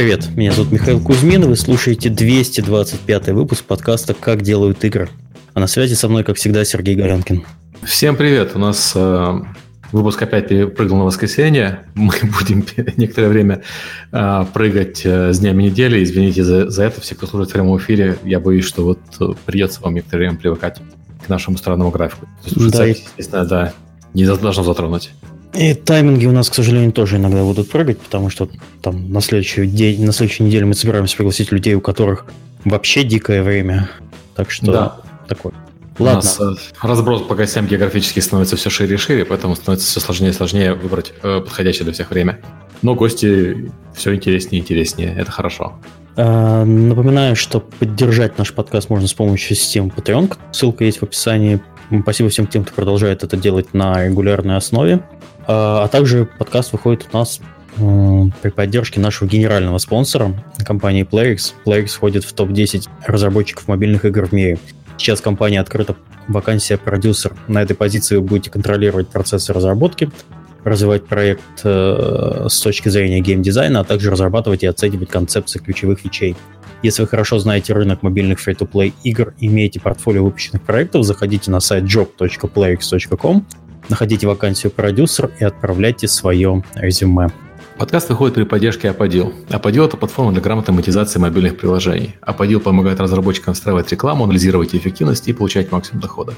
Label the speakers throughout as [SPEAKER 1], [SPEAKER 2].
[SPEAKER 1] Привет, меня зовут Михаил Кузьмин, вы слушаете 225 выпуск подкаста «Как делают игры». А на связи со мной, как всегда, Сергей Горянкин.
[SPEAKER 2] Всем привет, у нас э, выпуск опять перепрыгнул на воскресенье. Мы будем некоторое время э, прыгать э, с днями недели. Извините за, за это, все, кто слушает в прямом эфире. Я боюсь, что вот э, придется вам некоторое время привыкать к нашему странному графику.
[SPEAKER 1] Да,
[SPEAKER 2] естественно, да, не должно затронуть.
[SPEAKER 1] И тайминги у нас, к сожалению, тоже иногда будут прыгать, потому что там на следующий день, на следующей неделе мы собираемся пригласить людей, у которых вообще дикое время. Так что да. такое.
[SPEAKER 2] Ладно. У нас э, разброс по гостям географически становится все шире и шире, поэтому становится все сложнее и сложнее выбрать э, подходящее для всех время. Но гости все интереснее и интереснее. Это хорошо.
[SPEAKER 1] Э, напоминаю, что поддержать наш подкаст можно с помощью системы Patreon. Ссылка есть в описании. Спасибо всем тем, кто продолжает это делать на регулярной основе. А, а также подкаст выходит у нас при поддержке нашего генерального спонсора, компании PlayX. PlayX входит в топ-10 разработчиков мобильных игр в мире. Сейчас компания открыта вакансия продюсер. На этой позиции вы будете контролировать процессы разработки, развивать проект э, с точки зрения геймдизайна, а также разрабатывать и оценивать концепции ключевых фичей. Если вы хорошо знаете рынок мобильных free-to-play игр, имеете портфолио выпущенных проектов, заходите на сайт job.playx.com Находите вакансию продюсер и отправляйте свое резюме.
[SPEAKER 2] Подкаст выходит при поддержке Аподил. Аподил – это платформа для грамотной монетизации мобильных приложений. Аподил помогает разработчикам встраивать рекламу, анализировать эффективность и получать максимум дохода.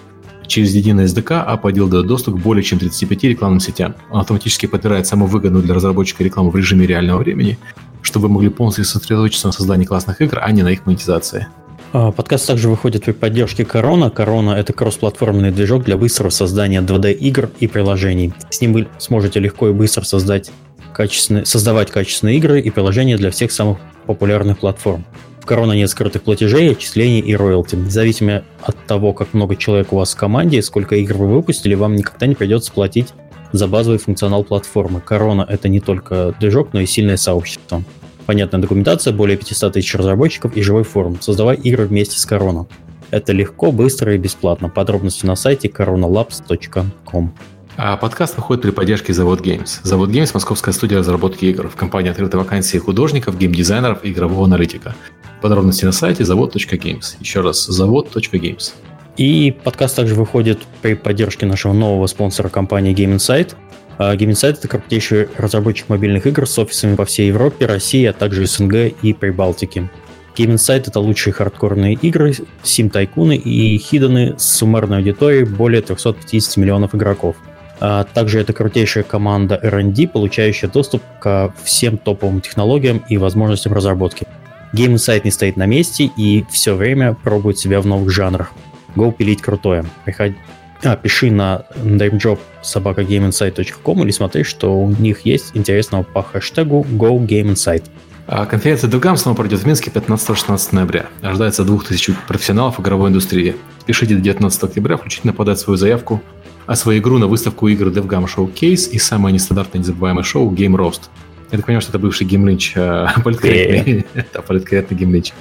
[SPEAKER 2] Через единый SDK Аподил дает доступ к более чем 35 рекламным сетям. Он автоматически подбирает самую выгодную для разработчика рекламу в режиме реального времени, чтобы вы могли полностью сосредоточиться на создании классных игр, а не на их монетизации.
[SPEAKER 1] А, подкаст также выходит при поддержке Корона. Корона – это кроссплатформенный движок для быстрого создания 2D-игр и приложений. С ним вы сможете легко и быстро создать качественные, создавать качественные игры и приложения для всех самых популярных платформ. В Корона нет скрытых платежей, отчислений и роялти. Независимо от того, как много человек у вас в команде, сколько игр вы выпустили, вам никогда не придется платить за базовый функционал платформы. Корона – это не только движок, но и сильное сообщество. Понятная документация, более 500 тысяч разработчиков и живой форум. Создавай игры вместе с Корона. Это легко, быстро и бесплатно. Подробности на сайте coronalabs.com.
[SPEAKER 2] А подкаст выходит при поддержке Завод Games. Завод Games – московская студия разработки игр. В компании открыты вакансии художников, геймдизайнеров и игрового аналитика. Подробности на сайте завод.games. Еще раз, завод.games.
[SPEAKER 1] И подкаст также выходит при поддержке нашего нового спонсора компании Game Insight – а Game Insight — это крупнейший разработчик мобильных игр с офисами по всей Европе, России, а также СНГ и Прибалтике. Game Insight — это лучшие хардкорные игры, сим-тайкуны и хиданы с суммарной аудиторией более 350 миллионов игроков. А также это крутейшая команда R&D, получающая доступ ко всем топовым технологиям и возможностям разработки. Game Insight не стоит на месте и все время пробует себя в новых жанрах. Go пилить крутое. Приходи, а, пиши на namejob собакагамeinsight.com или смотри, что у них есть интересного по хэштегу GoGameInsight.
[SPEAKER 2] А конференция DevGam снова пройдет в Минске 15-16 ноября. Ожидается 2000 профессионалов игровой индустрии. Спешите до 19 октября включительно подать свою заявку о свою игру на выставку игр DevGam Showcase и самое нестандартное незабываемое шоу Game Roast. Я так понимаю, что это бывший Lynch, а, политкорректный, политкорректный Game Lynch.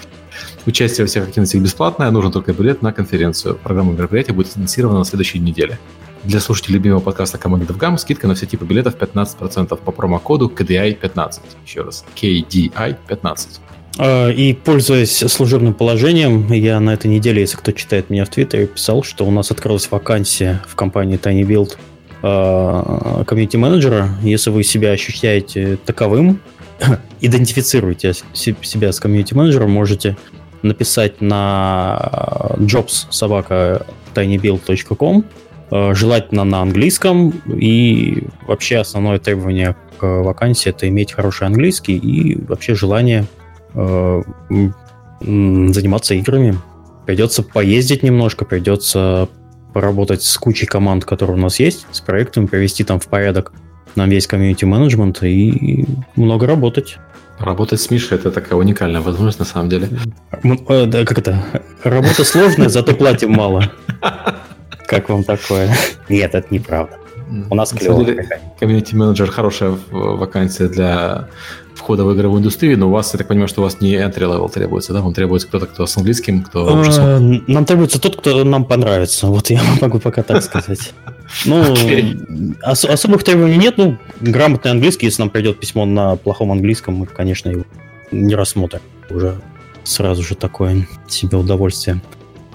[SPEAKER 2] Участие во всех активностях бесплатное, нужен только билет на конференцию. Программа мероприятия будет анонсирована на следующей неделе. Для слушателей любимого подкаста команды DevGam скидка на все типы билетов 15% по промокоду KDI15. Еще раз, KDI15.
[SPEAKER 1] А, и пользуясь служебным положением, я на этой неделе, если кто читает меня в Твиттере, писал, что у нас открылась вакансия в компании Tiny Build а, комьюнити-менеджера. Если вы себя ощущаете таковым, идентифицируйте себя с комьюнити-менеджером, можете написать на jobs собака tinybuild.com, э, желательно на английском, и вообще основное требование к вакансии это иметь хороший английский и вообще желание э, заниматься играми. Придется поездить немножко, придется поработать с кучей команд, которые у нас есть, с проектами, привести там в порядок нам весь комьюнити-менеджмент и много работать.
[SPEAKER 2] Работать с Мишей это такая уникальная возможность на самом деле.
[SPEAKER 1] Э, да, как это? Работа сложная, зато платим мало. Как вам такое? Нет, это неправда. У нас клево.
[SPEAKER 2] Комьюнити-менеджер хорошая вакансия для входа в игровую индустрию, но у вас, я так понимаю, что у вас не entry level требуется, да? Вам требуется кто-то, кто с английским, кто
[SPEAKER 1] уже Нам требуется тот, кто нам понравится. Вот я могу пока так сказать. Ну, ос- особых требований нет. Ну, грамотный английский, если нам придет письмо на плохом английском, мы, конечно, его не рассмотрим. Уже сразу же такое себе удовольствие.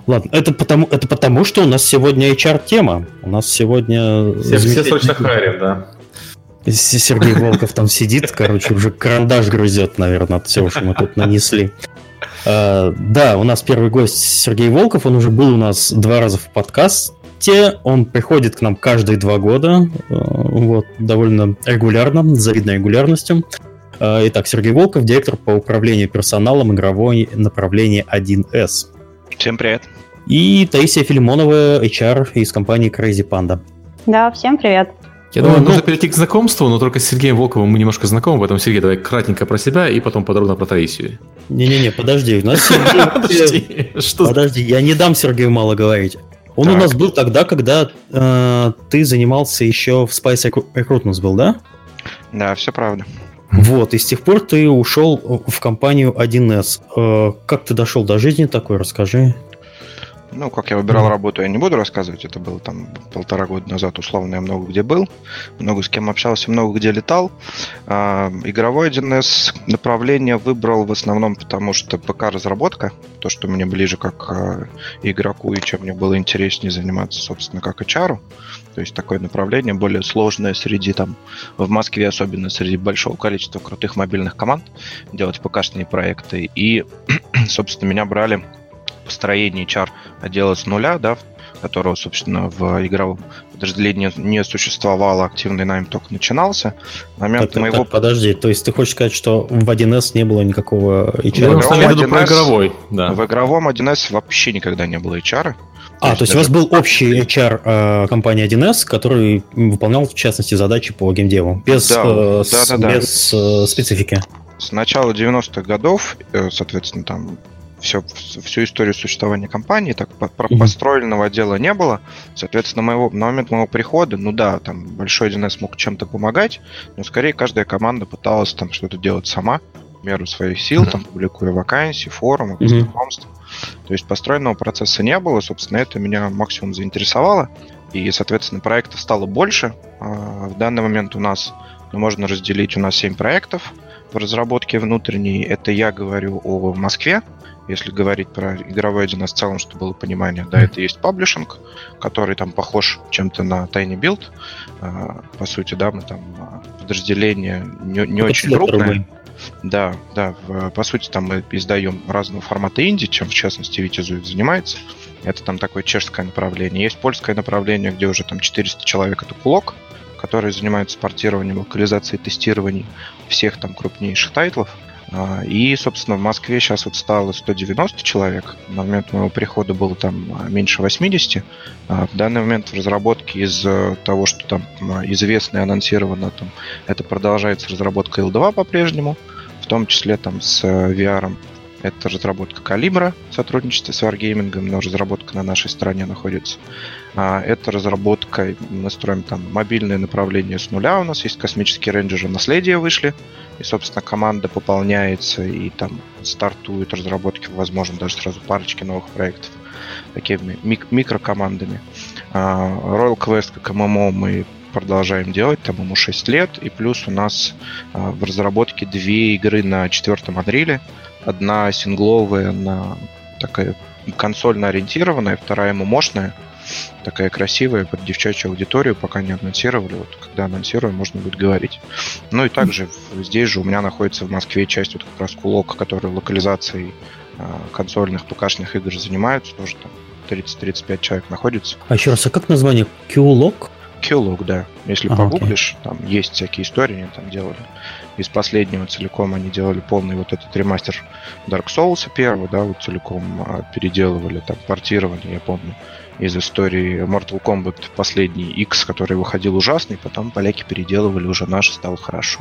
[SPEAKER 1] Ладно, это потому, это потому, что у нас сегодня HR-тема. У нас сегодня...
[SPEAKER 2] Все, все срочно харим, да.
[SPEAKER 1] Сергей Волков там сидит, короче, уже карандаш грызет, наверное, от всего, что мы тут нанесли. Uh, да, у нас первый гость Сергей Волков, он уже был у нас два раза в подкасте, он приходит к нам каждые два года, uh, вот, довольно регулярно, с завидной регулярностью. Uh, итак, Сергей Волков, директор по управлению персоналом игровой направления 1С.
[SPEAKER 3] Всем привет.
[SPEAKER 1] И Таисия Филимонова, HR из компании Crazy Panda.
[SPEAKER 4] Да, всем привет.
[SPEAKER 2] Я думаю, ну, нужно перейти к знакомству, но только с Сергеем Волковым мы немножко знакомы, поэтому, Сергей, давай кратенько про себя и потом подробно про Таисию.
[SPEAKER 1] Не-не-не, подожди, у нас Подожди, подожди, я не дам Сергею мало говорить. Он у нас был тогда, когда э, ты занимался еще в Spice Recruitments был, да?
[SPEAKER 3] Да, все правда.
[SPEAKER 1] Вот, и с тех пор ты ушел в компанию 1С. Э, как ты дошел до жизни такой, расскажи.
[SPEAKER 3] Ну, как я выбирал работу, я не буду рассказывать. Это было там полтора года назад, условно, я много где был, много с кем общался, много где летал. А, игровой 1С направление выбрал в основном потому, что ПК-разработка, то, что мне ближе как а, игроку и чем мне было интереснее заниматься, собственно, как HR. То есть такое направление более сложное среди там, в Москве особенно среди большого количества крутых мобильных команд делать ПК-шные проекты. И, собственно, меня брали построение HR отдела с нуля, да, которого, собственно, в игровом подразделении не существовало, активный найм только начинался.
[SPEAKER 1] момент так, моего... Так, подожди, то есть ты хочешь сказать, что в 1С не было никакого HR?
[SPEAKER 2] Ну, в, игровом 1С, игровой,
[SPEAKER 3] да. в игровом 1С вообще никогда не было HR.
[SPEAKER 1] А, то есть, то есть у вас был общий HR э, компании 1С, который выполнял, в частности, задачи по геймдеву, без, да, э, да, с, да, без э, специфики.
[SPEAKER 3] С начала 90-х годов, э, соответственно, там все, всю историю существования компании, так mm-hmm. построенного дела не было. Соответственно, моего, на момент моего прихода, ну да, там большой 1С мог чем-то помогать, но скорее каждая команда пыталась там что-то делать сама, в меру своих сил, mm-hmm. там публикуя вакансии, форумы, mm-hmm. знакомства. То есть построенного процесса не было, собственно, это меня максимум заинтересовало. И, соответственно, проектов стало больше. А, в данный момент у нас ну, можно разделить, у нас 7 проектов в разработке внутренней. Это я говорю о Москве, если говорить про игровой 1С в целом, чтобы было понимание, да, это есть паблишинг, который там похож чем-то на Tiny Build. А, по сути, да, мы там а, подразделение не, не очень крупное. Да, да, в, по сути, там мы издаем разного формата инди, чем в частности Витя Зуев занимается. Это там такое чешское направление. Есть польское направление, где уже там 400 человек, это кулок, который занимается портированием, локализацией, тестированием всех там крупнейших тайтлов. А, и, собственно, в Москве сейчас вот стало 190 человек. На момент моего прихода было там а, меньше 80. А, в данный момент в разработке из того, что там известно и анонсировано, там, это продолжается разработка L2 по-прежнему, в том числе там с VR. Это разработка Калибра, сотрудничество с Wargaming, но разработка на нашей стороне находится. Это разработка, мы строим там мобильное направление с нуля. У нас есть космические рейнджеры наследия вышли и, собственно, команда пополняется и там стартуют разработки, возможно, даже сразу парочки новых проектов такими мик- микрокомандами. А, Royal Quest как ММО мы продолжаем делать, там ему 6 лет, и плюс у нас а, в разработке две игры на четвертом Unreal. Одна сингловая, на такая консольно ориентированная, вторая ему мощная такая красивая под девчачью аудиторию, пока не анонсировали. Вот когда анонсируем, можно будет говорить. Ну и также здесь же у меня находится в Москве часть вот как раз кулок, который локализацией э, консольных ПКшных игр занимаются, тоже там 30-35 человек находится.
[SPEAKER 1] А еще раз, а как название? Q-Log?
[SPEAKER 3] Q-Log, да. Если ага, погуглишь, окей. там есть всякие истории, они там делали. Из последнего целиком они делали полный вот этот ремастер Dark Souls первый, да, вот целиком а, переделывали, там, портировали, я помню из истории Mortal Kombat последний X, который выходил ужасный, потом поляки переделывали уже наш, стало хорошо.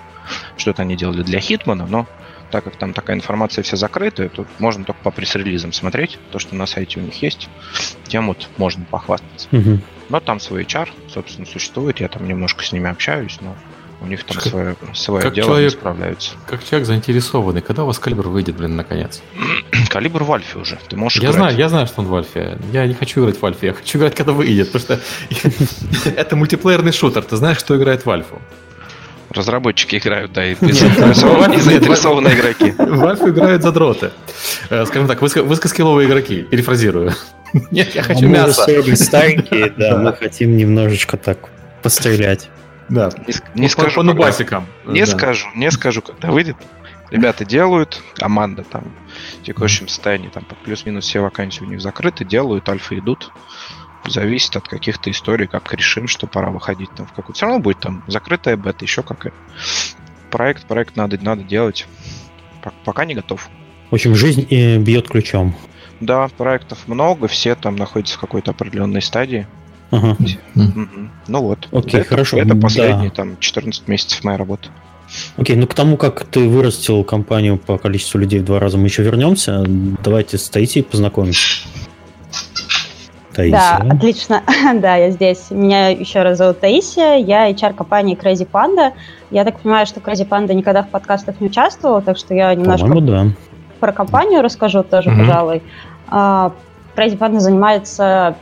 [SPEAKER 3] Что-то они делали для Хитмана, но так как там такая информация вся закрытая, тут можно только по пресс-релизам смотреть, то, что на сайте у них есть, тем вот можно похвастаться. Угу. Но там свой HR, собственно, существует, я там немножко с ними общаюсь, но у них там как, свое, свое как дело, человек, справляются.
[SPEAKER 2] Как человек заинтересованный, когда у вас калибр выйдет, блин, наконец?
[SPEAKER 3] калибр в Альфе уже. Ты можешь
[SPEAKER 2] я играть. знаю, я знаю, что он в Альфе. Я не хочу играть в Альфе, я хочу играть, когда выйдет, потому что это мультиплеерный шутер. Ты знаешь, кто играет в Альфу?
[SPEAKER 3] Разработчики играют, да, и заинтересованные игроки.
[SPEAKER 2] В Альфу играют задроты. Э, скажем так, высокоскилловые игроки. Перефразирую.
[SPEAKER 1] Нет, я хочу мясо. Мы старенькие, да, мы хотим немножечко так пострелять.
[SPEAKER 2] Да,
[SPEAKER 3] не скажу. По нубасикам. Не скажу, не скажу, когда выйдет. Ребята делают, команда там в текущем состоянии, там плюс-минус все вакансии у них закрыты, делают, альфа идут. Зависит от каких-то историй, как решим, что пора выходить там в какую-то. Все равно будет там закрытая бета, еще какая. Проект, проект надо, надо делать. Пока не готов.
[SPEAKER 1] В общем, жизнь и бьет ключом.
[SPEAKER 3] Да, проектов много, все там находятся в какой-то определенной стадии.
[SPEAKER 1] Ага.
[SPEAKER 3] Ну вот.
[SPEAKER 1] Окей,
[SPEAKER 3] это,
[SPEAKER 1] хорошо.
[SPEAKER 3] Это последние да. там 14 месяцев моей работы.
[SPEAKER 1] Окей, ну к тому, как ты вырастил компанию по количеству людей в два раза, мы еще вернемся. Давайте с Таисией познакомимся.
[SPEAKER 4] Таисия. Да, отлично. да, я здесь. Меня еще раз зовут Таисия. Я HR компании Crazy Panda. Я так понимаю, что Crazy Panda никогда в подкастах не участвовала, так что я немножко
[SPEAKER 1] да.
[SPEAKER 4] про компанию расскажу тоже, mm-hmm. пожалуй. Uh, Crazy Panda занимается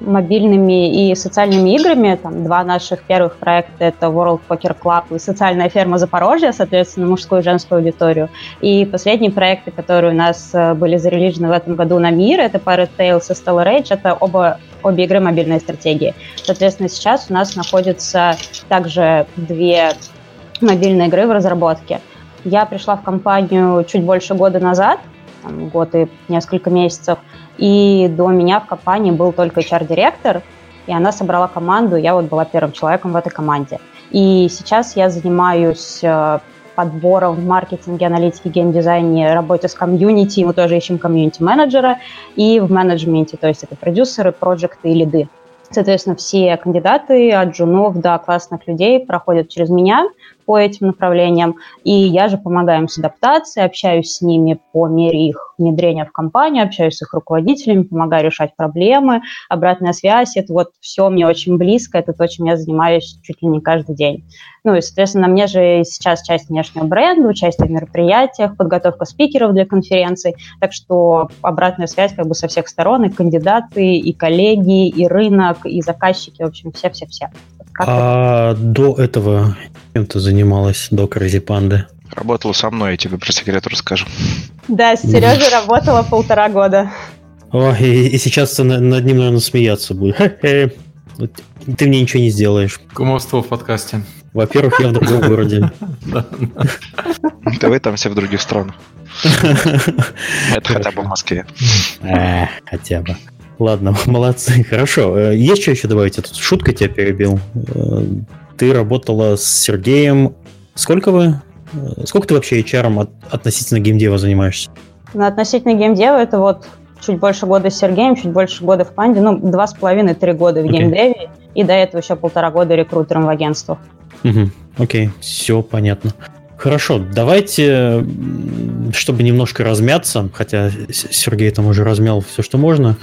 [SPEAKER 4] мобильными и социальными играми. Там два наших первых проекта — это World Poker Club и социальная ферма Запорожья, соответственно, мужскую и женскую аудиторию. И последние проекты, которые у нас э, были зарелижены в этом году на мир, это Pirate Tales и Stellar Rage, это оба обе игры мобильной стратегии. Соответственно, сейчас у нас находятся также две мобильные игры в разработке. Я пришла в компанию чуть больше года назад, там, год и несколько месяцев, и до меня в компании был только HR-директор, и она собрала команду, я вот была первым человеком в этой команде. И сейчас я занимаюсь э, подбором в маркетинге, аналитике, геймдизайне, работе с комьюнити, мы тоже ищем комьюнити-менеджера, и в менеджменте, то есть это продюсеры, проекты и лиды. Соответственно, все кандидаты от джунов до классных людей проходят через меня по этим направлениям, и я же помогаю им с адаптацией, общаюсь с ними по мере их внедрения в компанию, общаюсь с их руководителями, помогаю решать проблемы, обратная связь, это вот все мне очень близко, это то, чем я занимаюсь чуть ли не каждый день. Ну и, соответственно, мне же сейчас часть внешнего бренда, участие в мероприятиях, подготовка спикеров для конференций, так что обратная связь как бы со всех сторон, и кандидаты, и коллеги, и рынок, и заказчики, в общем, все-все-все.
[SPEAKER 1] А до этого чем ты занималась, до Crazy Panda?
[SPEAKER 3] Работала со мной, я тебе про секрет расскажу.
[SPEAKER 4] Да, с Сережей работала полтора года.
[SPEAKER 1] О, и, и сейчас ты над ним, наверное, смеяться будет. Ты мне ничего не сделаешь.
[SPEAKER 2] Кумовство в подкасте.
[SPEAKER 1] Во-первых, я в другом городе.
[SPEAKER 3] Да вы там все в других странах. Это хотя бы в Москве.
[SPEAKER 1] Хотя бы. Ладно, молодцы, хорошо. Э, есть что еще добавить? Я тут шутка тебя перебил. Э, ты работала с Сергеем. Сколько вы? Э, сколько ты вообще HR от, относительно геймдева занимаешься?
[SPEAKER 4] Ну, относительно геймдева это вот чуть больше года с Сергеем, чуть больше года в панде, ну, два с половиной-три года в okay. геймдеве, и до этого еще полтора года рекрутером в агентствах.
[SPEAKER 1] Угу. Окей, все понятно. Хорошо, давайте, чтобы немножко размяться, хотя Сергей там уже размял все, что можно,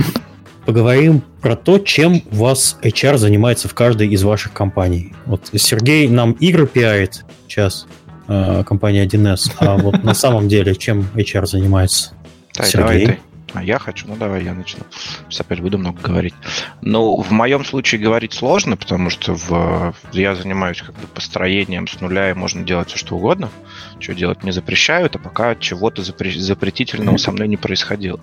[SPEAKER 1] поговорим про то, чем у вас HR занимается в каждой из ваших компаний. Вот Сергей нам игры пиарит сейчас, э, компания 1С, а вот на самом деле чем HR занимается?
[SPEAKER 3] Сергей? А я хочу, ну давай я начну. Сейчас опять буду много говорить. Ну, в моем случае говорить сложно, потому что в, я занимаюсь как бы построением с нуля, и можно делать все, что угодно. Что делать не запрещают, а пока чего-то запре- запретительного со мной не происходило.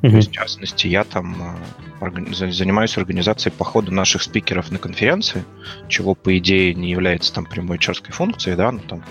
[SPEAKER 3] Mm-hmm. То есть, в частности, я там э, органи- занимаюсь организацией похода наших спикеров на конференции, чего, по идее, не является там прямой чарской функцией, да, ну там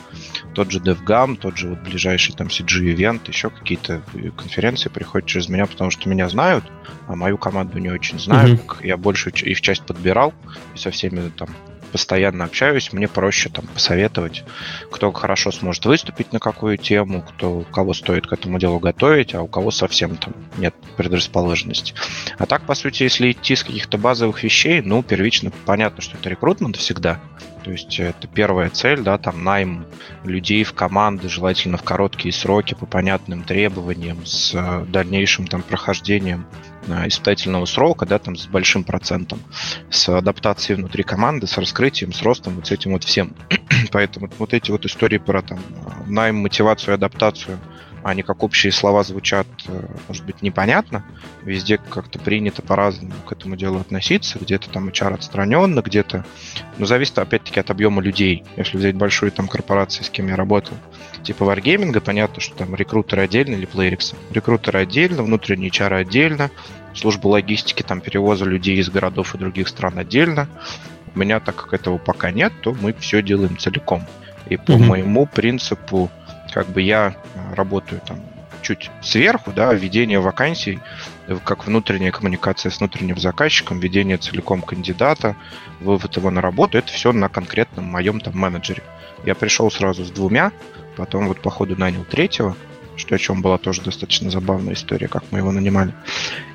[SPEAKER 3] тот же DevGam, тот же вот ближайший там CG-ивент, еще какие-то конференции приходят через меня, потому что меня знают, а мою команду не очень знают. Mm-hmm. Я больше их часть подбирал и со всеми там постоянно общаюсь, мне проще там посоветовать, кто хорошо сможет выступить на какую тему, кто, кого стоит к этому делу готовить, а у кого совсем там нет предрасположенности. А так, по сути, если идти с каких-то базовых вещей, ну, первично понятно, что это рекрутмент всегда, то есть это первая цель, да, там найм людей в команды, желательно в короткие сроки по понятным требованиям, с э, дальнейшим там прохождением э, испытательного срока, да, там с большим процентом, с адаптацией внутри команды, с раскрытием, с ростом, вот с этим вот всем. Поэтому вот эти вот истории про там найм, мотивацию, адаптацию, они как общие слова звучат, э, может быть, непонятно. Везде как-то принято по-разному к этому делу относиться. Где-то там HR отстраненно, где-то... Но зависит, опять-таки, от объема людей. Если взять большую там корпорацию, с кем я работал, типа Wargaming, понятно, что там рекрутеры отдельно или Playrix. Рекрутеры отдельно, внутренние HR отдельно, служба логистики, там перевоза людей из городов и других стран отдельно. У меня, так как этого пока нет, то мы все делаем целиком. И по mm-hmm. моему принципу, как бы я работаю там чуть сверху, да, введение вакансий, как внутренняя коммуникация с внутренним заказчиком, введение целиком кандидата, вывод его на работу, это все на конкретном моем там менеджере. Я пришел сразу с двумя, потом вот по ходу нанял третьего, что о чем была тоже достаточно забавная история, как мы его нанимали.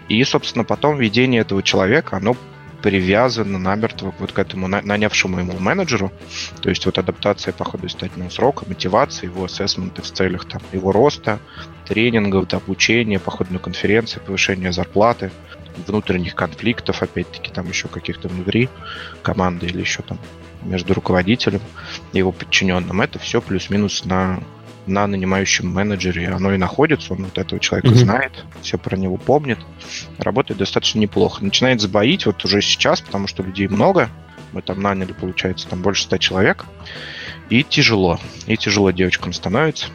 [SPEAKER 3] И, собственно, потом ведение этого человека, оно привязано намертво вот к этому нанявшему ему менеджеру. То есть вот адаптация по ходу испытательного срока, мотивация, его ассессменты в целях там, его роста, тренингов, обучения, походной конференции, повышения зарплаты, внутренних конфликтов, опять-таки, там еще каких-то внутри команды или еще там между руководителем и его подчиненным. Это все плюс-минус на на нанимающем менеджере оно и находится, он вот этого человека mm-hmm. знает, все про него помнит, работает достаточно неплохо. Начинает забоить вот уже сейчас, потому что людей много, мы там наняли, получается, там больше ста человек, и тяжело, и тяжело девочкам становится.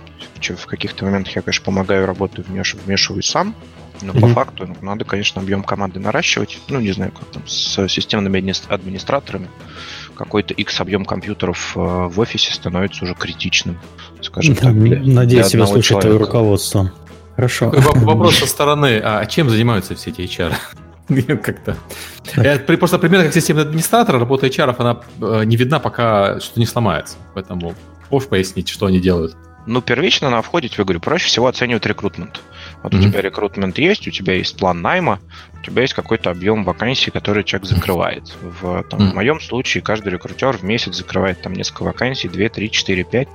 [SPEAKER 3] В каких-то моментах я, конечно, помогаю, работаю, вмешиваюсь сам, но mm-hmm. по факту ну, надо, конечно, объем команды наращивать. Ну, не знаю, как там, с системными администраторами какой-то X объем компьютеров э, в офисе становится уже критичным, скажем
[SPEAKER 1] так. Для, Надеюсь, тебя слушает твое руководство. Хорошо.
[SPEAKER 2] Вопрос со стороны, а чем занимаются все эти HR? Как-то. Я просто примерно как системный администратор, работа HR, она э, не видна, пока что не сломается. Поэтому можешь пояснить, что они делают?
[SPEAKER 3] Ну, первично на входе, тебе говорю, проще всего оценивать рекрутмент. Вот mm-hmm. у тебя рекрутмент есть, у тебя есть план найма, у тебя есть какой-то объем вакансий, который человек закрывает. В, там, mm-hmm. в моем случае каждый рекрутер в месяц закрывает там несколько вакансий, 2, 3, 4, 5,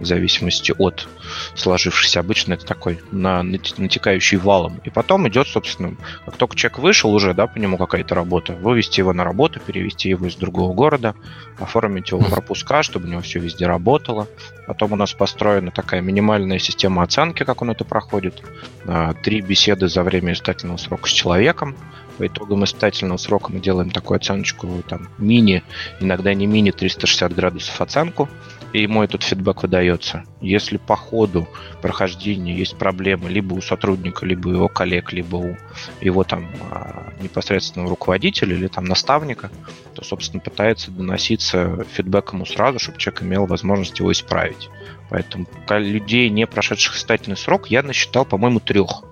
[SPEAKER 3] в зависимости от сложившейся. Обычно это такой на, натекающий валом. И потом идет, собственно, как только человек вышел уже, да, по нему какая-то работа, вывести его на работу, перевести его из другого города, оформить его пропуска, чтобы у него все везде работало. Потом у нас построена такая минимальная система оценки, как он это проходит. А, три беседы за время испытательного срока с человеком. По итогам испытательного срока мы делаем такую оценочку, там, мини, иногда не мини, 360 градусов оценку, и ему этот фидбэк выдается. Если по ходу прохождения есть проблемы либо у сотрудника, либо у его коллег, либо у его там а, непосредственного руководителя или там наставника, то, собственно, пытается доноситься фидбэк ему сразу, чтобы человек имел возможность его исправить. Поэтому людей, не прошедших испытательный срок, я насчитал, по-моему, трех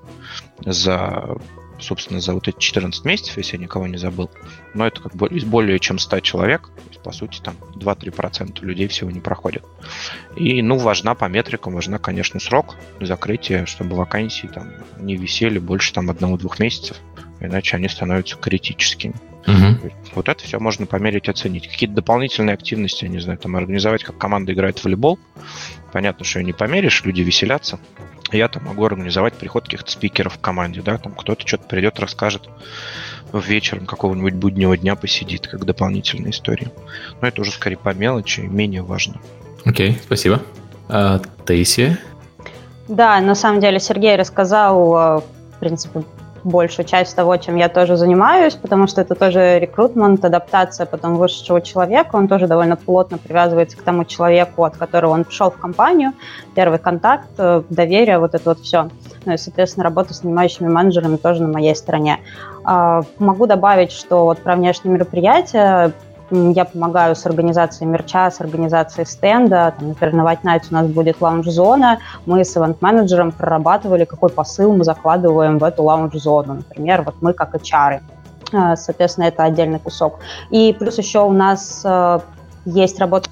[SPEAKER 3] за собственно, за вот эти 14 месяцев, если я никого не забыл. Но это как бы из более чем 100 человек, то есть, по сути, там 2-3% людей всего не проходят. И, ну, важна по метрикам, важна, конечно, срок закрытия, чтобы вакансии там не висели больше там одного-двух месяцев, иначе они становятся критическими. Угу. Вот это все можно померить, оценить. Какие-то дополнительные активности, я не знаю, там организовать, как команда играет в волейбол. Понятно, что ее не померишь, люди веселятся я там могу организовать приход каких-то спикеров в команде, да, там кто-то что-то придет, расскажет вечером какого-нибудь буднего дня посидит, как дополнительная история. Но это уже скорее по мелочи, менее важно.
[SPEAKER 2] Окей, okay, спасибо. А, Таисия?
[SPEAKER 4] Да, на самом деле Сергей рассказал, э, в принципе, большую часть того, чем я тоже занимаюсь, потому что это тоже рекрутмент, адаптация потом вышедшего человека, он тоже довольно плотно привязывается к тому человеку, от которого он пришел в компанию, первый контакт, э, доверие, вот это вот все. Ну и, соответственно, работа с нанимающими менеджерами тоже на моей стороне. А, могу добавить, что вот про внешние мероприятия я помогаю с организацией мерча, с организацией стенда. Там, например, на White Night у нас будет лаунж-зона. Мы с ивент-менеджером прорабатывали, какой посыл мы закладываем в эту лаунж-зону. Например, вот мы как HR. Э, соответственно, это отдельный кусок. И плюс еще у нас э, есть работа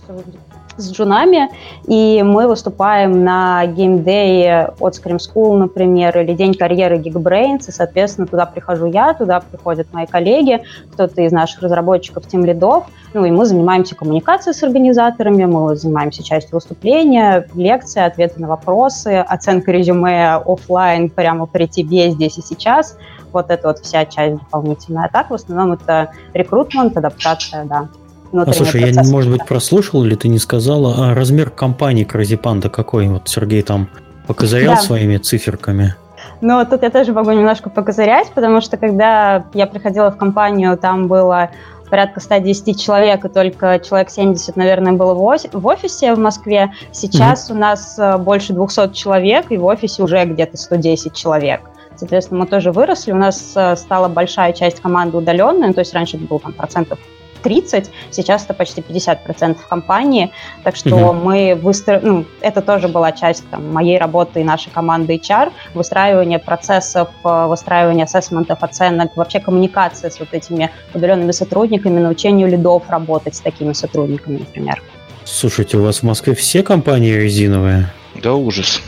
[SPEAKER 4] с джунами, и мы выступаем на геймдее от Scream School, например, или День карьеры Geekbrains, и, соответственно, туда прихожу я, туда приходят мои коллеги, кто-то из наших разработчиков, тем лидов, ну и мы занимаемся коммуникацией с организаторами, мы занимаемся частью выступления, лекции, ответы на вопросы, оценка резюме офлайн прямо при тебе здесь и сейчас. Вот это вот вся часть дополнительная. А так в основном это рекрутмент, адаптация, да
[SPEAKER 1] а слушай, процесс. я, может быть, прослушал или ты не сказала, а размер компании Кразипанда какой? Вот Сергей там покозырял да. своими циферками?
[SPEAKER 4] Ну, тут я тоже могу немножко покозырять, потому что когда я приходила в компанию, там было порядка 110 человек, и только человек 70, наверное, было в офисе в Москве. Сейчас mm-hmm. у нас э, больше 200 человек, и в офисе уже где-то 110 человек. Соответственно, мы тоже выросли, у нас э, стала большая часть команды удаленная, то есть раньше это было там процентов 30, сейчас это почти 50% компании, так что угу. мы выстроили, ну, это тоже была часть там, моей работы и нашей команды HR, выстраивание процессов, э, выстраивание ассессментов, оценок, вообще коммуникация с вот этими удаленными сотрудниками, научению лидов работать с такими сотрудниками, например.
[SPEAKER 1] Слушайте, у вас в Москве все компании резиновые?
[SPEAKER 3] Да ужас.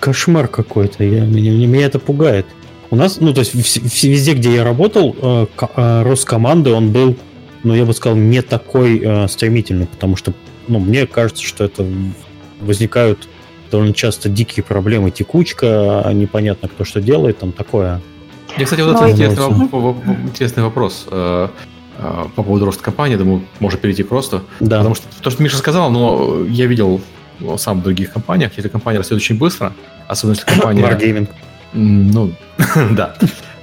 [SPEAKER 1] Кошмар какой-то, я, меня, меня это пугает. У нас, ну, то есть везде, где я работал, э, э, рост команды, он был, ну, я бы сказал, не такой э, стремительный, потому что, ну, мне кажется, что это возникают довольно часто дикие проблемы, текучка, непонятно, кто что делает, там такое.
[SPEAKER 2] Мне, кстати, вот это интересный, интересный вопрос по поводу роста компании, думаю, можно перейти к росту. Да. Потому что то, что Миша сказал, но я видел сам в других компаниях, если компания растет очень быстро, особенно если компания... Wargaming. Ну, да.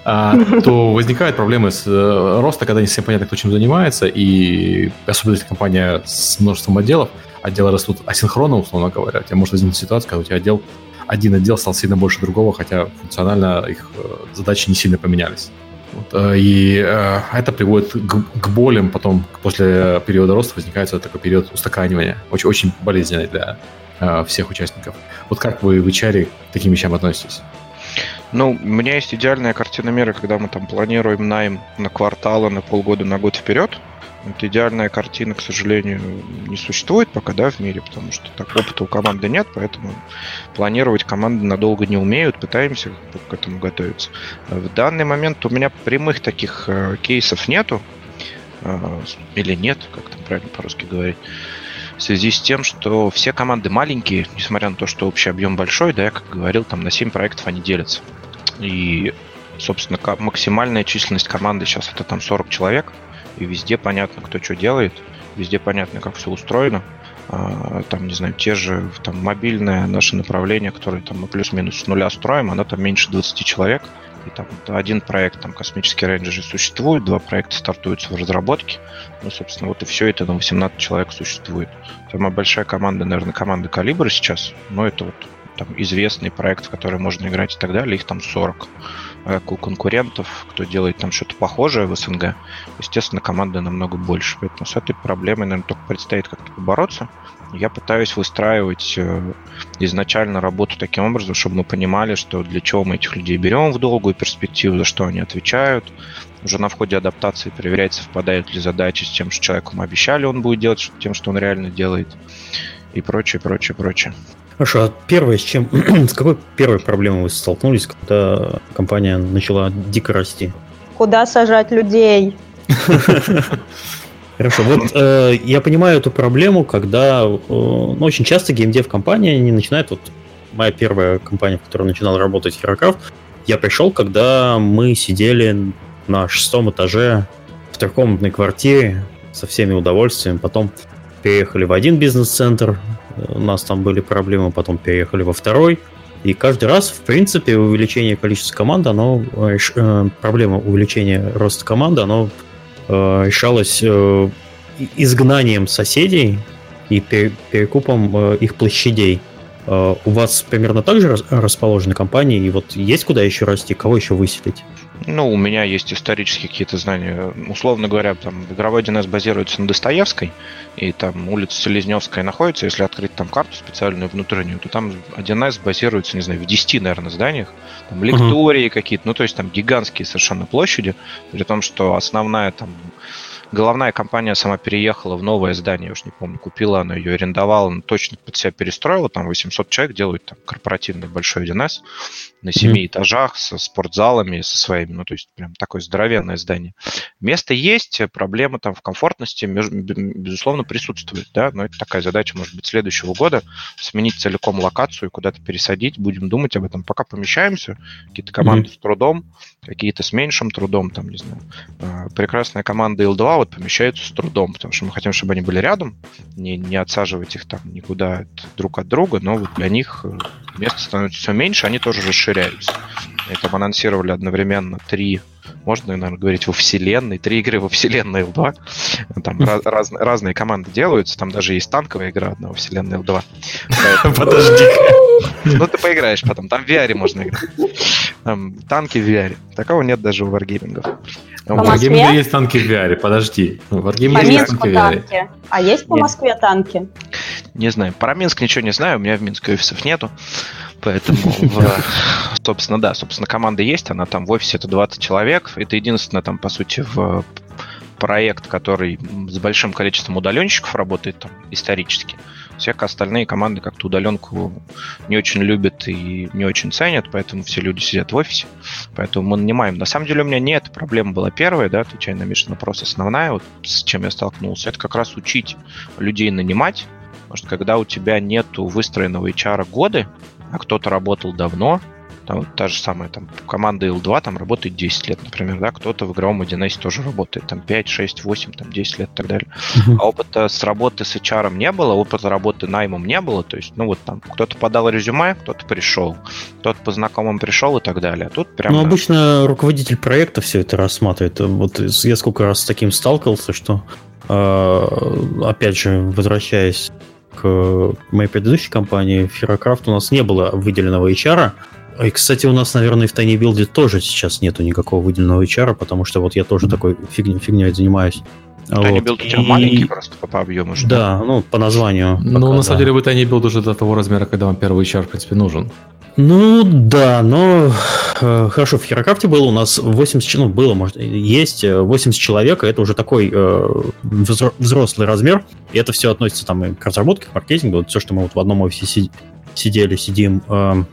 [SPEAKER 2] А, то возникают проблемы с э, роста, когда не совсем понятно, кто чем занимается, и особенно если компания с множеством отделов, отделы растут асинхронно, условно говоря, у тебя может возникнуть ситуация, когда у тебя отдел, один отдел стал сильно больше другого, хотя функционально их э, задачи не сильно поменялись. Вот, э, и э, это приводит к, к болям потом, после периода роста возникает такой период устаканивания, очень, очень болезненный для э, всех участников. Вот как вы в HR к таким вещам относитесь?
[SPEAKER 3] Ну, у меня есть идеальная картина мира, когда мы там планируем найм на кварталы, на полгода, на год вперед. Это идеальная картина, к сожалению, не существует пока, да, в мире, потому что так опыта у команды нет, поэтому планировать команды надолго не умеют, пытаемся к этому готовиться. В данный момент у меня прямых таких э, кейсов нету, э, или нет, как там правильно по-русски говорить в связи с тем, что все команды маленькие, несмотря на то, что общий объем большой, да, я как говорил, там на 7 проектов они делятся. И, собственно, максимальная численность команды сейчас это там 40 человек, и везде понятно, кто что делает, везде понятно, как все устроено. А, там, не знаю, те же там мобильное наше направление, которое там мы плюс-минус с нуля строим, оно там меньше 20 человек, и там один проект, там космический рейнджер существует, два проекта стартуются в разработке. Ну, собственно, вот и все это на 18 человек существует. Самая большая команда, наверное, команда Калибра сейчас, но это вот там известный проект, в который можно играть и так далее, их там 40. А как у конкурентов, кто делает там что-то похожее в СНГ, естественно, команда намного больше. Поэтому с этой проблемой, наверное, только предстоит как-то побороться. Я пытаюсь выстраивать э, изначально работу таким образом, чтобы мы понимали, что для чего мы этих людей берем в долгую перспективу, за что они отвечают. Уже на входе адаптации проверять, совпадают ли задачи с тем, что человеку мы обещали, он будет делать, тем, что он реально делает. И прочее, прочее, прочее.
[SPEAKER 1] Хорошо, а первое, с чем, с какой первой проблемой вы столкнулись, когда компания начала дико расти?
[SPEAKER 4] Куда сажать людей?
[SPEAKER 1] Хорошо, вот э, я понимаю эту проблему, когда э, ну, очень часто геймдев компания не начинает, вот моя первая компания, в которой начинал работать Herocraft, я пришел, когда мы сидели на шестом этаже в трехкомнатной квартире со всеми удовольствиями, потом переехали в один бизнес-центр, у нас там были проблемы, потом переехали во второй, и каждый раз, в принципе, увеличение количества команд, оно, э, проблема увеличения роста команды, оно э, решалось э, изгнанием соседей и перекупом э, их площадей. Э, у вас примерно так же расположены компании, и вот есть куда еще расти, кого еще выселить?
[SPEAKER 3] Ну, у меня есть исторические какие-то знания. Условно говоря, там игровой DNS базируется на Достоевской, и там улица Селезневская находится. Если открыть там карту специальную внутреннюю, то там 1С базируется, не знаю, в 10, наверное, зданиях. Там лектории uh-huh. какие-то, ну, то есть там гигантские совершенно площади, при том, что основная там Головная компания сама переехала в новое здание, я уж не помню, купила она ее, арендовала, но точно под себя перестроила, там 800 человек делают там корпоративный большой 1С на семи mm-hmm. этажах, со спортзалами, со своими, ну, то есть прям такое здоровенное здание. место есть, проблема там в комфортности, безусловно, присутствует, да, но это такая задача, может быть, следующего года, сменить целиком локацию, куда-то пересадить, будем думать об этом, пока помещаемся, какие-то команды mm-hmm. с трудом, какие-то с меньшим трудом, там, не знаю. А, прекрасная команда L2 вот помещается с трудом, потому что мы хотим, чтобы они были рядом, не, не отсаживать их там никуда друг от друга, но вот для них э, места становится все меньше, они тоже расширяются. И там анонсировали одновременно три можно, наверное, говорить во вселенной, три игры во вселенной L2. Там раз, раз, разные команды делаются, там даже есть танковая игра одна во вселенной L2.
[SPEAKER 2] Подожди.
[SPEAKER 3] Ну, ты поиграешь потом, там в VR можно играть. Танки в VR. Такого нет даже у варгеймингов.
[SPEAKER 2] В Wargaming есть танки в VR, подожди. В Wargaming есть танки в VR.
[SPEAKER 4] А есть по Москве танки?
[SPEAKER 3] Не знаю. Про Минск ничего не знаю, у меня в Минске офисов нету. Поэтому, собственно, да, собственно, команда есть, она там в офисе это 20 человек. Это единственное там, по сути, в проект, который с большим количеством удаленщиков работает там исторически. Все остальные команды как-то удаленку не очень любят и не очень ценят, поэтому все люди сидят в офисе, поэтому мы нанимаем. На самом деле у меня нет, проблема была первая, да, отвечая на Мишин вопрос, основная, вот с чем я столкнулся, это как раз учить людей нанимать, потому что когда у тебя нету выстроенного HR годы, а кто-то работал давно, там та же самая там команда L2 там работает 10 лет, например, да, кто-то в игровом 1С тоже работает, там 5, 6, 8, там 10 лет и так далее. Uh-huh. А опыта с работы с HR не было, опыта работы наймом не было, то есть, ну вот там кто-то подал резюме, кто-то пришел, кто-то по знакомым пришел и так далее. А тут прям...
[SPEAKER 1] Ну, обычно руководитель проекта все это рассматривает. Вот я сколько раз с таким сталкивался, что э, опять же, возвращаясь к моей предыдущей компании, Ferrocraft, у нас не было выделенного HR. И, кстати, у нас, наверное, в Tiny Build тоже сейчас нету никакого выделенного HR, потому что вот я тоже такой фиг, фигней занимаюсь.
[SPEAKER 3] Tiny вот. Build у тебя и... маленький просто по, по объему.
[SPEAKER 1] Что? Да, ну, по названию.
[SPEAKER 2] Ну, на да. самом деле, вы Tiny Build уже до того размера, когда вам первый HR, в принципе, нужен.
[SPEAKER 1] Ну да, но э, хорошо, в Херокрафте было у нас 80, ну было, может, есть 80 э, человек, это уже такой э, взрослый размер, и это все относится там и к разработке, к маркетингу, вот все, что мы вот в одном офисе сидели, сидим. Э,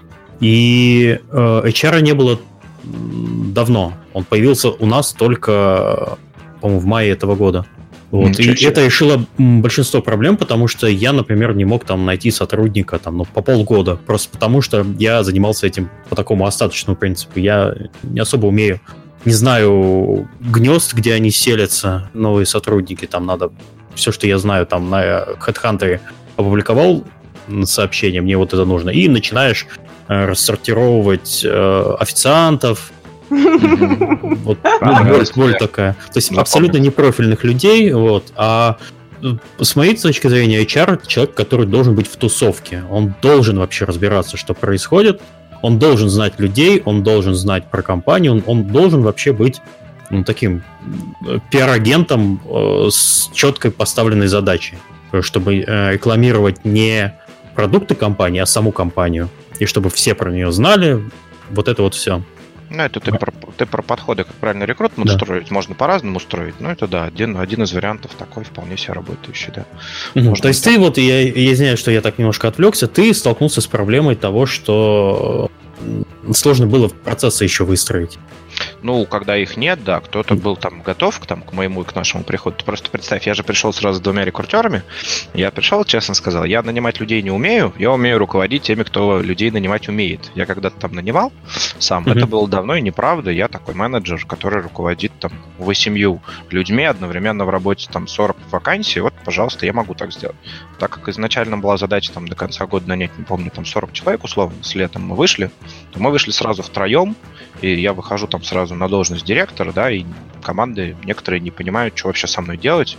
[SPEAKER 1] и э, HR не было давно, он появился у нас только, по-моему, в мае этого года. Вот. И это решило большинство проблем, потому что я, например, не мог там найти сотрудника там, ну, по полгода, просто потому что я занимался этим по такому остаточному принципу. Я не особо умею, не знаю гнезд, где они селятся, новые сотрудники, там надо все, что я знаю, там на HeadHunter опубликовал сообщение, мне вот это нужно, и начинаешь э, рассортировать э, официантов, Вот боль, боль такая. То есть абсолютно непрофильных людей, вот, а с моей точки зрения, HR человек, который должен быть в тусовке. Он должен вообще разбираться, что происходит. Он должен знать людей, он должен знать про компанию, он, он должен вообще быть ну, таким э, пиар-агентом э, с четкой поставленной задачей, чтобы э, рекламировать не продукты компании, а саму компанию. И чтобы все про нее знали. Вот это вот все.
[SPEAKER 3] Ну, это ты, про, ты про подходы, как правильно рекрутмент да. строить. Можно по-разному строить. Но это да, один, один из вариантов такой вполне себе работающий, да.
[SPEAKER 1] Угу. То есть так. ты вот, я, я знаю, что я так немножко отвлекся, ты столкнулся с проблемой того, что сложно было процессы еще выстроить.
[SPEAKER 3] Ну, когда их нет, да, кто-то был там готов к, там, к моему и к нашему приходу. Ты просто представь, я же пришел сразу с двумя рекрутерами. Я пришел, честно сказал, я нанимать людей не умею, я умею руководить теми, кто людей нанимать умеет. Я когда-то там нанимал сам, mm-hmm. это было давно и неправда. Я такой менеджер, который руководит там восемью людьми одновременно в работе там 40 вакансий. Вот, пожалуйста, я могу так сделать. Так как изначально была задача там до конца года нанять, не помню, там 40 человек условно, с летом мы вышли, то мы вышли сразу втроем, и я выхожу там сразу на должность директора, да, и команды некоторые не понимают, что вообще со мной делать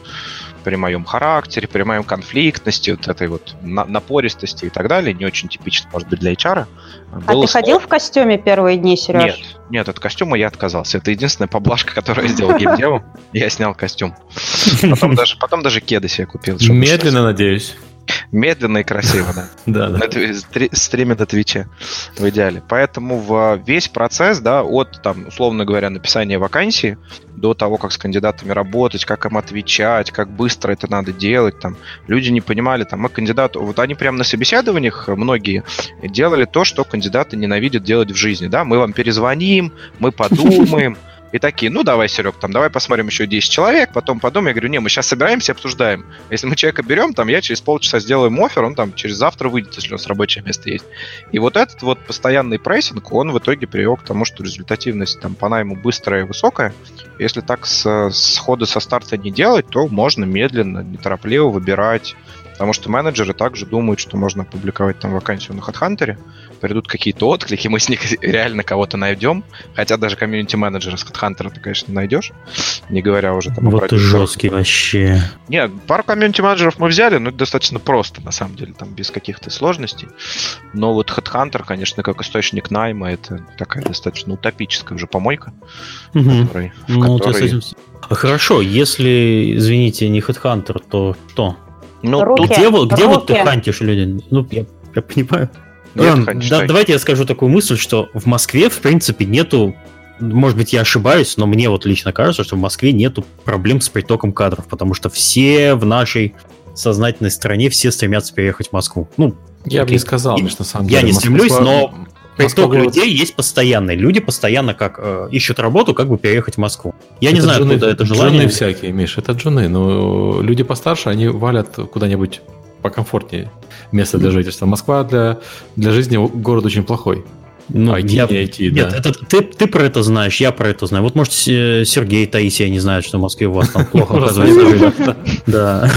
[SPEAKER 3] при моем характере, при моем конфликтности, вот этой вот напористости и так далее, не очень типично, может быть, для HR.
[SPEAKER 4] А ты сложно. ходил в костюме первые дни, Сереж?
[SPEAKER 3] Нет, нет, от костюма я отказался. Это единственная поблажка, которую я сделал геймдеву. Я снял костюм. Потом даже, потом даже кеды себе купил.
[SPEAKER 2] Медленно, надеюсь.
[SPEAKER 3] Медленно и красиво, да.
[SPEAKER 2] Да, да.
[SPEAKER 3] Стриме на Твиче в идеале. Поэтому в весь процесс, да, от, там, условно говоря, написания вакансии до того, как с кандидатами работать, как им отвечать, как быстро это надо делать, там, люди не понимали, там, мы кандидату, вот они прямо на собеседованиях многие делали то, что кандидаты ненавидят делать в жизни, да, мы вам перезвоним, мы подумаем, и такие, ну давай, Серег, там, давай посмотрим еще 10 человек, потом подумаем, я говорю, не, мы сейчас собираемся обсуждаем. Если мы человека берем, там, я через полчаса сделаю ему офер, он там через завтра выйдет, если у нас рабочее место есть. И вот этот вот постоянный прессинг, он в итоге привел к тому, что результативность там по найму быстрая и высокая. Если так с, схода со старта не делать, то можно медленно, неторопливо выбирать Потому что менеджеры также думают, что можно опубликовать там вакансию на HeadHunter, придут какие-то отклики, мы с них реально кого-то найдем. Хотя даже комьюнити-менеджера с HeadHunter ты, конечно, найдешь, не говоря уже там...
[SPEAKER 1] Вот ты жесткий вообще.
[SPEAKER 3] Нет, пару комьюнити-менеджеров мы взяли, но это достаточно просто, на самом деле, там без каких-то сложностей. Но вот HeadHunter, конечно, как источник найма, это такая достаточно утопическая уже помойка,
[SPEAKER 1] угу. которой, в ну, которой... Этим... Хорошо, если, извините, не HeadHunter, то что? Ну, руки, где, руки. где вот ты хантишь людей? Ну, я, я понимаю. Нет, Ладно, да, давайте я скажу такую мысль, что в Москве, в принципе, нету может быть, я ошибаюсь, но мне вот лично кажется, что в Москве нету проблем с притоком кадров, потому что все в нашей сознательной стране все стремятся переехать в Москву. Ну,
[SPEAKER 2] я бы не сказал, что на самом
[SPEAKER 1] деле. Я не Москва... стремлюсь, но приток Москва... людей есть постоянный. Люди постоянно как э, ищут работу, как бы переехать в Москву. Я это не знаю,
[SPEAKER 2] джуны, откуда это желание. Джуны всякие, Миш, это джуны. Но люди постарше, они валят куда-нибудь покомфортнее место для жительства. Москва для, для жизни город очень плохой.
[SPEAKER 1] Ну, IT, я, IT, нет, да. это, ты, ты про это знаешь, я про это знаю. Вот, может, Сергей, Таисия не знают, что в Москве у вас там плохо оказывается. Да.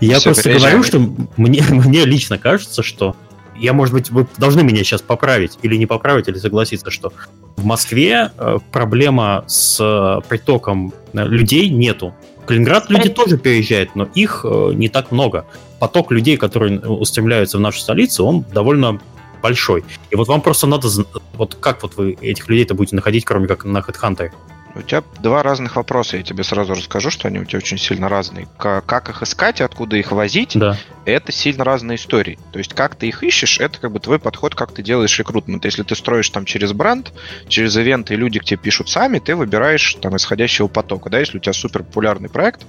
[SPEAKER 1] Я просто говорю, что мне, мне лично кажется, что я, может быть, вы должны меня сейчас поправить или не поправить, или согласиться, что в Москве э, проблема с э, притоком э, людей нету. В Калининград люди тоже переезжают, но их не так много. Поток людей, которые устремляются в нашу столицу, он довольно большой. И вот вам просто надо... Вот как вот вы этих людей-то будете находить, кроме как на HeadHunter?
[SPEAKER 3] У тебя два разных вопроса. Я тебе сразу расскажу, что они у тебя очень сильно разные. Как их искать и откуда их возить, да. это сильно разные истории. То есть, как ты их ищешь, это как бы твой подход, как ты делаешь рекрутмент. Если ты строишь там через бренд, через ивенты, и люди к тебе пишут сами, ты выбираешь там исходящего потока. Да, если у тебя супер популярный проект,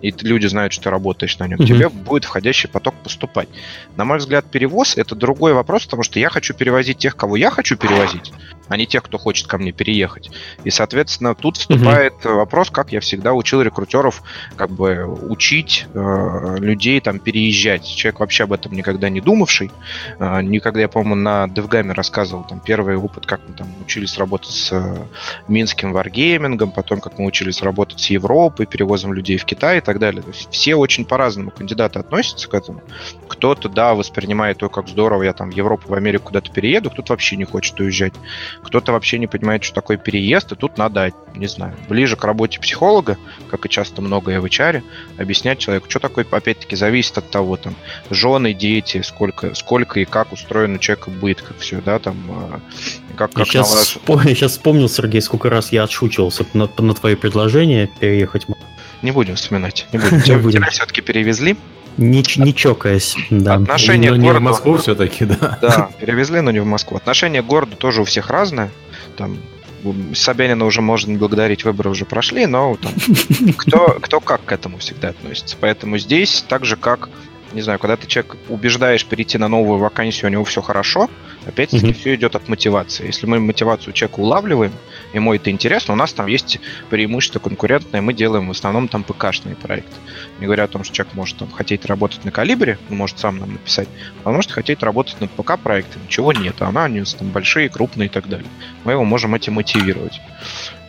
[SPEAKER 3] и люди знают, что ты работаешь на нем, mm-hmm. тебе будет входящий поток поступать. На мой взгляд, перевоз это другой вопрос, потому что я хочу перевозить тех, кого я хочу перевозить, а не тех, кто хочет ко мне переехать. И, соответственно, тут вступает угу. вопрос, как я всегда учил рекрутеров, как бы учить э, людей там переезжать. Человек вообще об этом никогда не думавший. Э, никогда, я, по-моему, на DevGame рассказывал там первый опыт, как мы там учились работать с э, минским варгеймингом, потом как мы учились работать с Европой, перевозом людей в Китай и так далее. То есть все очень по-разному кандидаты относятся к этому. Кто-то, да, воспринимает то, как здорово, я там в Европу, в Америку куда-то перееду, кто-то вообще не хочет уезжать. Кто-то вообще не понимает, что такое переезд, и тут надо, не знаю, ближе к работе психолога, как и часто многое в HR, объяснять человеку, что такое, опять-таки, зависит от того, там, жены, дети, сколько, сколько и как устроен у человека быт, как все, да, там,
[SPEAKER 1] как, как я, сейчас, вспом... я сейчас вспомнил, Сергей, сколько раз я отшучивался на, на твои предложения переехать.
[SPEAKER 3] Не будем вспоминать, не будем. Тебя все-таки перевезли.
[SPEAKER 1] Не, не чокаясь,
[SPEAKER 3] да. Отношение но к городу...
[SPEAKER 2] не в Москву все-таки, да.
[SPEAKER 3] Да, перевезли, но не в Москву. Отношение к городу тоже у всех разное. Там Собянина уже можно благодарить, выборы уже прошли, но там, кто, кто как к этому всегда относится. Поэтому здесь так же, как, не знаю, когда ты человек убеждаешь перейти на новую вакансию, у него все хорошо, Опять-таки, mm-hmm. все идет от мотивации. Если мы мотивацию человека улавливаем, ему это интересно, у нас там есть преимущество конкурентное, мы делаем в основном там ПК-шные проекты. Не говоря о том, что человек может там, хотеть работать на калибре, он может сам нам написать, а он может хотеть работать над ПК-проектами, чего нет, а она у него там большие, крупные и так далее. Мы его можем этим мотивировать.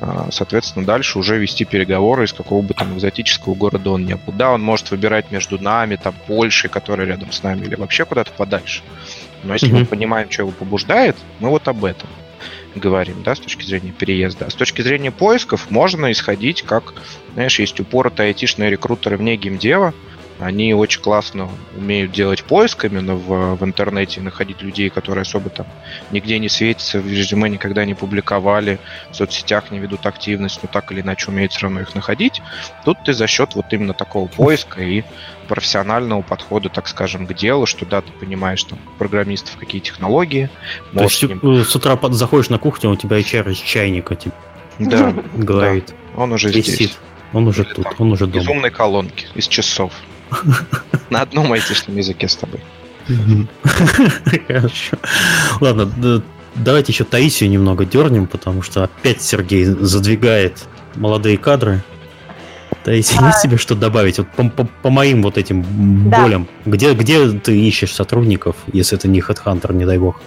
[SPEAKER 3] А, соответственно, дальше уже вести переговоры из какого бы там экзотического города он не был. Да, он может выбирать между нами, там, Польшей, которая рядом с нами, или вообще куда-то подальше. Но если mm-hmm. мы понимаем, что его побуждает, мы вот об этом говорим, да, с точки зрения переезда. А с точки зрения поисков можно исходить, как, знаешь, есть упоротые айтишные рекрутеры вне геймдева, они очень классно умеют делать поиск именно в, в интернете, находить людей, которые особо там нигде не светятся, в резюме никогда не публиковали, в соцсетях не ведут активность, но так или иначе умеют все равно их находить. Тут ты за счет вот именно такого поиска и профессионального подхода, так скажем, к делу, что да, ты понимаешь там программистов, какие технологии.
[SPEAKER 1] То есть ним... Э, с утра заходишь на кухню, у тебя HR из чайника тебе
[SPEAKER 3] да,
[SPEAKER 1] говорит.
[SPEAKER 3] Да, он уже здесь.
[SPEAKER 1] Он уже тут, он уже дома.
[SPEAKER 3] Из умной колонки, из часов. На одном айтишном языке с тобой.
[SPEAKER 1] Хорошо. Ладно, давайте еще Таисию немного дернем, потому что опять Сергей задвигает молодые кадры. Таисия, а... есть тебе что добавить? Вот по, по, по моим вот этим да. болям. Где, где ты ищешь сотрудников, если это не HeadHunter, не дай бог?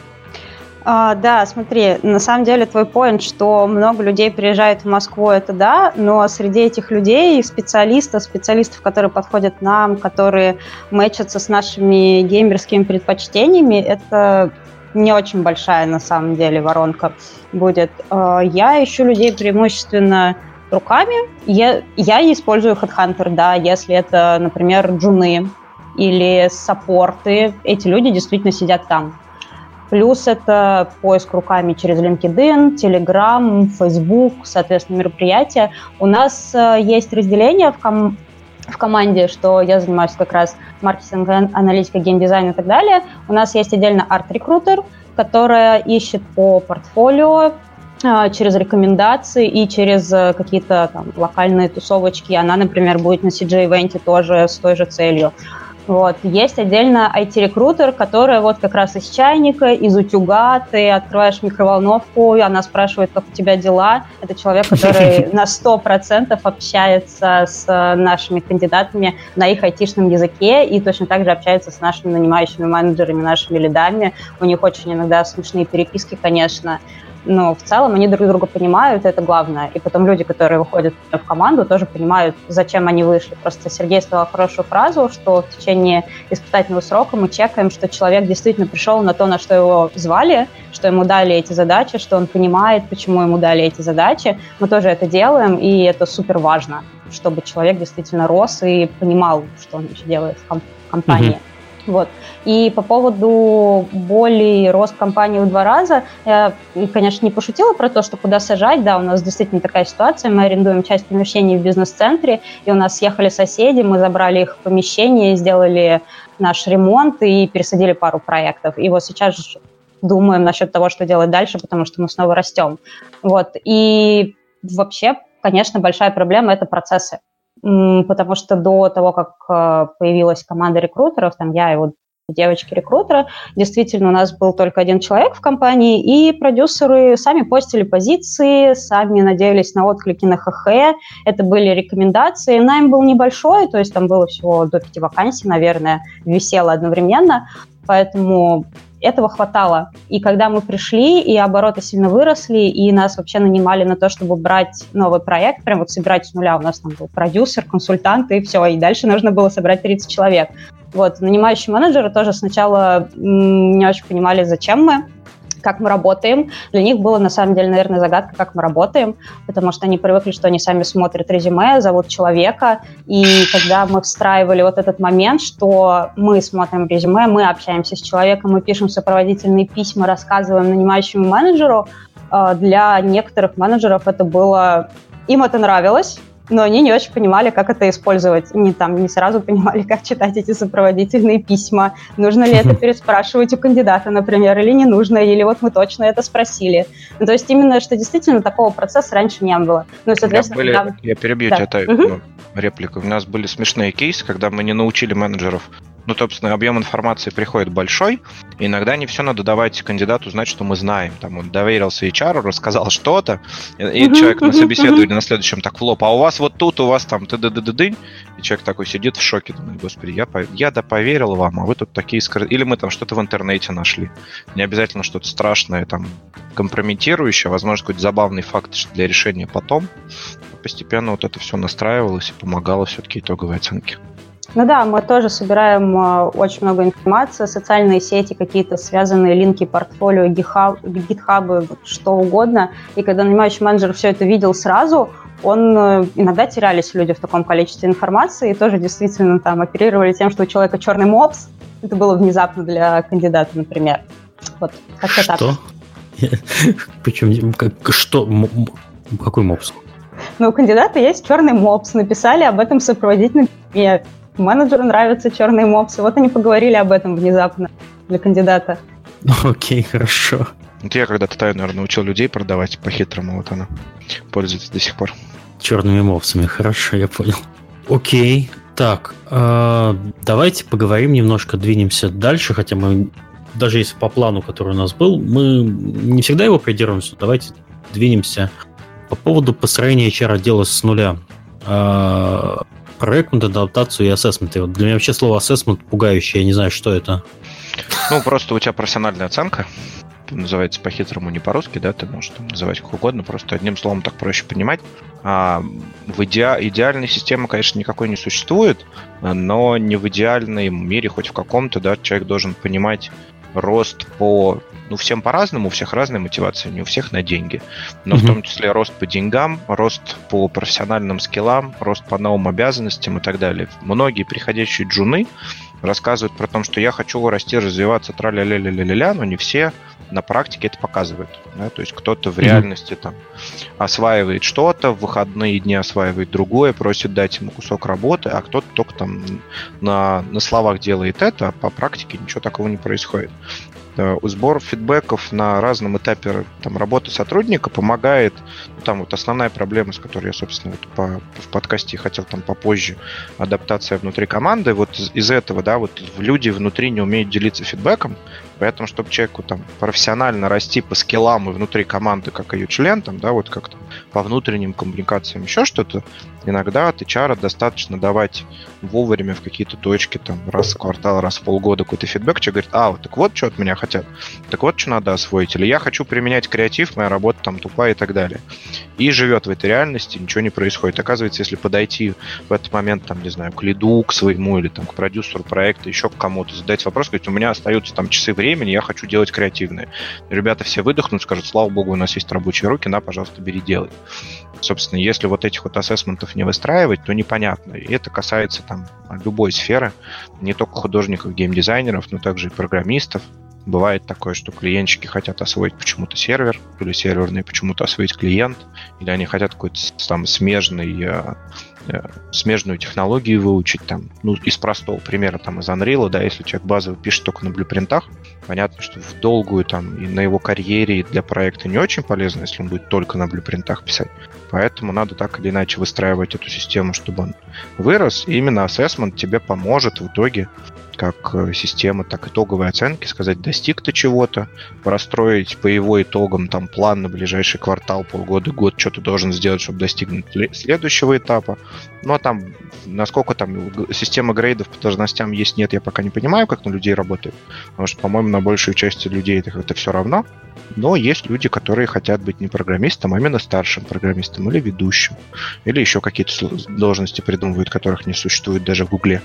[SPEAKER 4] А, да, смотри, на самом деле твой поинт, что много людей приезжает в Москву, это да, но среди этих людей специалистов, специалистов, которые подходят нам, которые мэчатся с нашими геймерскими предпочтениями, это не очень большая на самом деле воронка будет. А, я ищу людей преимущественно руками. Я, я использую HeadHunter, да, если это, например, джуны или саппорты. Эти люди действительно сидят там. Плюс это поиск руками через LinkedIn, Telegram, Facebook, соответственно, мероприятия. У нас э, есть разделение в, ком в команде, что я занимаюсь как раз маркетингом, аналитикой, геймдизайн и так далее. У нас есть отдельно арт-рекрутер, которая ищет по портфолио, э, через рекомендации и через э, какие-то там локальные тусовочки. Она, например, будет на CJ-ивенте тоже с той же целью. Вот. Есть отдельно IT-рекрутер, который вот как раз из чайника, из утюга, ты открываешь микроволновку, и она спрашивает, как у тебя дела. Это человек, который на 100% общается с нашими кандидатами на их айтишном языке и точно так же общается с нашими нанимающими менеджерами, нашими лидами. У них очень иногда смешные переписки, конечно но в целом они друг друга понимают, это главное. И потом люди, которые выходят в команду, тоже понимают, зачем они вышли. Просто Сергей сказал хорошую фразу, что в течение испытательного срока мы чекаем, что человек действительно пришел на то, на что его звали, что ему дали эти задачи, что он понимает, почему ему дали эти задачи. Мы тоже это делаем, и это супер важно, чтобы человек действительно рос и понимал, что он еще делает в компании. Mm-hmm. Вот. И по поводу боли рост компании в два раза, я, конечно, не пошутила про то, что куда сажать. Да, у нас действительно такая ситуация. Мы арендуем часть помещений в бизнес-центре, и у нас съехали соседи, мы забрали их помещение, сделали наш ремонт и пересадили пару проектов. И вот сейчас думаем насчет того, что делать дальше, потому что мы снова растем. Вот. И вообще, конечно, большая проблема – это процессы потому что до того, как э, появилась команда рекрутеров, там я и вот девочки-рекрутера, действительно у нас был только один человек в компании, и продюсеры сами постили позиции, сами надеялись на отклики на ХХ, это были рекомендации, найм был небольшой, то есть там было всего до пяти вакансий, наверное, висело одновременно, поэтому этого хватало. И когда мы пришли, и обороты сильно выросли, и нас вообще нанимали на то, чтобы брать новый проект, прям вот собирать с нуля. У нас там был продюсер, консультант, и все. И дальше нужно было собрать 30 человек. Вот, нанимающие менеджеры тоже сначала не очень понимали, зачем мы, как мы работаем. Для них было, на самом деле, наверное, загадка, как мы работаем, потому что они привыкли, что они сами смотрят резюме, зовут человека, и когда мы встраивали вот этот момент, что мы смотрим резюме, мы общаемся с человеком, мы пишем сопроводительные письма, рассказываем нанимающему менеджеру, э, для некоторых менеджеров это было... Им это нравилось, но они не очень понимали, как это использовать. Не, там, не сразу понимали, как читать эти сопроводительные письма. Нужно ли это переспрашивать у кандидата, например, или не нужно, или вот мы точно это спросили. Ну, то есть именно, что действительно такого процесса раньше не было. Ну,
[SPEAKER 3] соответственно, были, когда... Я перебью да. тебя, угу. ну, реплику. У нас были смешные кейсы, когда мы не научили менеджеров ну, собственно, объем информации приходит большой, и иногда не все надо давать кандидату знать, что мы знаем. Там он доверился HR, рассказал что-то, и uh-huh, человек uh-huh, на собеседовании uh-huh. на следующем так в лоб, а у вас вот тут, у вас там ты ды ды ды дынь и человек такой сидит в шоке, думает, господи, я, я да поверил вам, а вы тут такие скры... Или мы там что-то в интернете нашли. Не обязательно что-то страшное, там, компрометирующее, возможно, какой-то забавный факт для решения потом. Постепенно вот это все настраивалось и помогало все-таки итоговой оценке.
[SPEAKER 4] Ну да, мы тоже собираем э, очень много информации, социальные сети, какие-то связанные линки, портфолио, гитхабы, что угодно. И когда нанимающий менеджер все это видел сразу, он э, иногда терялись люди в таком количестве информации и тоже действительно там оперировали тем, что у человека черный мопс. Это было внезапно для кандидата, например. Вот, как-то
[SPEAKER 1] так. Что? Причем, как, что? Какой мопс?
[SPEAKER 4] Ну, у кандидата есть черный мопс. Написали об этом сопроводительном письме менеджеру нравятся черные мопсы. Вот они поговорили об этом внезапно для кандидата.
[SPEAKER 1] Окей, хорошо.
[SPEAKER 3] Вот я когда-то тайно, наверное, учил людей продавать по-хитрому, вот она пользуется до сих пор.
[SPEAKER 1] Черными мопсами, хорошо, я понял. Окей, так, э, давайте поговорим немножко, двинемся дальше, хотя мы даже если по плану, который у нас был, мы не всегда его придерживаемся. Давайте двинемся по поводу построения HR-отдела с нуля. А, проект, адаптацию и ассессмент. Вот для меня вообще слово ассессмент пугающее, я не знаю, что это.
[SPEAKER 3] Ну, просто у тебя профессиональная оценка, называется по-хитрому, не по-русски, да, ты можешь там называть как угодно, просто одним словом так проще понимать. А в иде... идеальной системы, конечно, никакой не существует, но не в идеальном мире, хоть в каком-то, да, человек должен понимать рост по ну, всем по-разному, у всех разные мотивации, не у всех на деньги. Но mm-hmm. в том числе рост по деньгам, рост по профессиональным скиллам, рост по новым обязанностям и так далее. Многие приходящие джуны рассказывают про то, что я хочу расти, развиваться, тра-ля-ля-ля-ля-ля, но не все на практике это показывает. Да? То есть кто-то в mm-hmm. реальности там осваивает что-то, в выходные дни осваивает другое, просит дать ему кусок работы, а кто-то только там на, на словах делает это, а по практике ничего такого не происходит. Э, сбор фидбэков на разном этапе там, работы сотрудника помогает. Ну, там вот основная проблема, с которой я, собственно, вот по, в подкасте хотел там попозже, адаптация внутри команды. Вот из, из этого, да, вот люди внутри не умеют делиться фидбэком, поэтому, чтобы человеку там профессионально расти по скиллам и внутри команды, как ее член, там, да, вот как-то по внутренним коммуникациям, еще что-то, иногда от HR достаточно давать вовремя в какие-то точки, там, раз в квартал, раз в полгода какой-то фидбэк, человек говорит, а, вот так вот, что от меня хотят, так вот, что надо освоить, или я хочу применять креатив, моя работа там тупая и так далее. И живет в этой реальности, ничего не происходит. Оказывается, если подойти в этот момент, там, не знаю, к лиду, к своему, или там к продюсеру проекта, еще к кому-то, задать вопрос, говорить, у меня остаются там часы времени, я хочу делать креативные. Ребята все выдохнут, скажут, слава богу, у нас есть рабочие руки, на, пожалуйста, бери, делай. Собственно, если вот этих вот ассессментов не выстраивать, то непонятно. И это касается там любой сферы, не только художников, геймдизайнеров, но также и программистов. Бывает такое, что клиентчики хотят освоить почему-то сервер, или серверные почему-то освоить клиент, или они хотят какой-то там смежный Э, смежную технологию выучить там, ну, из простого примера, там, из Unreal, да, если человек базово пишет только на блюпринтах, понятно, что в долгую там и на его карьере и для проекта не очень полезно, если он будет только на блюпринтах писать. Поэтому надо так или иначе выстраивать эту систему, чтобы он вырос, и именно assessment тебе поможет в итоге как э, система, так итоговой оценки, сказать, достиг ты чего-то, простроить по его итогам там план на ближайший квартал, полгода, год, что ты должен сделать, чтобы достигнуть следующего этапа. Ну а там, насколько там система грейдов по должностям есть, нет, я пока не понимаю, как на людей работает. Потому что, по-моему, на большую часть людей это как-то все равно. Но есть люди, которые хотят быть не программистом, а именно старшим программистом или ведущим. Или еще какие-то должности придумывают, которых не существует даже в Гугле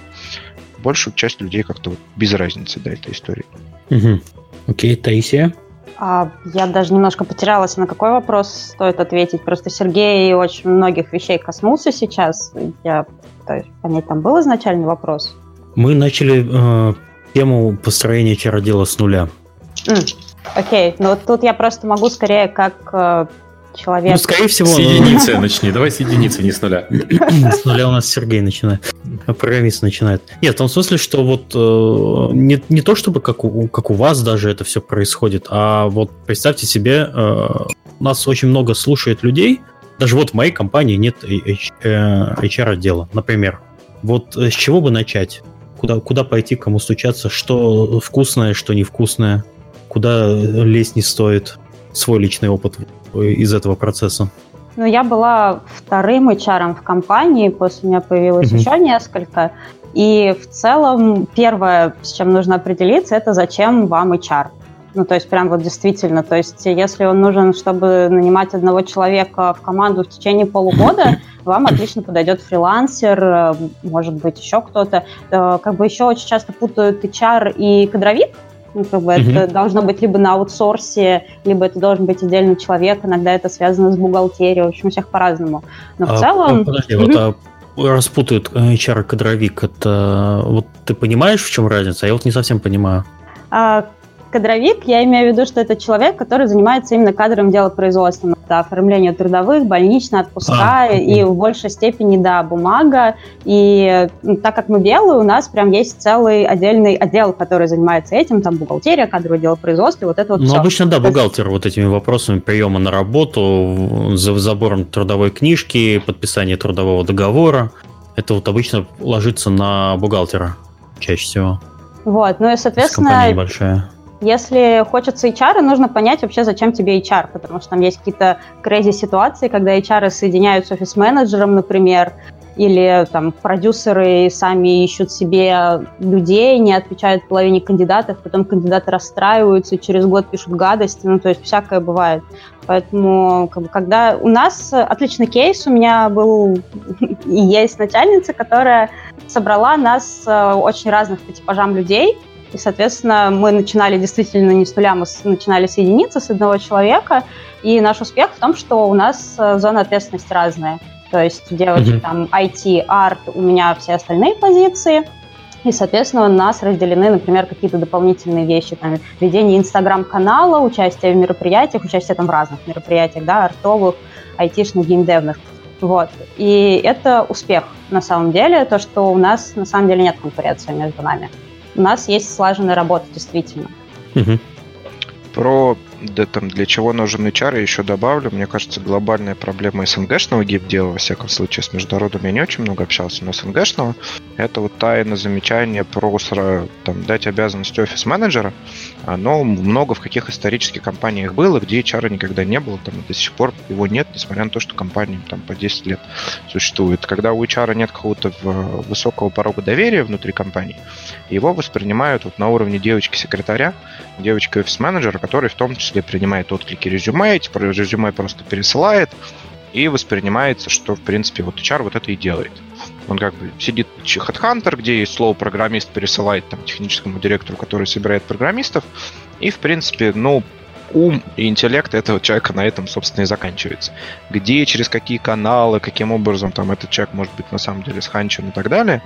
[SPEAKER 3] большую часть людей как-то вот без разницы до этой истории.
[SPEAKER 1] Угу. Окей, Таисия?
[SPEAKER 4] А, я даже немножко потерялась, на какой вопрос стоит ответить. Просто Сергей очень многих вещей коснулся сейчас. Я пытаюсь понять, там был изначальный вопрос?
[SPEAKER 1] Мы начали э, тему построения чародела с нуля.
[SPEAKER 4] Mm, окей, ну тут я просто могу скорее как э, человек... Ну,
[SPEAKER 1] скорее всего...
[SPEAKER 2] С единицы начни, давай с единицы, не с нуля.
[SPEAKER 1] С нуля у нас Сергей начинает. Программист начинает. Нет, в том смысле, что вот э, не, не то, чтобы как у, как у вас даже это все происходит, а вот представьте себе, э, у нас очень много слушает людей, даже вот в моей компании нет HR-отдела, э, например. Вот с чего бы начать? Куда, куда пойти, кому стучаться, что вкусное, что невкусное, куда лезть не стоит, свой личный опыт из этого процесса?
[SPEAKER 4] Ну, я была вторым HR в компании, после меня появилось mm-hmm. еще несколько. И в целом первое, с чем нужно определиться, это зачем вам HR. Ну, то есть прям вот действительно, то есть если он нужен, чтобы нанимать одного человека в команду в течение полугода, вам отлично подойдет фрилансер, э, может быть, еще кто-то. Э, как бы еще очень часто путают HR и кадровик, ну, как бы mm-hmm. это должно быть либо на аутсорсе, либо это должен быть отдельный человек, иногда это связано с бухгалтерией, в общем, у всех по-разному. Но в а, целом...
[SPEAKER 1] Подожди, mm-hmm. вот а распутают HR кадровик, это вот ты понимаешь, в чем разница? Я вот не совсем понимаю.
[SPEAKER 4] А, кадровик, я имею в виду, что это человек, который занимается именно кадровым делопроизводством. Это оформление трудовых, больничные отпуска а, и в большей степени, да, бумага. И так как мы белые, у нас прям есть целый отдельный отдел, который занимается этим, там бухгалтерия, кадровое делопроизводство, вот это вот
[SPEAKER 1] Ну,
[SPEAKER 4] все.
[SPEAKER 1] обычно, да, бухгалтер вот этими вопросами приема на работу, за забором трудовой книжки, подписание трудового договора. Это вот обычно ложится на бухгалтера чаще всего.
[SPEAKER 4] Вот, ну и, соответственно...
[SPEAKER 1] большая
[SPEAKER 4] Если хочется HR, нужно понять вообще, зачем тебе HR, потому что там есть какие-то crazy ситуации, когда HR соединяют с офис-менеджером, например, или там продюсеры сами ищут себе людей, не отвечают половине кандидатов, потом кандидаты расстраиваются через год пишут гадости, ну, то есть всякое бывает. Поэтому, как бы, когда у нас отличный кейс, у меня был и есть начальница, которая собрала нас э, очень разных по типажам людей, и, соответственно, мы начинали действительно не с нуля, мы начинали с единицы, с одного человека. И наш успех в том, что у нас э, зона ответственности разная. То есть девочки mm-hmm. там IT, арт, у меня все остальные позиции. И, соответственно, у нас разделены, например, какие-то дополнительные вещи, там, ведение инстаграм-канала, участие в мероприятиях, участие там в разных мероприятиях, да, артовых, айтишных, геймдевных. Вот. И это успех на самом деле, то, что у нас на самом деле нет конкуренции между нами у нас есть слаженная работа, действительно.
[SPEAKER 3] Угу. Про да, там, для чего нужен HR, еще добавлю. Мне кажется, глобальная проблема СНГшного гип-дела, во всяком случае, с международным я не очень много общался, но СНГшного, это вот тайное замечание про там, дать обязанности офис-менеджера. Оно много в каких исторических компаниях было, где HR никогда не было, там до сих пор его нет, несмотря на то, что компания там по 10 лет существует. Когда у HR нет какого-то высокого порога доверия внутри компании, его воспринимают вот на уровне девочки-секретаря, девочки-офис-менеджера, который в том числе принимает отклики резюме, эти резюме просто пересылает, и воспринимается, что, в принципе, вот HR вот это и делает. Он как бы сидит HeadHunter, где есть слово программист, пересылает там техническому директору, который собирает программистов, и, в принципе, ну, ум и интеллект этого человека на этом, собственно, и заканчивается. Где, через какие каналы, каким образом там этот человек может быть на самом деле сханчен и так далее,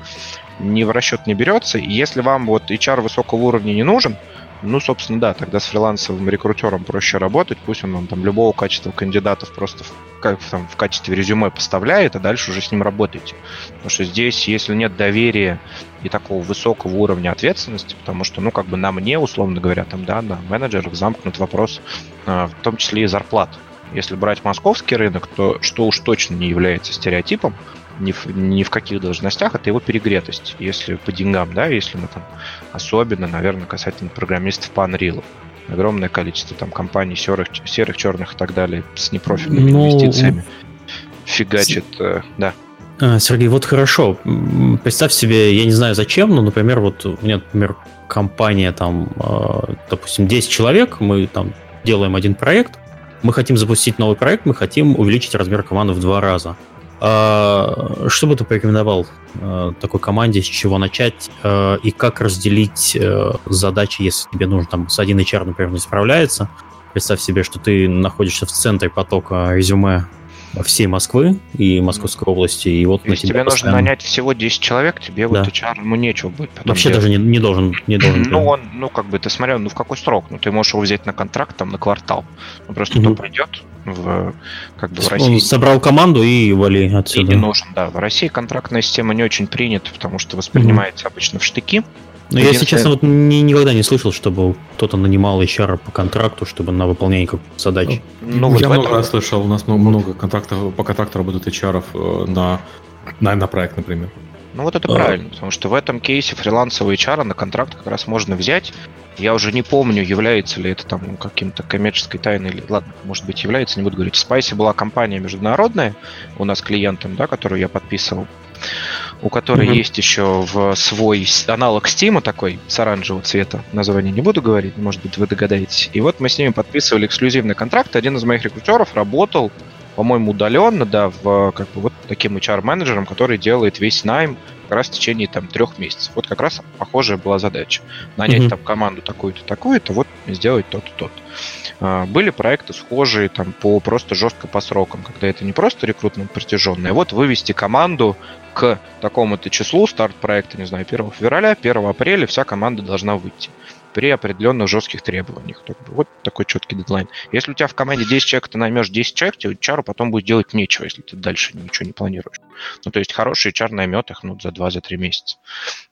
[SPEAKER 3] ни в расчет не берется. Если вам вот HR высокого уровня не нужен, ну, собственно, да, тогда с фрилансовым рекрутером проще работать, пусть он вам там любого качества кандидатов просто в, как, там, в качестве резюме поставляет, а дальше уже с ним работаете. Потому что здесь, если нет доверия и такого высокого уровня ответственности, потому что, ну, как бы на мне, условно говоря, там, да, на менеджерах замкнут вопрос, э, в том числе и зарплат. Если брать московский рынок, то что уж точно не является стереотипом, ни в, ни в каких должностях, это его перегретость. Если по деньгам, да, если мы там особенно, наверное, касательно программистов по Unreal. Огромное количество там компаний серых, серых, черных и так далее с непрофильными ну, инвестициями фигачит, с... э, да.
[SPEAKER 1] А, Сергей, вот хорошо. Представь себе, я не знаю зачем, но, например, вот у меня, например, компания там, э, допустим, 10 человек, мы там делаем один проект, мы хотим запустить новый проект, мы хотим увеличить размер команды в два раза. А, что бы ты порекомендовал а, такой команде, с чего начать а, и как разделить задачи, если тебе нужно там с один HR, например, не справляется? Представь себе, что ты находишься в центре потока резюме всей Москвы и Московской области. И вот
[SPEAKER 3] То на тебе постоянно... нужно нанять всего 10 человек, тебе да. вот HR, ему нечего будет
[SPEAKER 1] Вообще делать. даже не, не должен. Не должен
[SPEAKER 3] ну, он, ну, как бы, ты смотрел, ну, в какой срок? Ну, ты можешь его взять на контракт, там, на квартал. Ну, просто угу. кто придет в, как бы, в России. Он
[SPEAKER 1] собрал команду и вали отсюда.
[SPEAKER 3] И не нужен, да. В России контрактная система не очень принята, потому что воспринимается угу. обычно в штыки.
[SPEAKER 1] Но я, если честно, вот ни, никогда не слышал, чтобы кто-то нанимал HR по контракту, чтобы на выполнение какой-то задачи.
[SPEAKER 2] Ну, ну я много раз слышал, у нас много контрактов, по контракту работают HR э, на, на, на проект, например.
[SPEAKER 3] Ну вот это а. правильно, потому что в этом кейсе фрилансовый HR на контракт как раз можно взять. Я уже не помню, является ли это там каким-то коммерческой тайной или, ладно, может быть является, не буду говорить. В Spice была компания международная у нас клиентом, да, которую я подписывал у которой mm-hmm. есть еще в свой аналог Steam такой с оранжевого цвета. Название не буду говорить, может быть, вы догадаетесь. И вот мы с ними подписывали эксклюзивный контракт. Один из моих рекрутеров работал, по-моему, удаленно, да, в как бы вот таким HR-менеджером, который делает весь найм как раз в течение там трех месяцев. Вот как раз похожая была задача. Нанять mm-hmm. там команду такую-то, такую-то, вот сделать то-то, то-то. А, были проекты схожие там по просто жестко по срокам, когда это не просто рекрутмент протяженный, а вот вывести команду к такому-то числу, старт проекта, не знаю, 1 февраля, 1 апреля вся команда должна выйти при определенных жестких требованиях. Вот такой четкий дедлайн. Если у тебя в команде 10 человек, ты наймешь 10 человек, тебе чару потом будет делать нечего, если ты дальше ничего не планируешь. Ну, то есть хороший чар наймет их ну, за 2-3 месяца.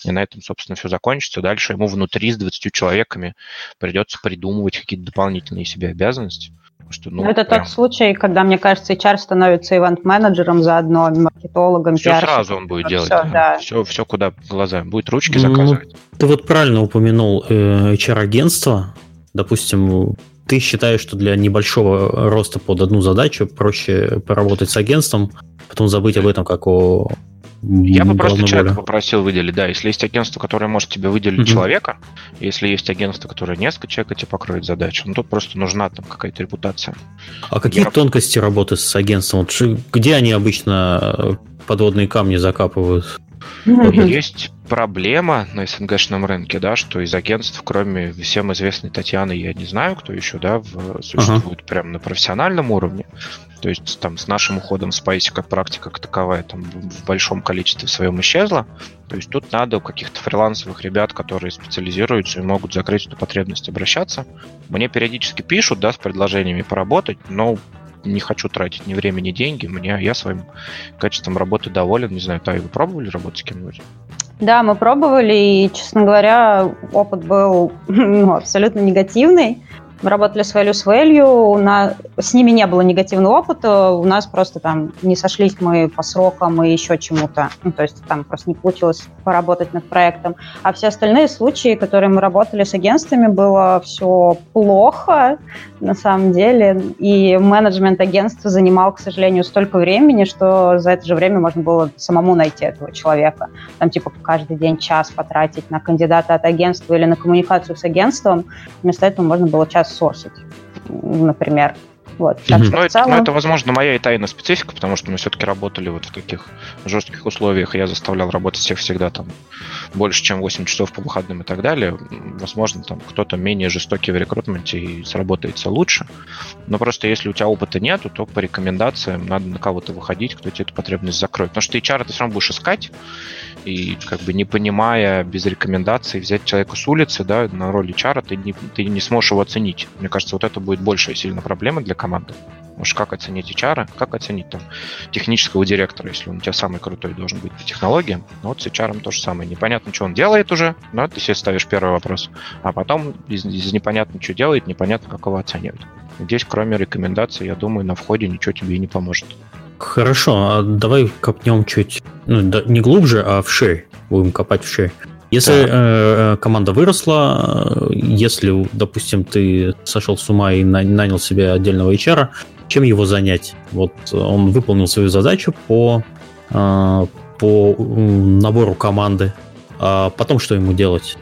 [SPEAKER 3] И на этом, собственно, все закончится. Дальше ему внутри с 20 человеками придется придумывать какие-то дополнительные себе обязанности.
[SPEAKER 4] Что, ну, это прям... тот случай, когда, мне кажется, HR становится ивент-менеджером заодно, маркетологом,
[SPEAKER 3] Все пиарщиком. сразу он будет делать. Все, да. все, все куда глаза. Будет ручки ну, заказывать.
[SPEAKER 1] Ты вот правильно упомянул э, HR-агентство. допустим, ты считаешь, что для небольшого роста под одну задачу проще поработать с агентством, потом забыть об этом как о
[SPEAKER 3] я бы просто человека попросил выделить, да, если есть агентство, которое может тебе выделить mm человека, если есть агентство, которое несколько человек тебе покроет задачу, ну тут просто нужна там какая-то репутация.
[SPEAKER 1] А какие Я... тонкости работы с агентством? Где они обычно подводные камни закапывают?
[SPEAKER 3] Есть проблема на СНГшном рынке, да, что из агентств, кроме всем известной Татьяны, я не знаю, кто еще, да, в, существует uh-huh. прямо на профессиональном уровне. То есть там с нашим уходом в Spice как практика как таковая там в большом количестве своем исчезла. То есть тут надо у каких-то фрилансовых ребят, которые специализируются и могут закрыть эту потребность, обращаться. Мне периодически пишут, да, с предложениями поработать, но не хочу тратить ни время, ни деньги. Мне, я своим качеством работы доволен. Не знаю, Тай, вы пробовали работать с кем-нибудь?
[SPEAKER 4] Да, мы пробовали, и, честно говоря, опыт был ну, абсолютно негативный. Мы работали с Value с Value, на... с ними не было негативного опыта, у нас просто там не сошлись мы по срокам и еще чему-то. Ну, то есть там просто не получилось поработать над проектом. А все остальные случаи, которые мы работали с агентствами, было все плохо на самом деле. И менеджмент агентства занимал, к сожалению, столько времени, что за это же время можно было самому найти этого человека. Там типа каждый день час потратить на кандидата от агентства или на коммуникацию с агентством. Вместо этого можно было час сорсить, например. Вот.
[SPEAKER 3] Так что ну, целом... это, ну, это, возможно, моя и тайная специфика, потому что мы все-таки работали вот в таких жестких условиях, и я заставлял работать всех всегда там больше, чем 8 часов по выходным и так далее. Возможно, там кто-то менее жестокий в рекрутменте и сработается лучше. Но просто если у тебя опыта нету, то по рекомендациям надо на кого-то выходить, кто тебе эту потребность закроет. Потому что HR ты все равно будешь искать, и как бы не понимая без рекомендаций взять человека с улицы, да, на роль HR, ты не, ты не сможешь его оценить. Мне кажется, вот это будет большая сильно проблема для команды. Что как оценить HR, как оценить там технического директора, если он у тебя самый крутой должен быть по технологиям. Ну, вот с HR то же самое. Непонятно, что он делает уже, но ты себе ставишь первый вопрос. А потом из, из непонятно, что делает, непонятно, как его оценивать. Здесь, кроме рекомендаций, я думаю, на входе ничего тебе не поможет.
[SPEAKER 1] Хорошо, а давай копнем чуть, ну, да, не глубже, а в шею. Будем копать в шею. Если да. э, команда выросла, если, допустим, ты сошел с ума и нанял себе отдельного HR, чем его занять? Вот он выполнил свою задачу по, э, по набору команды, а потом что ему делать?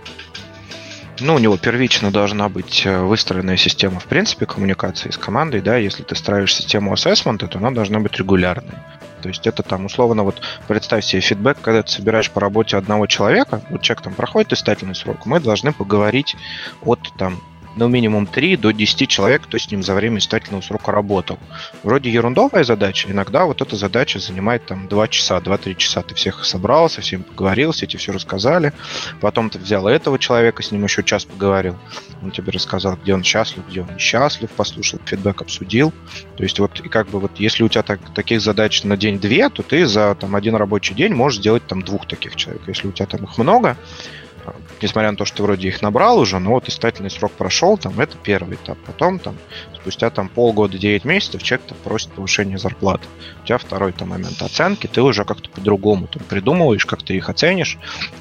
[SPEAKER 3] ну, у него первично должна быть э, выстроенная система, в принципе, коммуникации с командой, да, если ты строишь систему ассессмента, то она должна быть регулярной. То есть это там условно вот представь себе фидбэк, когда ты собираешь по работе одного человека, вот человек там проходит испытательный срок, мы должны поговорить от там ну, минимум 3 до 10 человек, кто с ним за время испытательного срока работал. Вроде ерундовая задача, иногда вот эта задача занимает там 2 часа, 2-3 часа. Ты всех собрал, со всеми поговорил, все тебе все рассказали. Потом ты взял этого человека, с ним еще час поговорил. Он тебе рассказал, где он счастлив, где он несчастлив, послушал фидбэк, обсудил. То есть вот и как бы вот если у тебя так, таких задач на день-две, то ты за там один рабочий день можешь сделать там двух таких человек. Если у тебя там их много, несмотря на то, что ты вроде их набрал уже, но вот испытательный срок прошел, там, это первый этап. Потом, там, спустя там полгода, 9 месяцев, человек там, просит повышение зарплаты. У тебя второй там момент оценки, ты уже как-то по-другому там придумываешь, как ты их оценишь.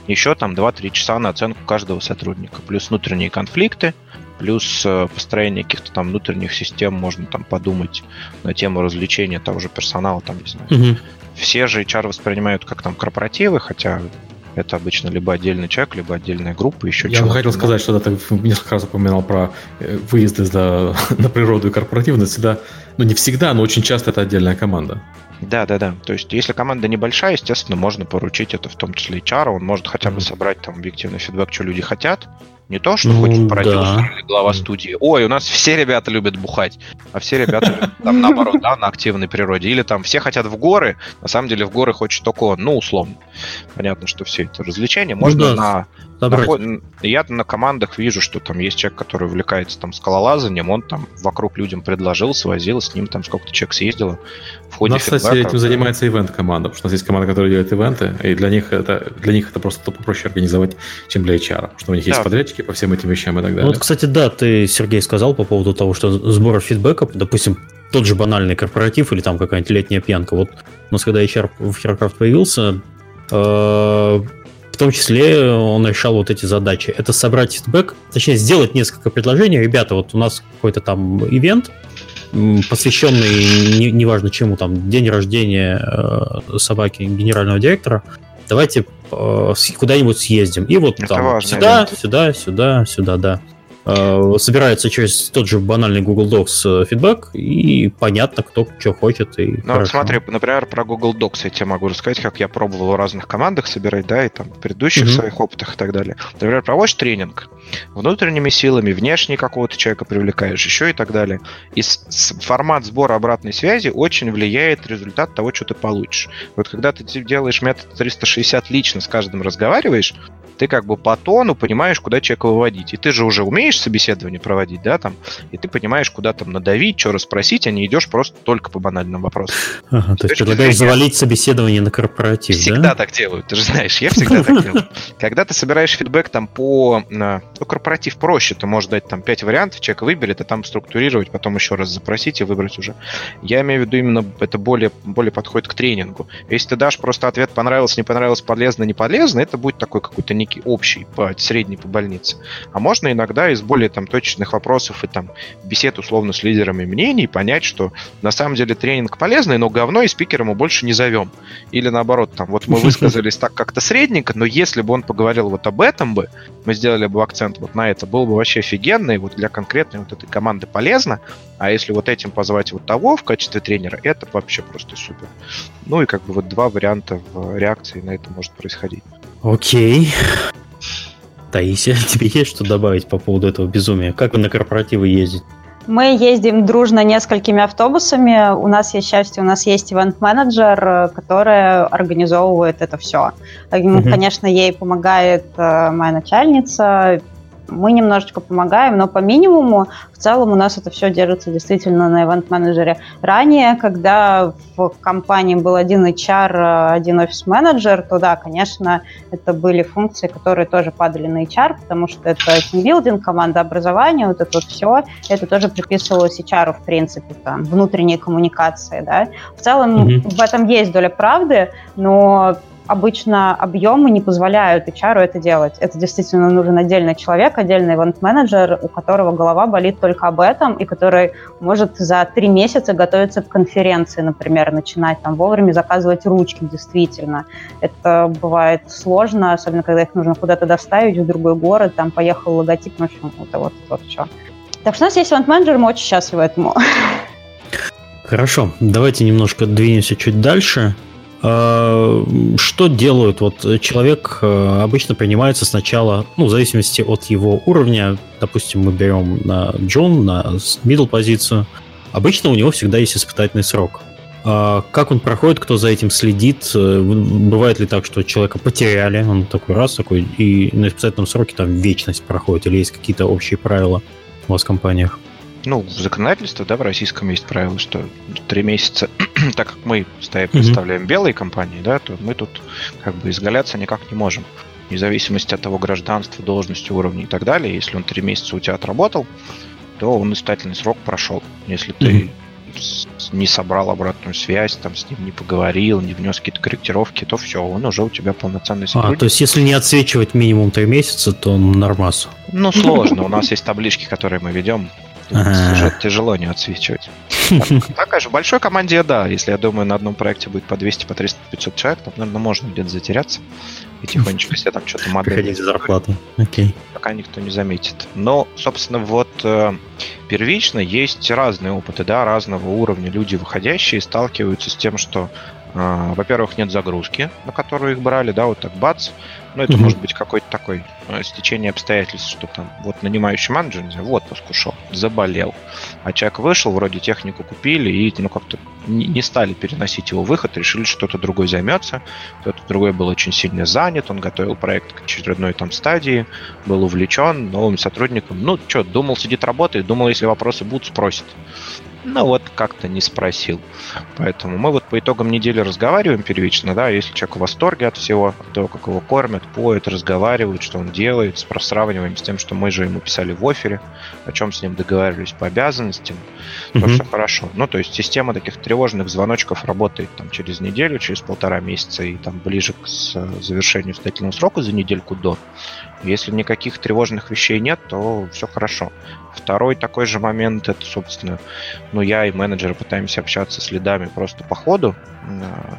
[SPEAKER 3] Еще там 2-3 часа на оценку каждого сотрудника. Плюс внутренние конфликты, плюс э, построение каких-то там внутренних систем, можно там подумать на тему развлечения того же персонала, там, не знаю. Угу. Все же HR воспринимают как там корпоративы, хотя это обычно либо отдельный человек, либо отдельная группа, еще
[SPEAKER 2] Я хотел сказать, что ты несколько раз упоминал про э, выезды за, на природу и корпоративность. Всегда, ну не всегда, но очень часто это отдельная команда.
[SPEAKER 3] Да, да, да. То есть, если команда небольшая, естественно, можно поручить это в том числе HR, он может хотя бы собрать там объективный фидбэк, что люди хотят, не то, что ну, хочет продюсер да. или глава студии. Ой, у нас все ребята любят бухать, а все ребята там наоборот, да, на активной природе. Или там все хотят в горы, на самом деле в горы хочет только он, ну, условно. Понятно, что все это развлечения. Ну Можно ну, да. на, на... Я на командах вижу, что там есть человек, который увлекается там скалолазанием, он там вокруг людям предложил, свозил, с ним там сколько-то человек съездило.
[SPEAKER 2] Ходе у нас, фидбэка, кстати, этим занимается ивент-команда, потому что у нас есть команда, которая делает ивенты, и для них это, для них это просто проще организовать, чем для HR, потому что у них да. есть подрядчики, по всем этим вещам и так далее.
[SPEAKER 1] Ну, вот, кстати, да, ты, Сергей, сказал по поводу того, что сбора фидбэка, допустим, тот же банальный корпоратив или там какая-нибудь летняя пьянка. Вот у нас когда HR в HeroCraft появился, э, В том числе он решал вот эти задачи. Это собрать фидбэк, точнее, сделать несколько предложений. Ребята, вот у нас какой-то там ивент, посвященный, не, неважно чему, там, день рождения э, собаки генерального директора, давайте э, куда-нибудь съездим. И вот Это там сюда, ивент. сюда, сюда, сюда, да. Э, собирается через тот же банальный Google Docs э, фидбэк, и понятно, кто что хочет. И
[SPEAKER 3] ну, вот смотри, например, про Google Docs я тебе могу рассказать, как я пробовал в разных командах собирать, да, и там в предыдущих mm-hmm. своих опытах и так далее. Например, проводишь тренинг, внутренними силами, внешне какого-то человека привлекаешь, еще и так далее. И формат сбора обратной связи очень влияет результат того, что ты получишь. Вот когда ты делаешь метод 360 лично с каждым разговариваешь, ты как бы по тону понимаешь, куда человека выводить. И ты же уже умеешь собеседование проводить, да, там, и ты понимаешь, куда там надавить, что расспросить, а не идешь просто только по банальным вопросам.
[SPEAKER 1] Ага, то есть предлагаешь завалить собеседование на корпоратив,
[SPEAKER 3] Всегда
[SPEAKER 1] да?
[SPEAKER 3] так делают, ты же знаешь, я всегда так делаю. Когда ты собираешь фидбэк там по... Ну, корпоратив проще, ты можешь дать там 5 вариантов, человек выберет, и там структурировать, потом еще раз запросить и выбрать уже. Я имею в виду именно это более, более подходит к тренингу. Если ты дашь просто ответ понравилось, не понравилось, полезно, не полезно, это будет такой какой-то некий общий, по, средний по больнице. А можно иногда из более там точечных вопросов и там бесед условно с лидерами мнений понять, что на самом деле тренинг полезный, но говно и спикера мы больше не зовем. Или наоборот, там вот мы высказались так как-то средненько, но если бы он поговорил вот об этом бы, мы сделали бы акцент вот на это, было бы вообще офигенно, и вот для конкретной вот этой команды полезно, а если вот этим позвать вот того в качестве тренера, это вообще просто супер. Ну и как бы вот два варианта в реакции на это может происходить.
[SPEAKER 1] Окей. Таисия, тебе есть что добавить по поводу этого безумия? Как вы на корпоративы ездите?
[SPEAKER 4] Мы ездим дружно несколькими автобусами. У нас есть счастье, у нас есть ивент-менеджер, который организовывает это все. Mm-hmm. Конечно, ей помогает э, моя начальница, мы немножечко помогаем, но по минимуму в целом у нас это все держится действительно на ивент-менеджере. Ранее, когда в компании был один HR, один офис-менеджер, то да, конечно, это были функции, которые тоже падали на HR, потому что это тимбилдинг, команда образования, вот это вот все, это тоже приписывалось HR, в принципе, там, внутренние коммуникации, да. В целом mm-hmm. в этом есть доля правды, но обычно объемы не позволяют HR это делать. Это действительно нужен отдельный человек, отдельный ивент-менеджер, у которого голова болит только об этом, и который может за три месяца готовиться к конференции, например, начинать там вовремя заказывать ручки, действительно. Это бывает сложно, особенно когда их нужно куда-то доставить в другой город, там поехал логотип, ну, в общем, это вот, вот все. Так что у нас есть ивент-менеджер, мы очень счастливы этому.
[SPEAKER 1] Хорошо, давайте немножко двинемся чуть дальше. А, что делают? Вот человек э, обычно принимается сначала, ну, в зависимости от его уровня. Допустим, мы берем на Джон, на middle позицию. Обычно у него всегда есть испытательный срок. А как он проходит, кто за этим следит? Э, бывает ли так, что человека потеряли, он такой раз такой, и на испытательном сроке там вечность проходит, или есть какие-то общие правила у вас в компаниях?
[SPEAKER 3] Ну, в законодательстве, да, в российском есть правило, что три месяца, так как мы стоим, представляем mm-hmm. белые компании, да, то мы тут как бы изгаляться никак не можем. Вне зависимости от того гражданства, должности, уровня и так далее, если он три месяца у тебя отработал, то он испытательный срок прошел. Если ты mm-hmm. не собрал обратную связь, там с ним не поговорил, не внес какие-то корректировки, то все, он уже у тебя полноценный
[SPEAKER 1] сотрудник. А, то есть если не отсвечивать минимум три месяца, то он нормас.
[SPEAKER 3] Ну, сложно. У нас есть таблички, которые мы ведем Ага. Тяжело не отсвечивать. Такая же в большой команде, да. Если, я думаю, на одном проекте будет по 200, по 300, по 500 человек, там, наверное, можно где-то затеряться и тихонечко себе там что-то модель.
[SPEAKER 1] зарплату. Окей.
[SPEAKER 3] Пока никто не заметит. Но, собственно, вот э, первично есть разные опыты, да, разного уровня. Люди, выходящие, сталкиваются с тем, что во-первых, нет загрузки, на которую их брали, да, вот так бац, ну, это mm-hmm. может быть какой-то такой э, стечение обстоятельств, что там вот нанимающий менеджер не знаю, в отпуск ушел, заболел. А человек вышел, вроде технику купили и ну как-то не, не стали переносить его выход, решили, что кто-то другой займется. Кто-то другой был очень сильно занят, он готовил проект к очередной там стадии, был увлечен новым сотрудником. Ну, что, думал, сидит работает, думал, если вопросы будут, спросит. Ну вот как-то не спросил. Поэтому мы вот по итогам недели разговариваем первично, да, если человек в восторге от всего, от того, как его кормят, поют, разговаривают, что он делает, сравниваем с тем, что мы же ему писали в офере, о чем с ним договаривались по обязанностям, то mm-hmm. все хорошо. Ну, то есть система таких тревожных звоночков работает там через неделю, через полтора месяца и там ближе к завершению испытательного срока за недельку до. Если никаких тревожных вещей нет, то все хорошо. Второй такой же момент, это, собственно, ну, я и менеджеры пытаемся общаться с лидами просто по ходу. А,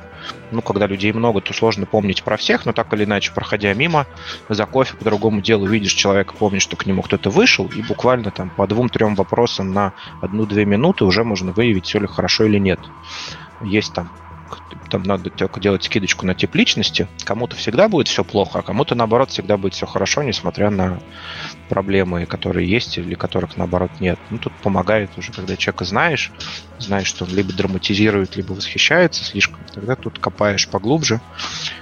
[SPEAKER 3] ну, когда людей много, то сложно помнить про всех, но так или иначе, проходя мимо, за кофе по другому делу видишь человека, помнишь, что к нему кто-то вышел, и буквально там по двум-трем вопросам на одну-две минуты уже можно выявить, все ли хорошо или нет. Есть там там надо только делать скидочку на тип личности. Кому-то всегда будет все плохо, а кому-то, наоборот, всегда будет все хорошо, несмотря на проблемы, которые есть или которых, наоборот, нет. Ну, тут помогает уже, когда человека знаешь, знаешь, что он либо драматизирует, либо восхищается слишком, тогда тут копаешь поглубже,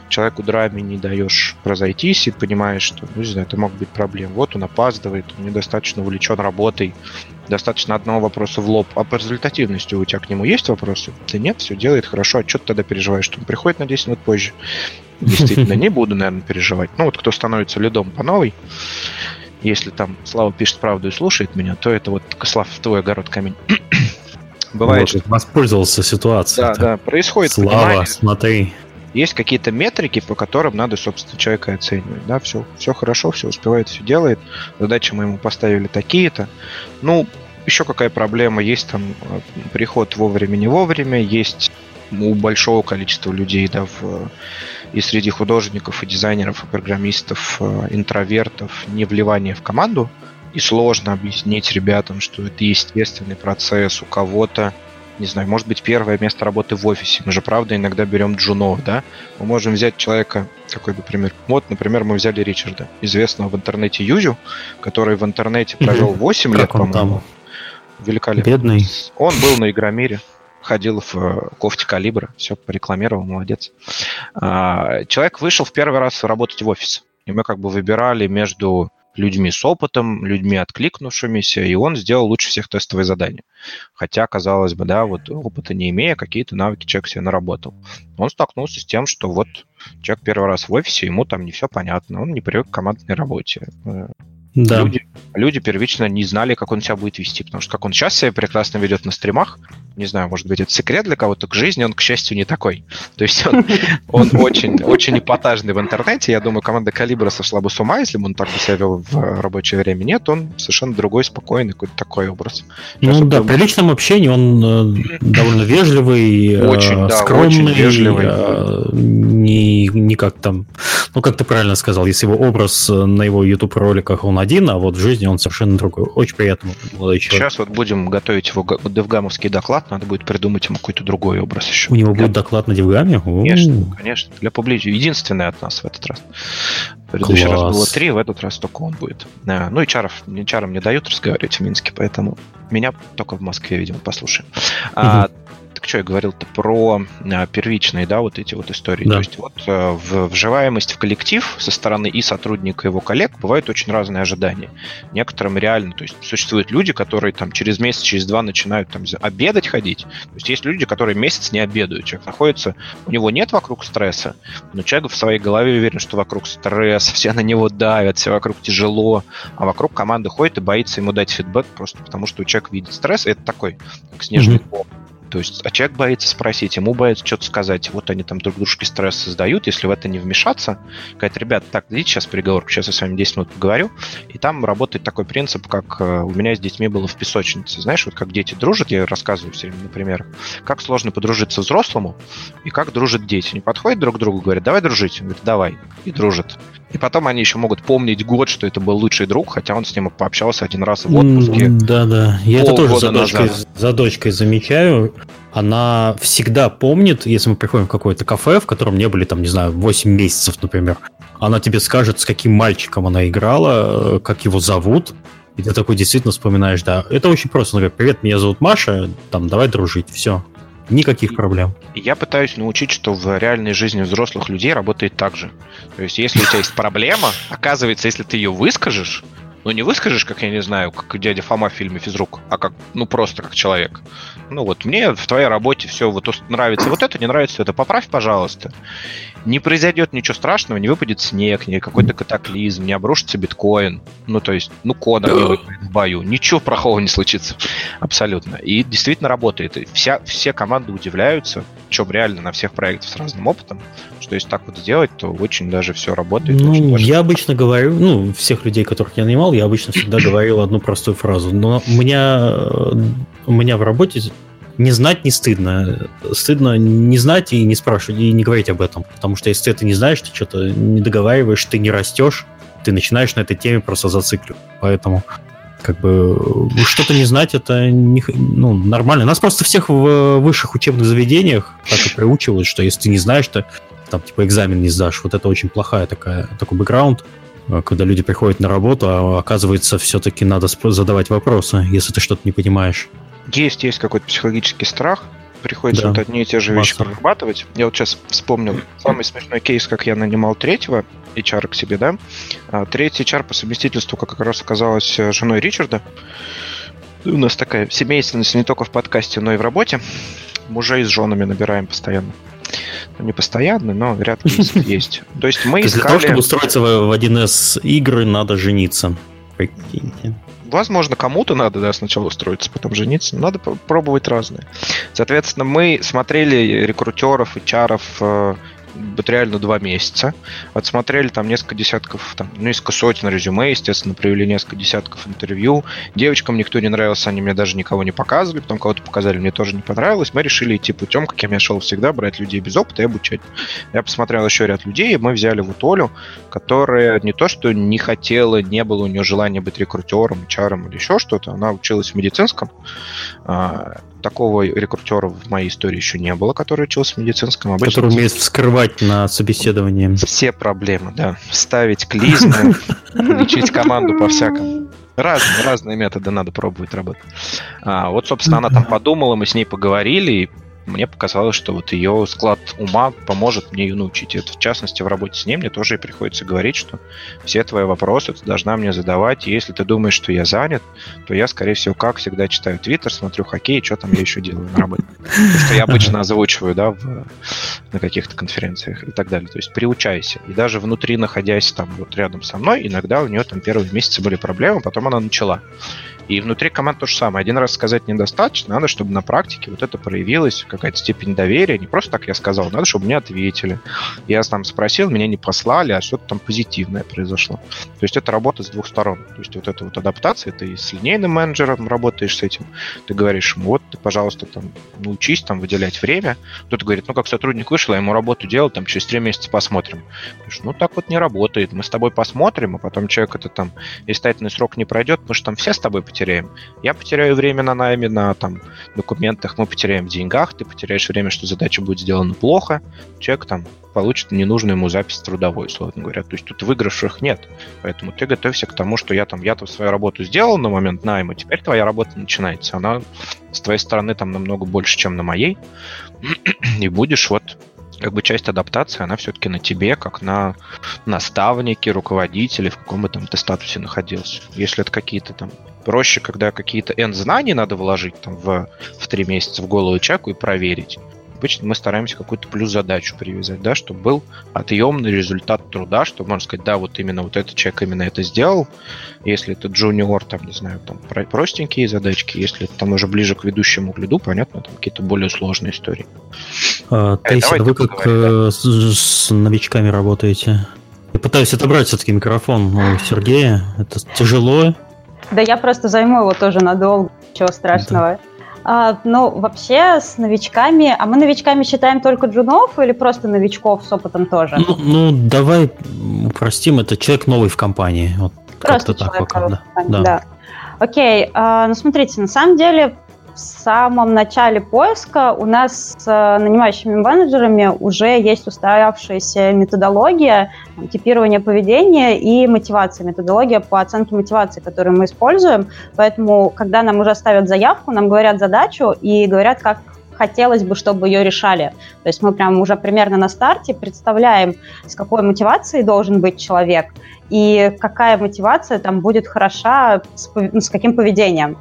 [SPEAKER 3] человеку драме не даешь разойтись и понимаешь, что, ну, не знаю, это могут быть проблемы. Вот он опаздывает, он недостаточно увлечен работой, достаточно одного вопроса в лоб. А по результативности у тебя к нему есть вопросы? Да нет, все делает хорошо. А что ты тогда переживаешь, что он приходит на 10 минут позже? Действительно, не буду, наверное, переживать. Ну, вот кто становится лидом по новой, если там Слава пишет правду и слушает меня, то это вот, Слав, в твой огород камень.
[SPEAKER 1] Бывает. Может, воспользовался ситуацией.
[SPEAKER 3] Да, да, происходит.
[SPEAKER 1] Слава, понимание. смотри
[SPEAKER 3] есть какие-то метрики, по которым надо, собственно, человека оценивать. Да, все, все хорошо, все успевает, все делает. Задачи мы ему поставили такие-то. Ну, еще какая проблема? Есть там э, приход вовремя, не вовремя, есть у большого количества людей, да, в, и среди художников, и дизайнеров, и программистов, э, интровертов, не вливание в команду, и сложно объяснить ребятам, что это естественный процесс у кого-то, не знаю, может быть, первое место работы в офисе. Мы же, правда, иногда берем джунов, да? Мы можем взять человека, какой бы пример. Вот, например, мы взяли Ричарда, известного в интернете Юзю, который в интернете провел 8 как лет, по-моему. Великолепно.
[SPEAKER 1] Бедный.
[SPEAKER 3] Он был на Игромире ходил в э, кофте калибра, все порекламировал, молодец. А, человек вышел в первый раз работать в офис. И мы как бы выбирали между людьми с опытом, людьми откликнувшимися, и он сделал лучше всех тестовые задания. Хотя, казалось бы, да, вот опыта не имея, какие-то навыки человек себе наработал. Он столкнулся с тем, что вот человек первый раз в офисе, ему там не все понятно, он не привык к командной работе. Э, да. Люди, люди первично не знали, как он себя будет вести, потому что как он сейчас себя прекрасно ведет на стримах, не знаю, может быть, это секрет для кого-то, к жизни он, к счастью, не такой. То есть он, он очень, очень эпатажный в интернете. Я думаю, команда Калибра сошла бы с ума, если бы он так бы себя вел в рабочее время. Нет, он совершенно другой, спокойный, какой-то такой образ.
[SPEAKER 1] Сейчас ну да, при личном общении он э, довольно вежливый, э, очень, да, скромный, очень вежливый. Э, не, не как там, ну как ты правильно сказал, если его образ на его YouTube роликах он один, а вот в жизни он совершенно другой. Очень приятный
[SPEAKER 3] молодой человек. Сейчас вот будем готовить его девгамовский доклад надо будет придумать ему какой-то другой образ еще.
[SPEAKER 1] У него для... будет доклад на Девгаме?
[SPEAKER 3] Конечно, конечно. Для публичного. Единственный от нас в этот раз. В предыдущий Класс. раз было три, в этот раз только он будет. Ну и чаров, чарам не дают разговаривать в Минске, поэтому меня только в Москве, видимо, послушаем. Угу. А, так что я говорил-то про а, первичные, да, вот эти вот истории. Да. То есть вот а, в, вживаемость в коллектив со стороны и сотрудника, и его коллег бывают очень разные ожидания. Некоторым реально, то есть существуют люди, которые там через месяц, через два начинают там обедать ходить. То есть есть люди, которые месяц не обедают. Человек находится, у него нет вокруг стресса, но человек в своей голове уверен, что вокруг стресс, все на него давят, все вокруг тяжело, а вокруг команды ходит и боится ему дать фидбэк просто потому, что человек видит стресс, и это такой, как снежный mm-hmm. То есть, а человек боится спросить, ему боится что-то сказать. Вот они там друг дружке стресс создают. Если в это не вмешаться, сказать, ребят, так, дайте сейчас переговорку, сейчас я с вами 10 минут поговорю. И там работает такой принцип, как э, у меня с детьми было в песочнице. Знаешь, вот как дети дружат, я рассказываю все время на как сложно подружиться взрослому и как дружат дети. Они подходят друг к другу, говорят, давай дружить. Он говорит, давай. И дружат. И потом они еще могут помнить год, что это был лучший друг, хотя он с ним пообщался один раз в отпуске.
[SPEAKER 1] Да, да. Я это тоже за дочкой, за дочкой замечаю. Она всегда помнит, если мы приходим в какое-то кафе, в котором не были, там, не знаю, 8 месяцев, например. Она тебе скажет, с каким мальчиком она играла, как его зовут. И ты такой действительно вспоминаешь, да. Это очень просто. Она говорит, привет, меня зовут Маша, там, давай дружить, все. Никаких проблем.
[SPEAKER 3] Я пытаюсь научить, что в реальной жизни взрослых людей работает так же. То есть, если у тебя есть проблема, оказывается, если ты ее выскажешь, Ну, не выскажешь, как, я не знаю, как дядя Фома в фильме «Физрук», а как, ну, просто как человек. Ну, вот мне в твоей работе все вот нравится вот это, не нравится это. Поправь, пожалуйста. Не произойдет ничего страшного, не выпадет снег, не какой-то катаклизм, не обрушится биткоин. Ну, то есть, ну, кода не выпадет в бою. Ничего плохого не случится. Абсолютно. И действительно работает. И вся, все команды удивляются, чем реально на всех проектах с разным опытом, что если так вот сделать, то очень даже все работает.
[SPEAKER 1] Ну, я обычно говорю, ну, всех людей, которых я нанимал, я обычно всегда говорил одну простую фразу. Но у меня, у меня в работе не знать не стыдно. Стыдно не знать и не спрашивать, и не говорить об этом. Потому что если ты не знаешь, ты что-то не договариваешь, ты не растешь, ты начинаешь на этой теме просто зацикливать. Поэтому как бы что-то не знать, это не, ну, нормально. Нас просто всех в высших учебных заведениях так и приучивают, что если ты не знаешь, то там типа экзамен не сдашь. Вот это очень плохая такая, такой бэкграунд, когда люди приходят на работу, а оказывается все-таки надо задавать вопросы, если ты что-то не понимаешь.
[SPEAKER 3] Есть, есть какой-то психологический страх, приходится да. вот одни и те же вещи Масса. прорабатывать. Я вот сейчас вспомнил самый смешной кейс, как я нанимал третьего HR к себе, да. А, третий HR по совместительству, как раз оказалась э, женой Ричарда. У нас такая семейственность не только в подкасте, но и в работе. Мужей с женами набираем постоянно. Ну, не постоянно, но ряд кейсов есть. То есть мы
[SPEAKER 1] искали... Для того, чтобы устроиться в 1С игры, надо жениться. Прикиньте.
[SPEAKER 3] Возможно, кому-то надо да, сначала устроиться, потом жениться. Надо пробовать разные. Соответственно, мы смотрели рекрутеров, HR, э, вот реально два месяца. Отсмотрели там несколько десятков, там, ну, несколько сотен резюме, естественно, провели несколько десятков интервью. Девочкам никто не нравился, они мне даже никого не показывали, потом кого-то показали, мне тоже не понравилось. Мы решили идти путем, каким я шел всегда, брать людей без опыта и обучать. Я посмотрел еще ряд людей, и мы взяли вот Олю, которая не то, что не хотела, не было у нее желания быть рекрутером, чаром или еще что-то, она училась в медицинском, а, такого рекрутера в моей истории еще не было, который учился в медицинском.
[SPEAKER 1] Обычно который умеет вскрывать на собеседовании.
[SPEAKER 3] Все проблемы, да. Ставить клизмы, лечить команду по-всякому. Разные, разные методы надо пробовать работать. А, вот, собственно, она там подумала, мы с ней поговорили, и мне показалось, что вот ее склад ума поможет мне ее научить. Это, в частности, в работе с ней мне тоже и приходится говорить, что все твои вопросы ты должна мне задавать. И если ты думаешь, что я занят, то я, скорее всего, как всегда читаю Твиттер, смотрю хоккей, что там я еще делаю на работе. Потому что я обычно озвучиваю, да, в, на каких-то конференциях и так далее. То есть приучайся. И даже внутри, находясь там вот рядом со мной, иногда у нее там первые месяцы были проблемы, потом она начала. И внутри команд то же самое. Один раз сказать недостаточно, надо, чтобы на практике вот это проявилось, какая-то степень доверия. Не просто так я сказал, надо, чтобы мне ответили. Я там спросил, меня не послали, а что-то там позитивное произошло. То есть это работа с двух сторон. То есть вот эта вот адаптация, ты с линейным менеджером работаешь с этим, ты говоришь ему, вот ты, пожалуйста, там, научись там выделять время. Кто-то говорит, ну как сотрудник вышел, я ему работу делал, там через три месяца посмотрим. Говоришь, ну так вот не работает. Мы с тобой посмотрим, а потом человек это там, испытательный срок не пройдет, мы же там все с тобой потеряем. Я потеряю время на найме, на там, документах, мы потеряем в деньгах, ты потеряешь время, что задача будет сделана плохо, человек там получит ненужную ему запись трудовой, условно говоря. То есть тут выигравших нет. Поэтому ты готовься к тому, что я там, я-то свою работу сделал на момент найма, теперь твоя работа начинается. Она с твоей стороны там намного больше, чем на моей. И будешь вот как бы часть адаптации, она все-таки на тебе, как на наставнике, руководителе, в каком бы там ты статусе находился. Если это какие-то там проще, когда какие-то N знаний надо вложить там в, в три месяца в голову человеку и проверить. Обычно мы стараемся какую-то плюс задачу привязать, да, чтобы был отъемный результат труда, чтобы можно сказать, да, вот именно вот этот человек именно это сделал. Если это джуниор, там, не знаю, там простенькие задачки, если это там уже ближе к ведущему гляду, понятно, там какие-то более сложные истории.
[SPEAKER 1] А, э, Тейси, а вы как да? с, с новичками работаете? Я пытаюсь отобрать все-таки микрофон у Сергея. Это тяжело,
[SPEAKER 4] да я просто займу его тоже надолго, ничего страшного. Да. А, ну, вообще с новичками, а мы новичками считаем только джунов или просто новичков с опытом тоже?
[SPEAKER 1] Ну, ну давай упростим, это человек новый в компании. Вот
[SPEAKER 4] просто так пока, да. да. да. Окей, а, ну смотрите, на самом деле в самом начале поиска у нас с э, нанимающими менеджерами уже есть устоявшаяся методология типирования поведения и мотивации, методология по оценке мотивации, которую мы используем. Поэтому, когда нам уже ставят заявку, нам говорят задачу и говорят, как хотелось бы, чтобы ее решали. То есть мы прям уже примерно на старте представляем, с какой мотивацией должен быть человек и какая мотивация там будет хороша с, с каким поведением.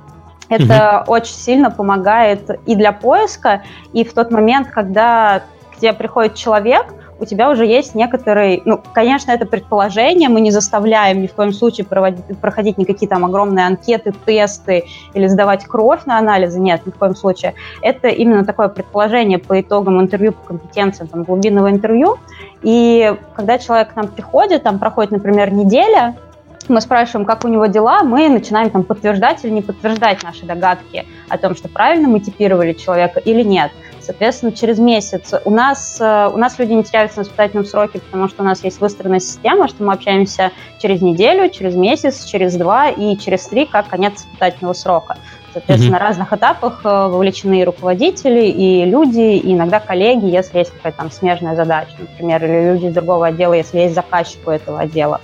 [SPEAKER 4] Это угу. очень сильно помогает и для поиска, и в тот момент, когда к тебе приходит человек, у тебя уже есть некоторый, ну, конечно, это предположение, мы не заставляем ни в коем случае проводить, проходить никакие там огромные анкеты, тесты или сдавать кровь на анализы, нет, ни в коем случае. Это именно такое предположение по итогам интервью по компетенциям, там, глубинного интервью, и когда человек к нам приходит, там проходит, например, неделя, мы спрашиваем, как у него дела, мы начинаем там подтверждать или не подтверждать наши догадки о том, что правильно мы типировали человека или нет. Соответственно, через месяц у нас, э, у нас люди не теряются на испытательном сроке, потому что у нас есть выстроенная система, что мы общаемся через неделю, через месяц, через два и через три, как конец испытательного срока. Соответственно, mm-hmm. на разных этапах э, вовлечены и руководители, и люди, и иногда коллеги, если есть какая-то там смежная задача, например, или люди из другого отдела, если есть заказчик у этого отдела.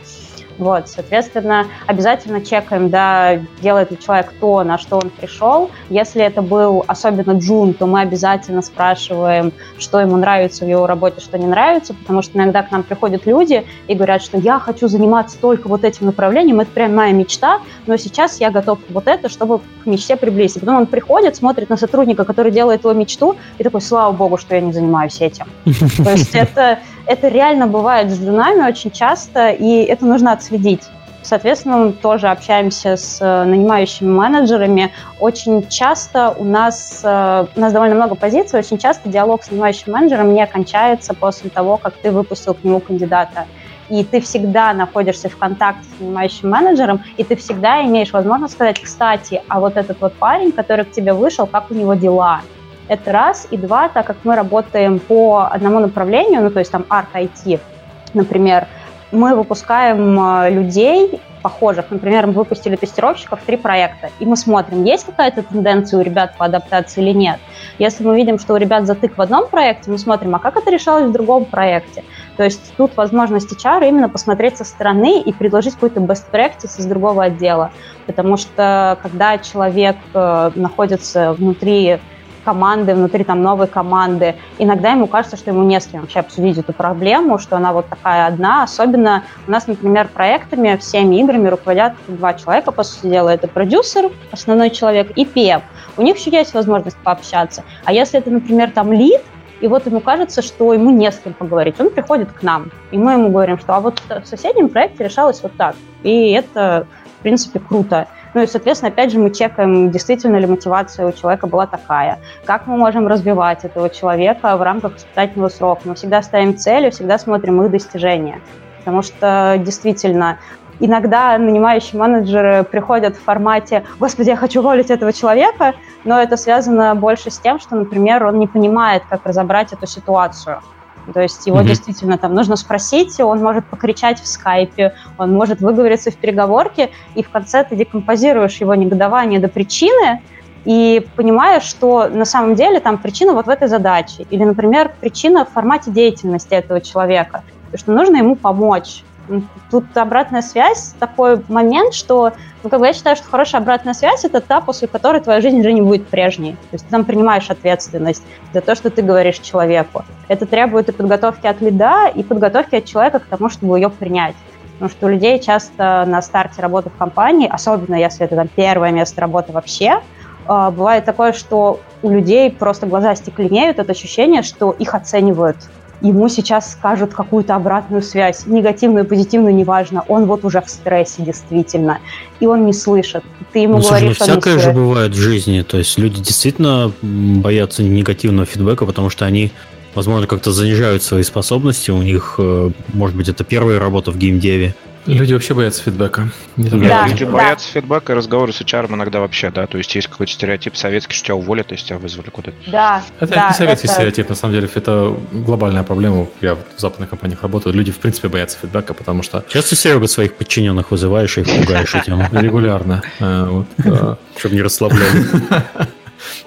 [SPEAKER 4] Вот, соответственно, обязательно чекаем, да, делает ли человек то, на что он пришел. Если это был особенно джун, то мы обязательно спрашиваем, что ему нравится в его работе, что не нравится, потому что иногда к нам приходят люди и говорят, что я хочу заниматься только вот этим направлением, это прям моя мечта, но сейчас я готов вот это, чтобы к мечте приблизиться. Потом он приходит, смотрит на сотрудника, который делает его мечту, и такой, слава богу, что я не занимаюсь этим. То есть это это реально бывает с джунами очень часто, и это нужно отследить. Соответственно, мы тоже общаемся с э, нанимающими менеджерами. Очень часто у нас, э, у нас довольно много позиций, очень часто диалог с нанимающим менеджером не окончается после того, как ты выпустил к нему кандидата. И ты всегда находишься в контакте с нанимающим менеджером, и ты всегда имеешь возможность сказать, кстати, а вот этот вот парень, который к тебе вышел, как у него дела? Это раз. И два, так как мы работаем по одному направлению, ну, то есть там ARC IT, например, мы выпускаем э, людей похожих. Например, мы выпустили тестировщиков три проекта, и мы смотрим, есть какая-то тенденция у ребят по адаптации или нет. Если мы видим, что у ребят затык в одном проекте, мы смотрим, а как это решалось в другом проекте. То есть тут возможность HR именно посмотреть со стороны и предложить какой-то best practice из другого отдела. Потому что когда человек э, находится внутри команды, внутри там новой команды. Иногда ему кажется, что ему не с кем вообще обсудить эту проблему, что она вот такая одна. Особенно у нас, например, проектами, всеми играми руководят два человека, по сути дела. Это продюсер, основной человек, и PM. У них еще есть возможность пообщаться. А если это, например, там лид, и вот ему кажется, что ему не с кем поговорить. Он приходит к нам, и мы ему говорим, что а вот в соседнем проекте решалось вот так. И это, в принципе, круто. Ну и, соответственно, опять же, мы чекаем, действительно ли мотивация у человека была такая, как мы можем развивать этого человека в рамках испытательного срока. Мы всегда ставим цели, всегда смотрим их достижения. Потому что действительно иногда нанимающие менеджеры приходят в формате «Господи, я хочу уволить этого человека», но это связано больше с тем, что, например, он не понимает, как разобрать эту ситуацию. То есть его mm-hmm. действительно там нужно спросить, он может покричать в скайпе, он может выговориться в переговорке, и в конце ты декомпозируешь его негодование до причины, и понимаешь, что на самом деле там причина вот в этой задаче. Или, например, причина в формате деятельности этого человека. что нужно ему помочь. Тут обратная связь такой момент, что, ну, как бы я считаю, что хорошая обратная связь это та, после которой твоя жизнь уже не будет прежней. То есть ты там принимаешь ответственность за то, что ты говоришь человеку. Это требует и подготовки от лида, и подготовки от человека к тому, чтобы ее принять. Потому что у людей часто на старте работы в компании, особенно если это там первое место работы вообще, а, бывает такое, что у людей просто глаза стекленеют от ощущения, что их оценивают ему сейчас скажут какую-то обратную связь, негативную, позитивную, неважно, он вот уже в стрессе действительно, и он не слышит. Ты ему ну, говоришь,
[SPEAKER 1] слушай, ну, всякое же бывает в жизни, то есть люди действительно боятся негативного фидбэка, потому что они возможно, как-то занижают свои способности. У них, э, может быть, это первая работа в геймдеве,
[SPEAKER 2] Люди вообще боятся фидбэка.
[SPEAKER 3] да, люди да. боятся фидбэка и разговоры с HR иногда вообще, да. То есть есть какой-то стереотип советский, что тебя уволят, если тебя вызвали куда-то.
[SPEAKER 4] Да.
[SPEAKER 2] Это
[SPEAKER 4] да,
[SPEAKER 2] не советский это... стереотип, на самом деле, это глобальная проблема. Я в западных компаниях работаю. Люди, в принципе, боятся фидбэка, потому что.
[SPEAKER 1] Часто Серега своих подчиненных вызываешь и их пугаешь этим.
[SPEAKER 2] Регулярно.
[SPEAKER 1] Э, Чтобы не расслабляли.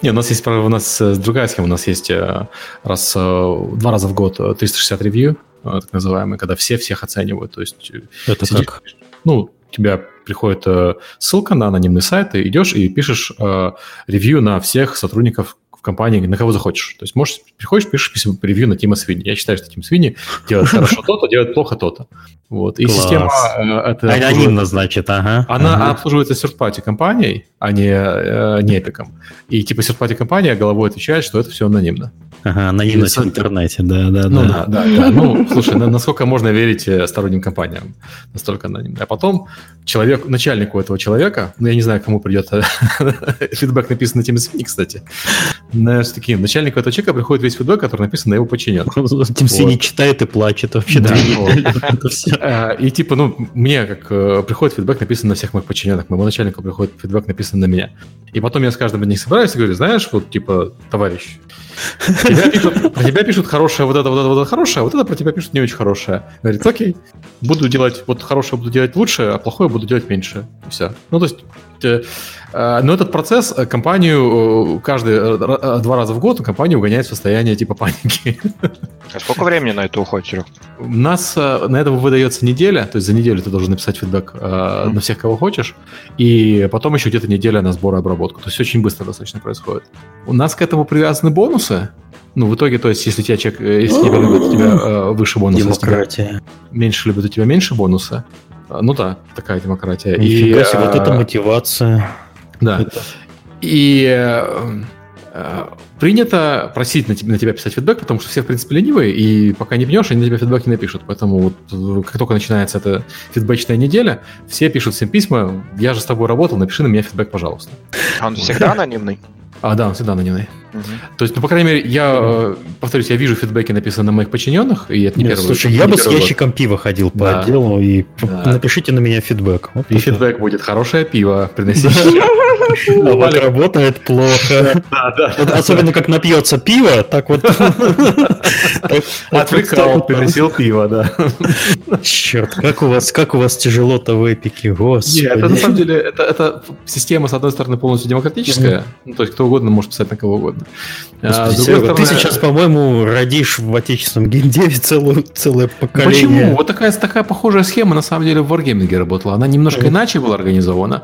[SPEAKER 2] Не, у нас есть у нас э, другая схема. У нас есть э, раз два раза в год 360 ревью, Э, так называемый, когда все всех оценивают. То есть
[SPEAKER 1] э, это сидишь, как?
[SPEAKER 2] Ну, тебя приходит э, ссылка на анонимный сайт, ты идешь и пишешь э, ревью на всех сотрудников компании, на кого захочешь. То есть можешь, приходишь, пишешь письмо ревью на Тима Свини. Я считаю, что Тим Свини делает хорошо то-то, делает плохо то-то. Вот. И система...
[SPEAKER 1] Э, это Анонимно, значит, ага.
[SPEAKER 2] Она обслуживается third компанией, а не, э, не Epic. И типа third компания головой отвечает, что это все анонимно.
[SPEAKER 1] Ага, анонимность в интернете, да, да,
[SPEAKER 2] ну, да. да, да, да. Ну, слушай, насколько можно верить э, сторонним компаниям? Настолько анонимно. А потом человек, начальнику этого человека, ну, я не знаю, кому придет фидбэк написан на Тим Свини, кстати, с таким, начальнику этого человека приходит весь фидбэк, который написан на его подчиненных.
[SPEAKER 1] Тим Свини читает и плачет вообще. Да,
[SPEAKER 2] э, И типа, ну, мне как э, приходит фидбэк, написан на всех моих подчиненных, моему начальнику приходит фидбэк, написан на меня. И потом я с каждым из них собираюсь и говорю, знаешь, вот типа, товарищ, тебя пишут, про тебя пишут хорошее, вот это, вот это, вот это хорошее, а вот это про тебя пишут не очень хорошее. Говорит, окей, буду делать, вот хорошее буду делать лучше, а плохое буду делать меньше. И все. Ну, то есть, э, э, но этот процесс э, компанию каждые два раза в год компанию угоняет в состояние типа паники.
[SPEAKER 3] А сколько времени на это уходит, Серег?
[SPEAKER 2] У нас на это выдается неделя, то есть за неделю ты должен написать фидбэк mm-hmm. на всех, кого хочешь, и потом еще где-то неделя на сбор и обработку. То есть очень быстро достаточно происходит. У нас к этому привязаны бонусы, ну, в итоге, то есть, если тебя человек, если тебя любят, у тебя э, выше бонусы.
[SPEAKER 1] Демократия.
[SPEAKER 2] меньше любят, у тебя меньше бонуса. А, ну да, такая демократия.
[SPEAKER 1] Нифига и, себе, вот это мотивация.
[SPEAKER 2] Да. Это... И э, э, принято просить на тебя, на тебя писать фидбэк, потому что все, в принципе, ленивые, и пока не пнешь, они на тебя фидбэк не напишут. Поэтому вот как только начинается эта фидбэчная неделя, все пишут всем письма, я же с тобой работал, напиши на меня фидбэк, пожалуйста.
[SPEAKER 3] А он всегда анонимный?
[SPEAKER 2] А, да, он всегда анонимный. Угу. То есть, ну, по крайней мере, я, э, повторюсь, я вижу фидбэки, написанные на моих подчиненных, и это не Нет,
[SPEAKER 1] первый Слушай, я бы с ящиком год. пива ходил по да. отделу и да. напишите на меня фидбэк.
[SPEAKER 2] Вот и это. фидбэк будет хорошее пиво, приносите.
[SPEAKER 1] А вот работает плохо. Да, да. Особенно как напьется пиво, так вот.
[SPEAKER 2] Отвлекал, приносил пиво, да.
[SPEAKER 1] Черт, как у вас, как у вас тяжело-то в эпике, господи. Нет,
[SPEAKER 2] это на самом деле, это, это система, с одной стороны, полностью демократическая, ну, то есть кто угодно может писать на кого угодно.
[SPEAKER 1] А, Господи, Серега, стороны... ты сейчас, по-моему, родишь в отечественном геймдеве целую, целое поколение.
[SPEAKER 2] Почему? Вот такая, такая похожая схема на самом деле в Wargaming работала. Она немножко иначе была организована,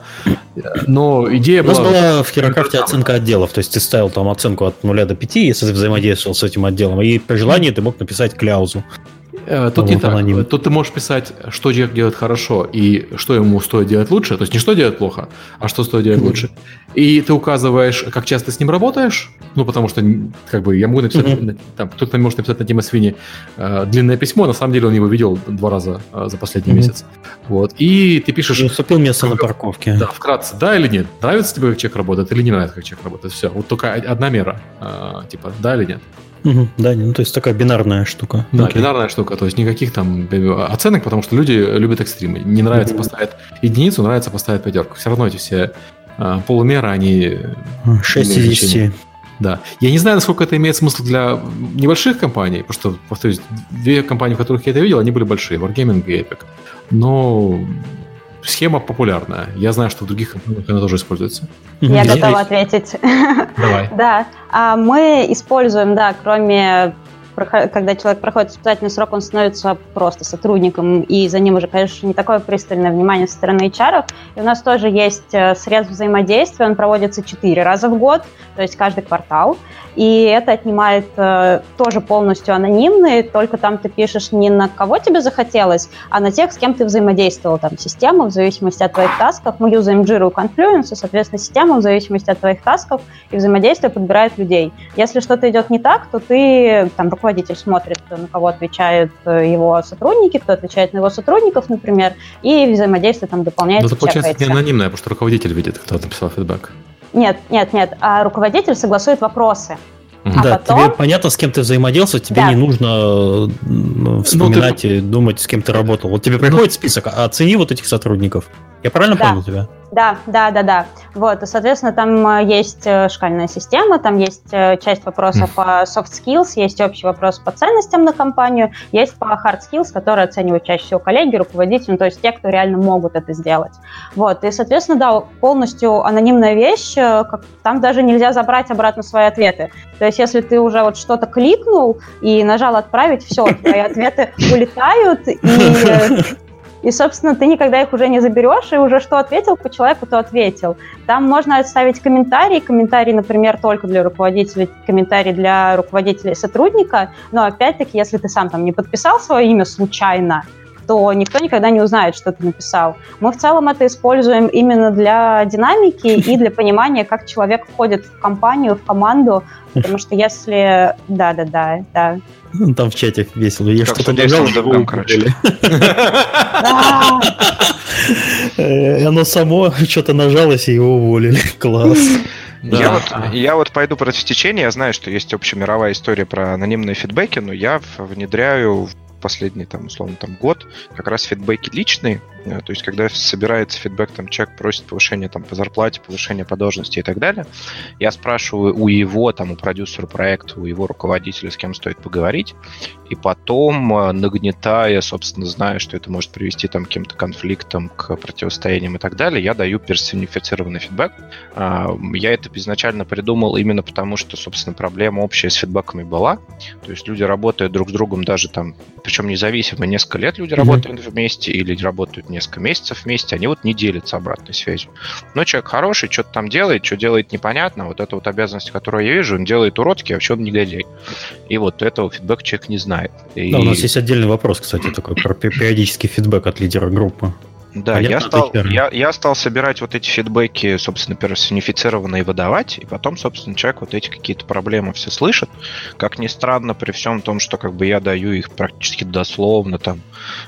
[SPEAKER 2] но идея
[SPEAKER 1] была... У нас была в Херокрафте оценка отделов, то есть ты ставил там оценку от 0 до 5, если взаимодействовал с этим отделом, и при желании ты мог написать кляузу.
[SPEAKER 2] Э, тут вот не так. Аноним. Тут ты можешь писать, что человек делает хорошо и что ему стоит делать лучше. То есть не что делать плохо, а что стоит делать лучше. И ты указываешь, как часто с ним работаешь. Ну, потому что, как бы, я могу написать, mm-hmm. там, кто-то может написать на Дима Свини э, длинное письмо, на самом деле он его видел два раза э, за последний mm-hmm. месяц. Вот. И ты пишешь...
[SPEAKER 1] Уступил место на парковке.
[SPEAKER 2] Да, вкратце, да или нет. Нравится тебе, как человек работает, или не нравится, как человек работает. Все. Вот только одна мера. Э, типа, да или нет.
[SPEAKER 1] Угу, да, ну то есть такая бинарная штука.
[SPEAKER 2] Да, Окей. бинарная штука, то есть никаких там э, оценок, потому что люди любят экстримы. Не нравится угу. поставить единицу, нравится поставить пятерку. Все равно эти все а, полумеры, они...
[SPEAKER 1] 6 из 10.
[SPEAKER 2] Да. Я не знаю, насколько это имеет смысл для небольших компаний, потому что, повторюсь, две компании, в которых я это видел, они были большие, Wargaming и Epic. Но схема популярная. Я знаю, что в других компаниях она тоже используется.
[SPEAKER 4] Я готова ответить.
[SPEAKER 2] Давай.
[SPEAKER 4] Да. А мы используем, да, кроме когда человек проходит испытательный срок, он становится просто сотрудником, и за ним уже, конечно, не такое пристальное внимание со стороны HR. И у нас тоже есть э, средств взаимодействия, он проводится четыре раза в год, то есть каждый квартал и это отнимает э, тоже полностью анонимные, только там ты пишешь не на кого тебе захотелось, а на тех, с кем ты взаимодействовал, там, система в зависимости от твоих тасков. Мы юзаем Jira и Confluence, соответственно, система в зависимости от твоих тасков и взаимодействия подбирает людей. Если что-то идет не так, то ты, там, руководитель смотрит, на кого отвечают э, его сотрудники, кто отвечает на его сотрудников, например, и взаимодействие там дополняется.
[SPEAKER 2] Но это получается не анонимное, потому что руководитель видит, кто написал фидбэк.
[SPEAKER 4] Нет, нет, нет. А руководитель согласует вопросы.
[SPEAKER 1] А да, потом... тебе понятно, с кем ты взаимодействовал, тебе да. не нужно ну, вспоминать ну, ты... и думать, с кем ты работал. Вот тебе приходит список, оцени вот этих сотрудников. Я правильно да. понял тебя?
[SPEAKER 4] Да, да, да, да. Вот, соответственно, там э, есть э, шкальная система, там есть э, часть вопросов по soft skills, есть общий вопрос по ценностям на компанию, есть по hard skills, которые оценивают чаще всего коллеги, руководители, ну, то есть те, кто реально могут это сделать. Вот, и, соответственно, да, полностью анонимная вещь, как, там даже нельзя забрать обратно свои ответы. То есть если ты уже вот что-то кликнул и нажал отправить, все, твои ответы улетают, и и, собственно, ты никогда их уже не заберешь, и уже что ответил по человеку, то ответил. Там можно оставить комментарий, комментарий, например, только для руководителя, комментарий для руководителя и сотрудника, но опять-таки, если ты сам там не подписал свое имя случайно, то никто никогда не узнает, что ты написал. Мы в целом это используем именно для динамики и для понимания, как человек входит в компанию, в команду, потому что если... Да-да-да, да.
[SPEAKER 1] Там в чате весело. Я что-то
[SPEAKER 3] нажал, DevGam, короче.
[SPEAKER 1] Э, оно само что-то нажалось, и его уволили. Класс.
[SPEAKER 3] Да. Я, вот, я вот пойду против течения, я знаю, что есть общемировая история про анонимные фидбэки, но я внедряю последний, там, условно, там, год как раз фидбэки личные, то есть когда собирается фидбэк, там, человек просит повышение там, по зарплате, повышение по должности и так далее, я спрашиваю у его, там, у продюсера проекта, у его руководителя, с кем стоит поговорить, и потом, э, нагнетая, собственно, зная, что это может привести там, к каким-то конфликтам, к противостояниям и так далее, я даю персонифицированный фидбэк. А, я это изначально придумал именно потому, что, собственно, проблема общая с фидбэками была. То есть люди работают друг с другом даже там, причем независимо, несколько лет люди mm-hmm. работают вместе или работают несколько месяцев вместе, они вот не делятся обратной связью. Но человек хороший, что-то там делает, что делает непонятно, вот эта вот обязанность, которую я вижу, он делает уродки, а вообще он негодяй. И вот этого фидбэка человек не знает знает.
[SPEAKER 1] И... Да, у нас есть отдельный вопрос, кстати, такой про периодический фидбэк от лидера группы.
[SPEAKER 3] Да, я стал, я, я стал собирать вот эти фидбэки, собственно, персонифицированные выдавать, и потом, собственно, человек вот эти какие-то проблемы все слышит. Как ни странно, при всем том, что как бы я даю их практически дословно, там,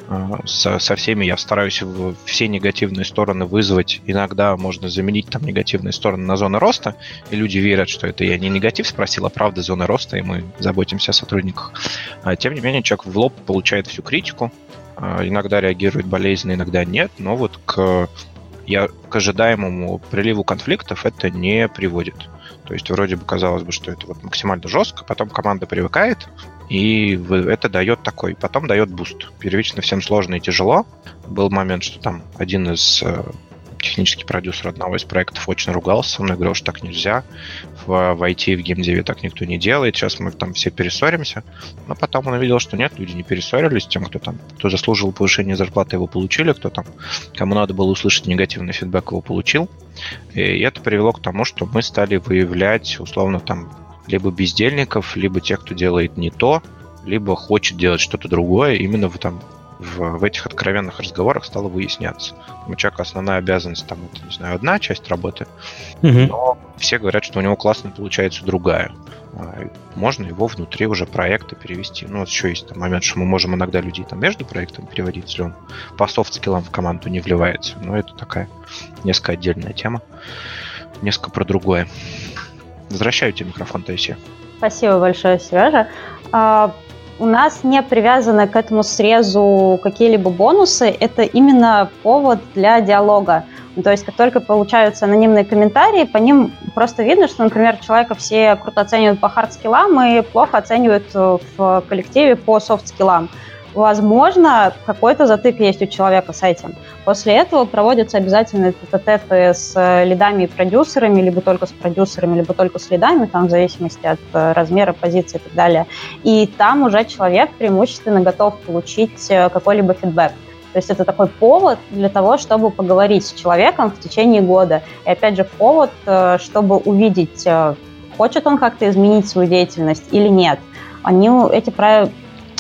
[SPEAKER 3] э, со, со всеми я стараюсь в, все негативные стороны вызвать. Иногда можно заменить там негативные стороны на зоны роста, и люди верят, что это я не негатив спросил, а правда зона роста, и мы заботимся о сотрудниках. А, тем не менее, человек в лоб получает всю критику, иногда реагирует болезненно, иногда нет, но вот к, я, к ожидаемому приливу конфликтов это не приводит. То есть вроде бы казалось бы, что это вот максимально жестко, потом команда привыкает, и это дает такой, потом дает буст. Первично всем сложно и тяжело. Был момент, что там один из э, технический продюсер одного из проектов очень ругался со мной, говорил, что так нельзя. В, в IT, в геймдеве так никто не делает. Сейчас мы там все перессоримся. Но потом он увидел, что нет, люди не перессорились. Тем, кто там, кто заслуживал повышения зарплаты, его получили. Кто там, кому надо было услышать негативный feedback, его получил. И это привело к тому, что мы стали выявлять, условно, там, либо бездельников, либо тех, кто делает не то, либо хочет делать что-то другое именно в, там, в, в этих откровенных разговорах стало выясняться. У человека основная обязанность там, это, не знаю, одна часть работы, угу. но все говорят, что у него классно получается другая. А, можно его внутри уже проекта перевести. Ну, вот еще есть там момент, что мы можем иногда людей там между проектами переводить, если он по soft skill'ам в команду не вливается. Но это такая несколько отдельная тема. Несколько про другое. Возвращаю тебе микрофон, Таисия.
[SPEAKER 4] Спасибо большое, Сережа. У нас не привязаны к этому срезу какие-либо бонусы, это именно повод для диалога. То есть, как только получаются анонимные комментарии, по ним просто видно, что, например, человека все круто оценивают по hard skill'ам и плохо оценивают в коллективе по soft skill'ам возможно, какой-то затык есть у человека с этим. После этого проводятся обязательно тет с э, лидами и продюсерами, либо только с продюсерами, либо только с лидами, там в зависимости от э, размера позиции и так далее. И там уже человек преимущественно готов получить э, какой-либо фидбэк. То есть это такой повод для того, чтобы поговорить с человеком в течение года. И опять же повод, чтобы увидеть, хочет он как-то изменить свою деятельность или нет. Они, эти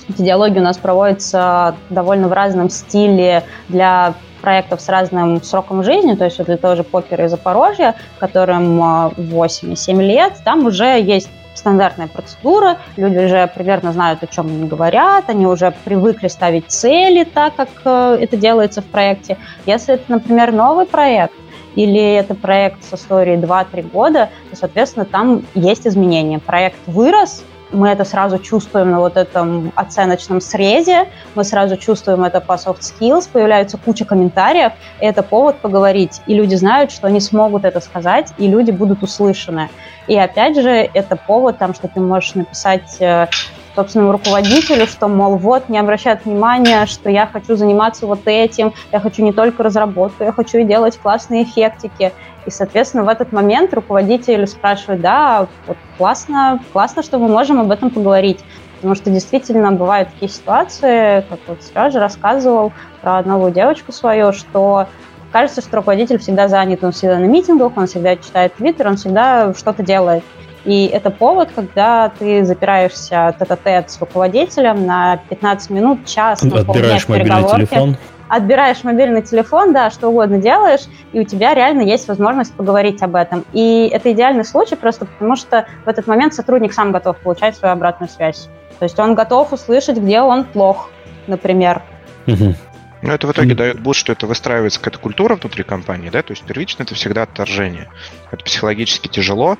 [SPEAKER 4] эти диалоги у нас проводятся довольно в разном стиле для проектов с разным сроком жизни, то есть вот для того же покера из Запорожья, которым 8 и 7 лет, там уже есть стандартная процедура, люди уже примерно знают, о чем они говорят, они уже привыкли ставить цели так, как э, это делается в проекте. Если это, например, новый проект, или это проект с историей 2-3 года, то, соответственно, там есть изменения. Проект вырос, мы это сразу чувствуем на вот этом оценочном срезе, мы сразу чувствуем это по soft skills, появляется куча комментариев, и это повод поговорить, и люди знают, что они смогут это сказать, и люди будут услышаны. И опять же, это повод, там, что ты можешь написать э, собственному руководителю, что, мол, вот, не обращают внимания, что я хочу заниматься вот этим, я хочу не только разработку, я хочу и делать классные эффектики. И, соответственно, в этот момент руководитель спрашивает, да, вот классно, классно, что мы можем об этом поговорить. Потому что действительно бывают такие ситуации, как вот Сережа рассказывал про новую девочку свою, что кажется, что руководитель всегда занят, он всегда на митингах, он всегда читает твиттер, он всегда что-то делает. И это повод, когда ты запираешься тет-а-тет с руководителем на 15 минут, час,
[SPEAKER 1] Отбираешь мобильный телефон.
[SPEAKER 4] Отбираешь мобильный телефон, да, что угодно делаешь, и у тебя реально есть возможность поговорить об этом. И это идеальный случай просто потому, что в этот момент сотрудник сам готов получать свою обратную связь. То есть он готов услышать, где он плох, например.
[SPEAKER 3] Угу. Ну, это в итоге дает буст, что это выстраивается какая-то культура внутри компании, да, то есть первично это всегда отторжение. Это психологически тяжело,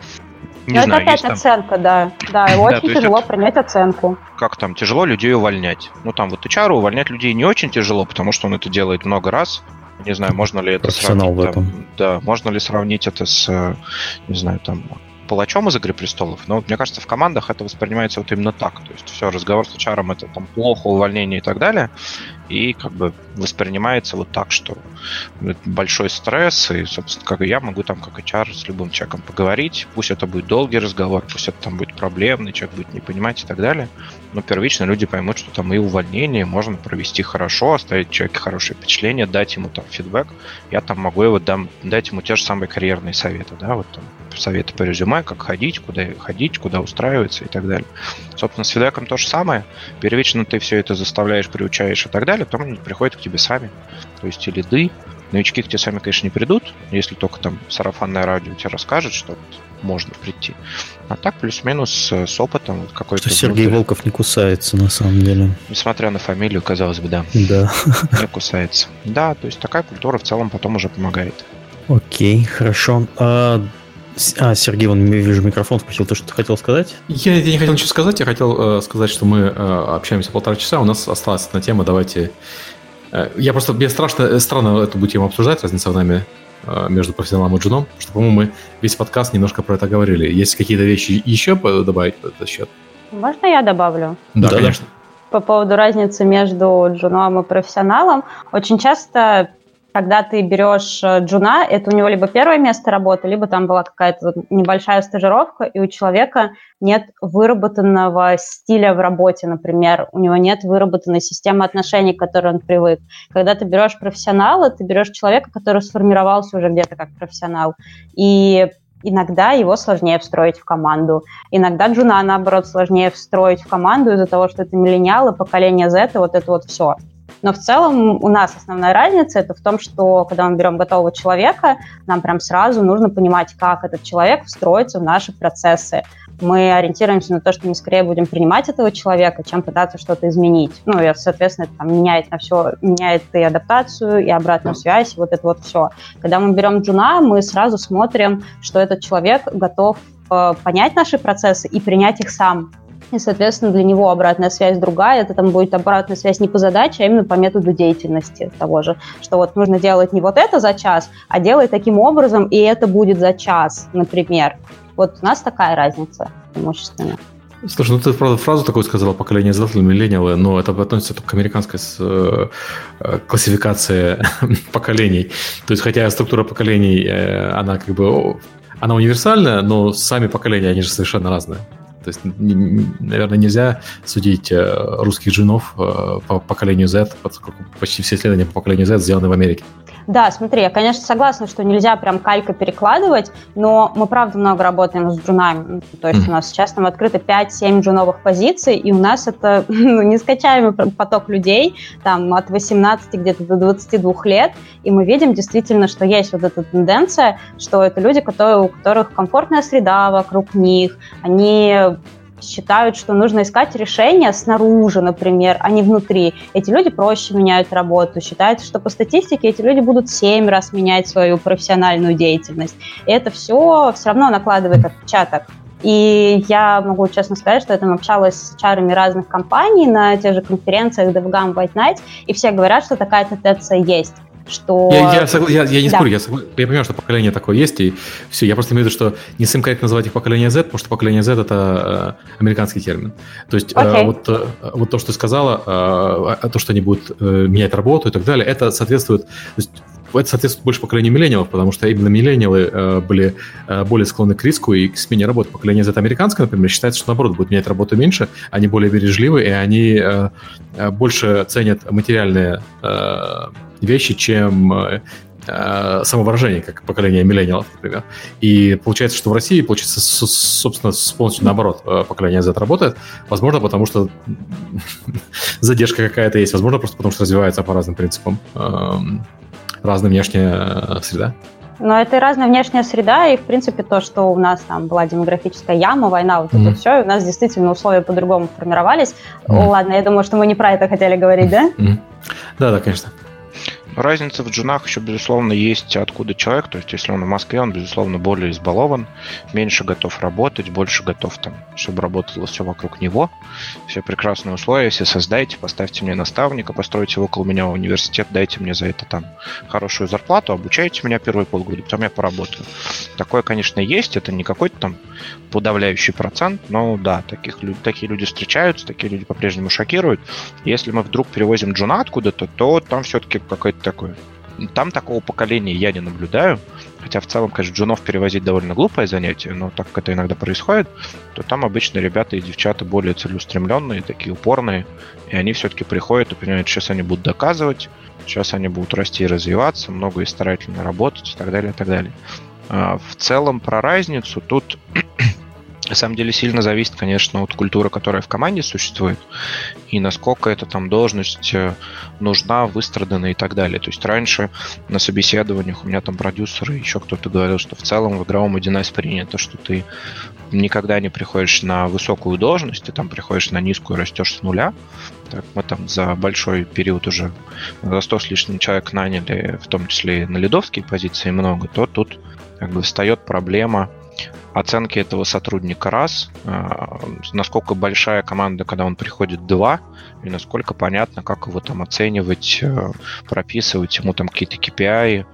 [SPEAKER 4] не Но знаю, это опять оценка, там... да. Да, очень тяжело это... принять оценку.
[SPEAKER 3] Как там, тяжело людей увольнять. Ну, там вот HR увольнять людей не очень тяжело, потому что он это делает много раз. Не знаю, можно ли это сравнить.
[SPEAKER 1] В этом.
[SPEAKER 3] Там, да, можно ли сравнить это с, не знаю, там, палачом из «Игры престолов», но мне кажется, в командах это воспринимается вот именно так. То есть все, разговор с HR это там плохо, увольнение и так далее. И как бы воспринимается вот так, что большой стресс, и, собственно, как я могу там как HR с любым человеком поговорить, пусть это будет долгий разговор, пусть это там будет проблемный, человек будет не понимать и так далее, но первично люди поймут, что там и увольнение можно провести хорошо, оставить человеку хорошее впечатление, дать ему там фидбэк, я там могу его дам, дать ему те же самые карьерные советы, да, вот там советы по резюме, как ходить, куда ходить, куда устраиваться и так далее. Собственно, с фидбэком то же самое. Первично ты все это заставляешь, приучаешь и так далее, потом они приходят к тебе сами. То есть и лиды, новички к тебе сами, конечно, не придут, если только там сарафанное радио тебе расскажет, что можно прийти. А так плюс-минус с опытом какой-то.
[SPEAKER 1] Что Сергей. Волков не кусается на самом деле.
[SPEAKER 3] Несмотря на фамилию, казалось бы, да.
[SPEAKER 1] Да.
[SPEAKER 3] Не кусается. Да, то есть такая культура в целом потом уже помогает.
[SPEAKER 1] Окей, хорошо. А, а, Сергей, он, вижу, микрофон включил. То, что ты хотел сказать?
[SPEAKER 2] Я, я не хотел ничего сказать. Я хотел э, сказать, что мы э, общаемся полтора часа. У нас осталась одна тема. Давайте... Э, я просто... Мне страшно, э, странно эту тему обсуждать, разница в нами между профессионалом и джуном, что, по-моему, мы весь подкаст немножко про это говорили. Есть какие-то вещи еще добавить в этот счет?
[SPEAKER 4] Можно я добавлю?
[SPEAKER 2] Да, да конечно.
[SPEAKER 4] По поводу разницы между джуном и профессионалом. Очень часто когда ты берешь э, джуна, это у него либо первое место работы, либо там была какая-то небольшая стажировка, и у человека нет выработанного стиля в работе, например, у него нет выработанной системы отношений, к которой он привык. Когда ты берешь профессионала, ты берешь человека, который сформировался уже где-то как профессионал, и иногда его сложнее встроить в команду. Иногда джуна, наоборот, сложнее встроить в команду из-за того, что это миллениалы, поколение Z, и вот это вот все. Но в целом у нас основная разница это в том, что когда мы берем готового человека, нам прям сразу нужно понимать, как этот человек встроится в наши процессы. Мы ориентируемся на то, что мы скорее будем принимать этого человека, чем пытаться что-то изменить. Ну, и, соответственно, это там меняет на все, меняет и адаптацию, и обратную связь, и вот это вот все. Когда мы берем джуна, мы сразу смотрим, что этот человек готов э, понять наши процессы и принять их сам и, соответственно, для него обратная связь другая. Это там будет обратная связь не по задаче, а именно по методу деятельности того же. Что вот нужно делать не вот это за час, а делай таким образом, и это будет за час, например. Вот у нас такая разница преимущественно.
[SPEAKER 2] Слушай, ну ты, правда, фразу такую сказала, поколение Z миллениалы, но это относится только к американской с, э, классификации поколений. То есть, хотя структура поколений, э, она как бы, она универсальная, но сами поколения, они же совершенно разные. То есть, наверное, нельзя судить э, русских джинов э, по поколению Z, поскольку почти все исследования по поколению Z сделаны в Америке.
[SPEAKER 4] Да, смотри, я, конечно, согласна, что нельзя прям калька перекладывать, но мы, правда, много работаем с джунами. То есть mm. у нас сейчас там открыто 5-7 джуновых позиций, и у нас это ну, нескачаемый поток людей, там от 18 где-то до 22 лет, и мы видим действительно, что есть вот эта тенденция, что это люди, которые, у которых комфортная среда вокруг них, они считают, что нужно искать решения снаружи, например, а не внутри. Эти люди проще меняют работу. Считается, что по статистике эти люди будут 7 раз менять свою профессиональную деятельность. И это все все равно накладывает отпечаток. И я могу честно сказать, что я там общалась с чарами разных компаний на тех же конференциях DevGam White Night, и все говорят, что такая тенденция есть что...
[SPEAKER 2] Я, я, согла... я, я не да. спорю, я, согла... я понимаю, что поколение такое есть, и все, я просто имею в виду, что не совсем корректно называть их поколение Z, потому что поколение Z — это э, американский термин. То есть okay. э, вот, э, вот то, что ты сказала, э, то, что они будут э, менять работу и так далее, это соответствует... То есть это соответствует больше поколению миллениалов, потому что именно миллениалы э, были э, более склонны к риску и к смене работы. Поколение Z американское, например, считается, что наоборот будет менять работу меньше, они более бережливы, и они э, э больше ценят материальные э, вещи, чем э, э, самовыражение, как поколение миллениалов, например. И получается, что в России, получается, собственно, полностью наоборот э, поколение Z работает. Возможно, потому что задержка какая-то есть. Возможно, просто потому что развивается по разным принципам. Разная внешняя среда.
[SPEAKER 4] Но это и разная внешняя среда, и, в принципе, то, что у нас там была демографическая яма, война, вот mm-hmm. это все, и у нас действительно условия по-другому формировались. Mm-hmm. Ладно, я думаю, что мы не про это хотели говорить, да?
[SPEAKER 2] Mm-hmm. Да, да, конечно.
[SPEAKER 3] Разница в джунах еще, безусловно, есть откуда человек. То есть, если он в Москве, он, безусловно, более избалован, меньше готов работать, больше готов, там, чтобы работало все вокруг него. Все прекрасные условия, все создайте, поставьте мне наставника, постройте около меня университет, дайте мне за это там хорошую зарплату, обучайте меня первые полгода, потом я поработаю. Такое, конечно, есть, это не какой-то там подавляющий процент, но да, таких, такие люди встречаются, такие люди по-прежнему шокируют. Если мы вдруг перевозим джуна откуда-то, то там все-таки какой-то такое. Там такого поколения я не наблюдаю. Хотя в целом, конечно, джунов перевозить довольно глупое занятие, но так как это иногда происходит, то там обычно ребята и девчата более целеустремленные, такие упорные, и они все-таки приходят и понимают, сейчас они будут доказывать, сейчас они будут расти и развиваться, много и старательно работать и так далее, и так далее. А в целом про разницу тут на самом деле сильно зависит, конечно, от культуры, которая в команде существует, и насколько эта там должность э, нужна, выстрадана и так далее. То есть раньше на собеседованиях у меня там продюсеры, еще кто-то говорил, что в целом в игровом 1С принято, что ты никогда не приходишь на высокую должность, ты там приходишь на низкую, растешь с нуля. Так, мы там за большой период уже за 100 с лишним человек наняли, в том числе и на лидовские позиции много, то тут как бы встает проблема оценки этого сотрудника раз, а, насколько большая команда, когда он приходит два, и насколько понятно, как его там оценивать, э, прописывать ему там какие-то KPI,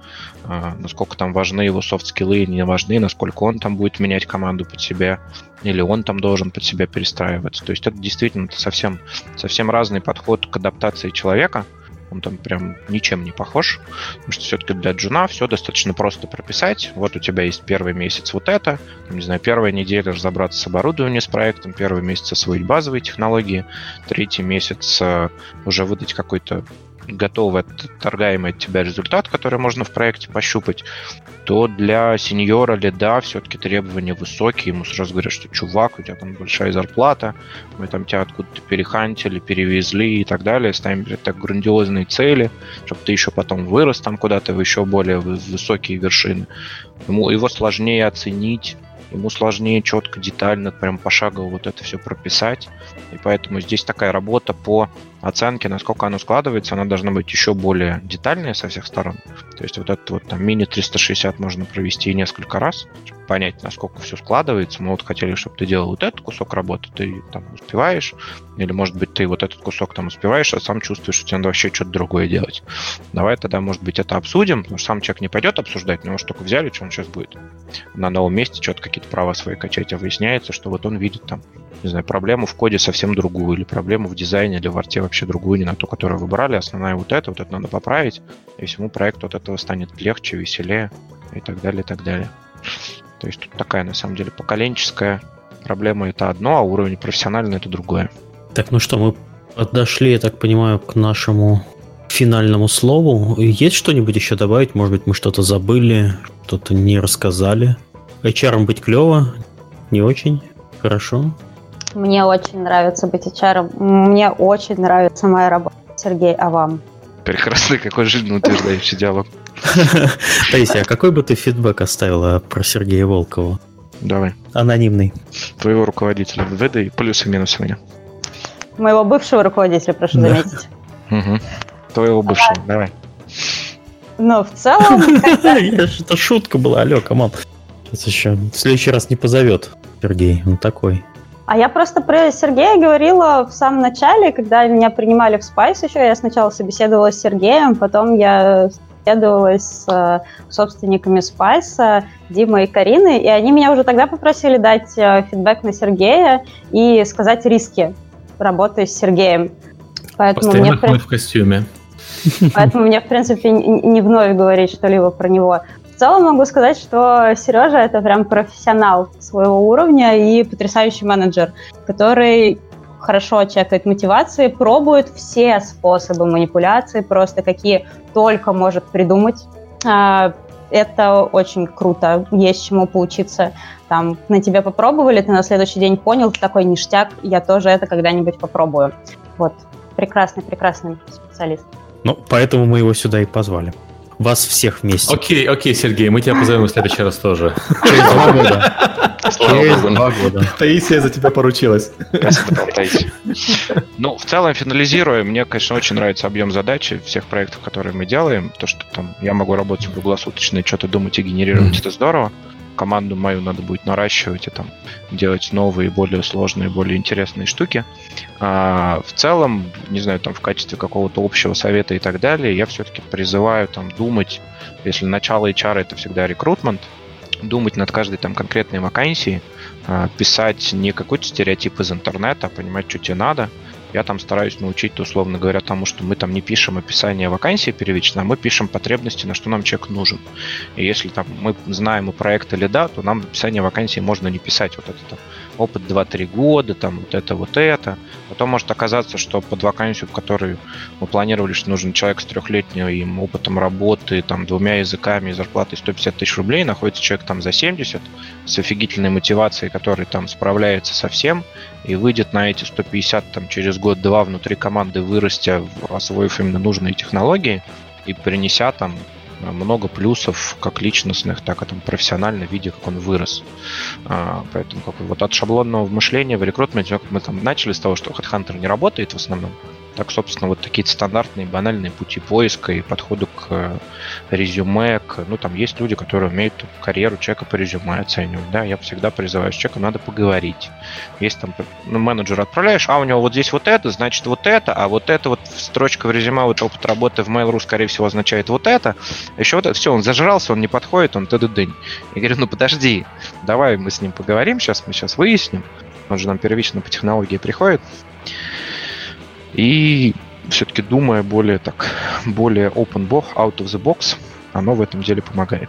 [SPEAKER 3] а, насколько там важны его софт-скиллы, не важны, насколько он там будет менять команду под себя, или он там должен под себя перестраиваться. То есть это действительно совсем, совсем разный подход к адаптации человека – он там прям ничем не похож, потому что все-таки для джуна все достаточно просто прописать. Вот у тебя есть первый месяц вот это, там, не знаю, первая неделя разобраться с оборудованием, с проектом, первый месяц освоить базовые технологии, третий месяц э, уже выдать какой-то готовый отторгаемый от тебя результат, который можно в проекте пощупать, то для сеньора лида все-таки требования высокие. Ему сразу говорят, что чувак, у тебя там большая зарплата, мы там тебя откуда-то перехантили, перевезли и так далее. Ставим перед так грандиозные цели, чтобы ты еще потом вырос там куда-то в еще более высокие вершины. Ему, его сложнее оценить, ему сложнее четко, детально, прям пошагово вот это все прописать. И поэтому здесь такая работа по оценке, насколько оно складывается, она должна быть еще более детальная со всех сторон. То есть вот этот вот там мини-360 можно провести несколько раз, понять, насколько все складывается. Мы вот хотели, чтобы ты делал вот этот кусок работы, ты там успеваешь, или, может быть, ты вот этот кусок там успеваешь, а сам чувствуешь, что тебе надо вообще что-то другое делать. Давай тогда, может быть, это обсудим, потому что сам человек не пойдет обсуждать, но может только взяли, что он сейчас будет. На новом месте что-то какие-то права свои качать, а выясняется, что вот он видит там, не знаю, проблему в коде совсем другую, или проблему в дизайне или в арте вообще другую, не на ту, которую выбрали, основная вот эта, вот это надо поправить, и всему проекту от этого станет легче, веселее и так далее, и так далее. То есть тут такая, на самом деле, поколенческая проблема это одно, а уровень профессиональный это другое.
[SPEAKER 1] Так, ну что, мы подошли, я так понимаю, к нашему финальному слову. Есть что-нибудь еще добавить? Может быть, мы что-то забыли, что-то не рассказали? HR быть клево? Не очень? Хорошо?
[SPEAKER 4] Мне очень нравится быть HR. Мне очень нравится моя работа. Сергей, а вам?
[SPEAKER 3] Прекрасный, какой жизнеутверждающий диалог.
[SPEAKER 1] Таисия, а какой бы ты фидбэк оставила про Сергея Волкова?
[SPEAKER 3] Давай.
[SPEAKER 1] Анонимный.
[SPEAKER 3] Твоего руководителя. Выдай плюсы и минусы меня.
[SPEAKER 4] Моего бывшего руководителя, прошу да. заметить.
[SPEAKER 3] Угу. Твоего бывшего, а, давай.
[SPEAKER 4] Но в целом...
[SPEAKER 1] Это шутка была, алло, команд. Сейчас еще в следующий раз не позовет Сергей, он такой.
[SPEAKER 4] А я просто про Сергея говорила в самом начале, когда меня принимали в Spice еще. Я сначала собеседовала с Сергеем, потом я собеседовалась с э, собственниками Spice, Димой и Кариной, и они меня уже тогда попросили дать э, фидбэк на Сергея и сказать риски работы с Сергеем.
[SPEAKER 2] Поэтому Постоянно мне... в костюме.
[SPEAKER 4] Поэтому мне, в принципе, не вновь говорить что-либо про него. В целом могу сказать, что Сережа это прям профессионал своего уровня и потрясающий менеджер, который хорошо чекает мотивации, пробует все способы манипуляции, просто какие только может придумать. А, это очень круто, есть чему поучиться. Там на тебе попробовали, ты на следующий день понял, такой ништяк, я тоже это когда-нибудь попробую. Вот, прекрасный, прекрасный специалист.
[SPEAKER 1] Ну, поэтому мы его сюда и позвали. Вас всех вместе.
[SPEAKER 2] Окей, окей, Сергей, мы тебя позовем в следующий раз тоже.
[SPEAKER 1] Через два года. Через два года.
[SPEAKER 2] Таисия за тебя поручилась.
[SPEAKER 3] Ну, в целом, финализируя, мне, конечно, очень нравится объем задачи всех проектов, которые мы делаем. То, что там я могу работать круглосуточно и что-то думать и генерировать, это здорово команду мою надо будет наращивать и там делать новые, более сложные, более интересные штуки. А, в целом, не знаю, там в качестве какого-то общего совета и так далее, я все-таки призываю там думать, если начало HR это всегда рекрутмент, думать над каждой там конкретной вакансией, а, писать не какой-то стереотип из интернета, а понимать, что тебе надо, я там стараюсь научить, условно говоря, тому, что мы там не пишем описание вакансии первично, а мы пишем потребности, на что нам человек нужен. И если там мы знаем у проекта лида, то нам описание вакансии можно не писать. Вот это там опыт 2-3 года, там вот это, вот это. Потом может оказаться, что под вакансию, в которой мы планировали, что нужен человек с трехлетним опытом работы, там двумя языками и зарплатой 150 тысяч рублей, находится человек там за 70 с офигительной мотивацией, который там справляется со всем и выйдет на эти 150 там через год-два внутри команды, вырастя, освоив именно нужные технологии и принеся там много плюсов, как личностных, так и там профессионально, видя, как он вырос. А, поэтому как вот от шаблонного мышления в рекрутменте мы там начали с того, что HeadHunter не работает в основном, так, собственно, вот такие стандартные банальные пути поиска и подходу к э, резюме, к, ну, там есть люди, которые умеют карьеру человека по резюме оценивать, да, я всегда призываю, с человеком надо поговорить. Есть там, ну, менеджер отправляешь, а у него вот здесь вот это, значит вот это, а вот это вот строчка в резюме, вот опыт работы в Mail.ru, скорее всего, означает вот это, еще вот это, все, он зажрался, он не подходит, он ты дынь. Я говорю, ну подожди, давай мы с ним поговорим, сейчас мы сейчас выясним, он же нам первично по технологии приходит, и все-таки думая более так, более open box, out of the box, оно в этом деле помогает.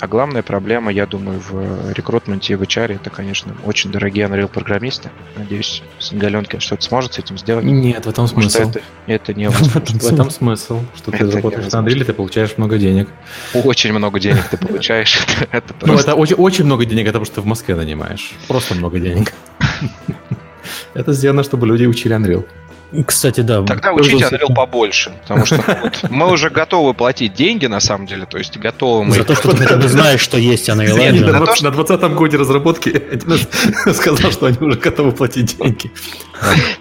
[SPEAKER 3] А главная проблема, я думаю, в рекрутменте и в HR это, конечно, очень дорогие Unreal программисты. Надеюсь, Галенкин что-то сможет с этим сделать.
[SPEAKER 2] Нет, в этом смысл.
[SPEAKER 3] Это, это не
[SPEAKER 2] В этом смысл, что ты работаешь на Unreal, ты получаешь много денег.
[SPEAKER 3] Очень много денег ты получаешь.
[SPEAKER 2] это Ну, это очень, очень много денег, это потому что ты в Москве нанимаешь. Просто много денег. Это сделано, чтобы люди учили Unreal.
[SPEAKER 1] Кстати, да.
[SPEAKER 3] Тогда учите Unreal побольше, потому что вот, мы уже готовы платить деньги, на самом деле, то есть готовы мы...
[SPEAKER 1] За то, что ты знаешь, что есть Unreal Engine.
[SPEAKER 2] На, на 20-м годе разработки сказал, что они уже готовы платить деньги.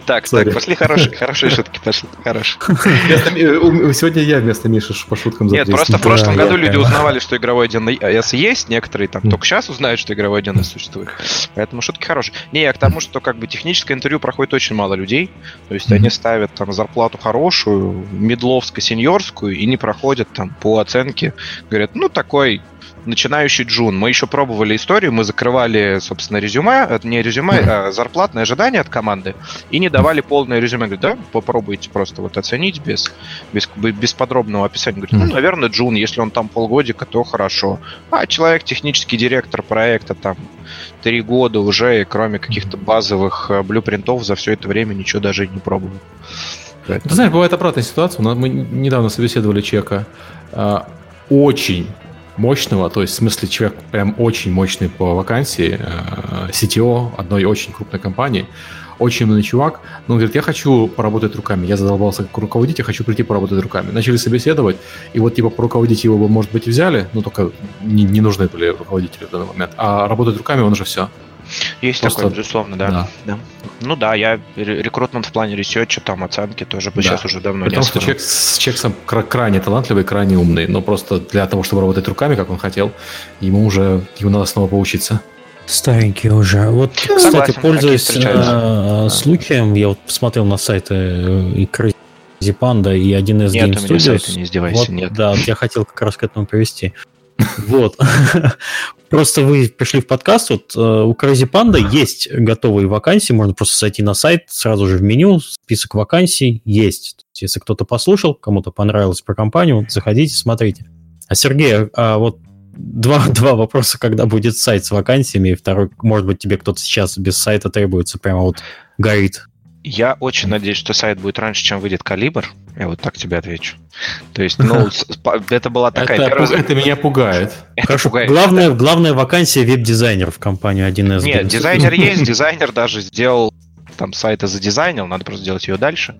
[SPEAKER 3] Так, так, пошли хорошие, хорошие шутки, пошли, хорошие.
[SPEAKER 2] Сегодня я вместо Миши по шуткам
[SPEAKER 3] Нет, просто в прошлом году люди узнавали, что игровой один S есть, некоторые там только сейчас узнают, что игровой один S существует. Поэтому шутки хорошие. Не, я к тому, что как бы техническое интервью проходит очень мало людей, то есть они ставят там зарплату хорошую, медловско-сеньорскую, и не проходят там по оценке. Говорят, ну, такой начинающий джун. Мы еще пробовали историю, мы закрывали, собственно, резюме, э, не резюме, а зарплатное ожидание от команды, и не давали полное резюме. Говорит, да, попробуйте просто вот оценить без, без, без подробного описания. Говорит, ну, наверное, джун, если он там полгодика, то хорошо. А человек, технический директор проекта, там, три года уже, и кроме каких-то базовых э, блюпринтов за все это время ничего даже не пробовал.
[SPEAKER 2] Ты знаешь, бывает обратная ситуация. Мы недавно собеседовали человека а, очень мощного, то есть в смысле человек прям очень мощный по вакансии, э, CTO одной очень крупной компании, очень умный чувак, но он говорит, я хочу поработать руками, я задолбался как руководитель, хочу прийти поработать руками. Начали собеседовать, и вот типа руководить его бы, может быть, взяли, но только не, не нужны были руководители в данный момент, а работать руками он уже все.
[SPEAKER 3] Есть Просто... такое, безусловно, да. да. да. Ну да, я рекрутмент в плане ресерча, там оценки тоже да. сейчас уже давно
[SPEAKER 2] Потому не что человек, человек сам крайне талантливый, крайне умный, но просто для того, чтобы работать руками, как он хотел, ему уже ему надо снова поучиться.
[SPEAKER 1] Старенький уже. Вот, Согласен, кстати, пользуясь э, случаем, я вот посмотрел на сайты э, и Crazy Panda и один из Game Studios.
[SPEAKER 3] Не издевайся,
[SPEAKER 1] вот,
[SPEAKER 3] нет.
[SPEAKER 1] Да, я хотел как раз к этому привести. Вот. Просто вы пришли в подкаст, вот э, у Crazy Panda есть готовые вакансии, можно просто зайти на сайт, сразу же в меню, список вакансий есть. Если кто-то послушал, кому-то понравилось про компанию, заходите, смотрите. А Сергей, а вот два, два вопроса, когда будет сайт с вакансиями, и второй, может быть, тебе кто-то сейчас без сайта требуется, прямо вот горит.
[SPEAKER 3] Я очень надеюсь, что сайт будет раньше, чем выйдет калибр. Я вот так тебе отвечу. То есть, ну, это была такая
[SPEAKER 2] это,
[SPEAKER 3] первая...
[SPEAKER 2] Это меня пугает.
[SPEAKER 1] Это Хорошо, пугает, главная, да. главная вакансия веб-дизайнер в компании 1С.
[SPEAKER 3] Нет, дизайнер есть, дизайнер даже сделал там сайта задизайнил, надо просто сделать ее дальше.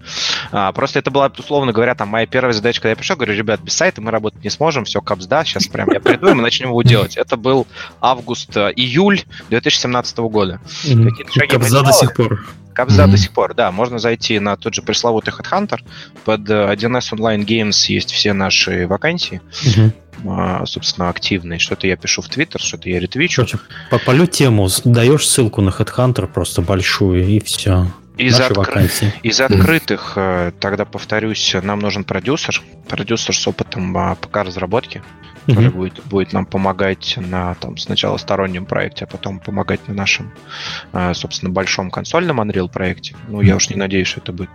[SPEAKER 3] А, просто это была, условно говоря, там моя первая задача, когда я пришел, говорю, ребят, без сайта мы работать не сможем, все, капс, да, сейчас прям я приду, и мы начнем его делать. Это был август, э, июль 2017 года.
[SPEAKER 1] Капсда до сих пор.
[SPEAKER 3] Капсда mm-hmm. до сих пор, да. Можно зайти на тот же пресловутый Headhunter. Под 1С Online Games есть все наши вакансии. Mm-hmm собственно, активные. Что-то я пишу в Твиттер, что-то я ретвичу.
[SPEAKER 1] Короче, попалю тему, даешь ссылку на Headhunter просто большую, и все.
[SPEAKER 3] Из, откры... из открытых, э, тогда повторюсь, нам нужен продюсер. Продюсер с опытом а, ПК разработки который mm-hmm. будет, будет нам помогать на там, сначала стороннем проекте, а потом помогать на нашем, а, собственно, большом консольном Unreal проекте. Ну, я уж не надеюсь, что это будет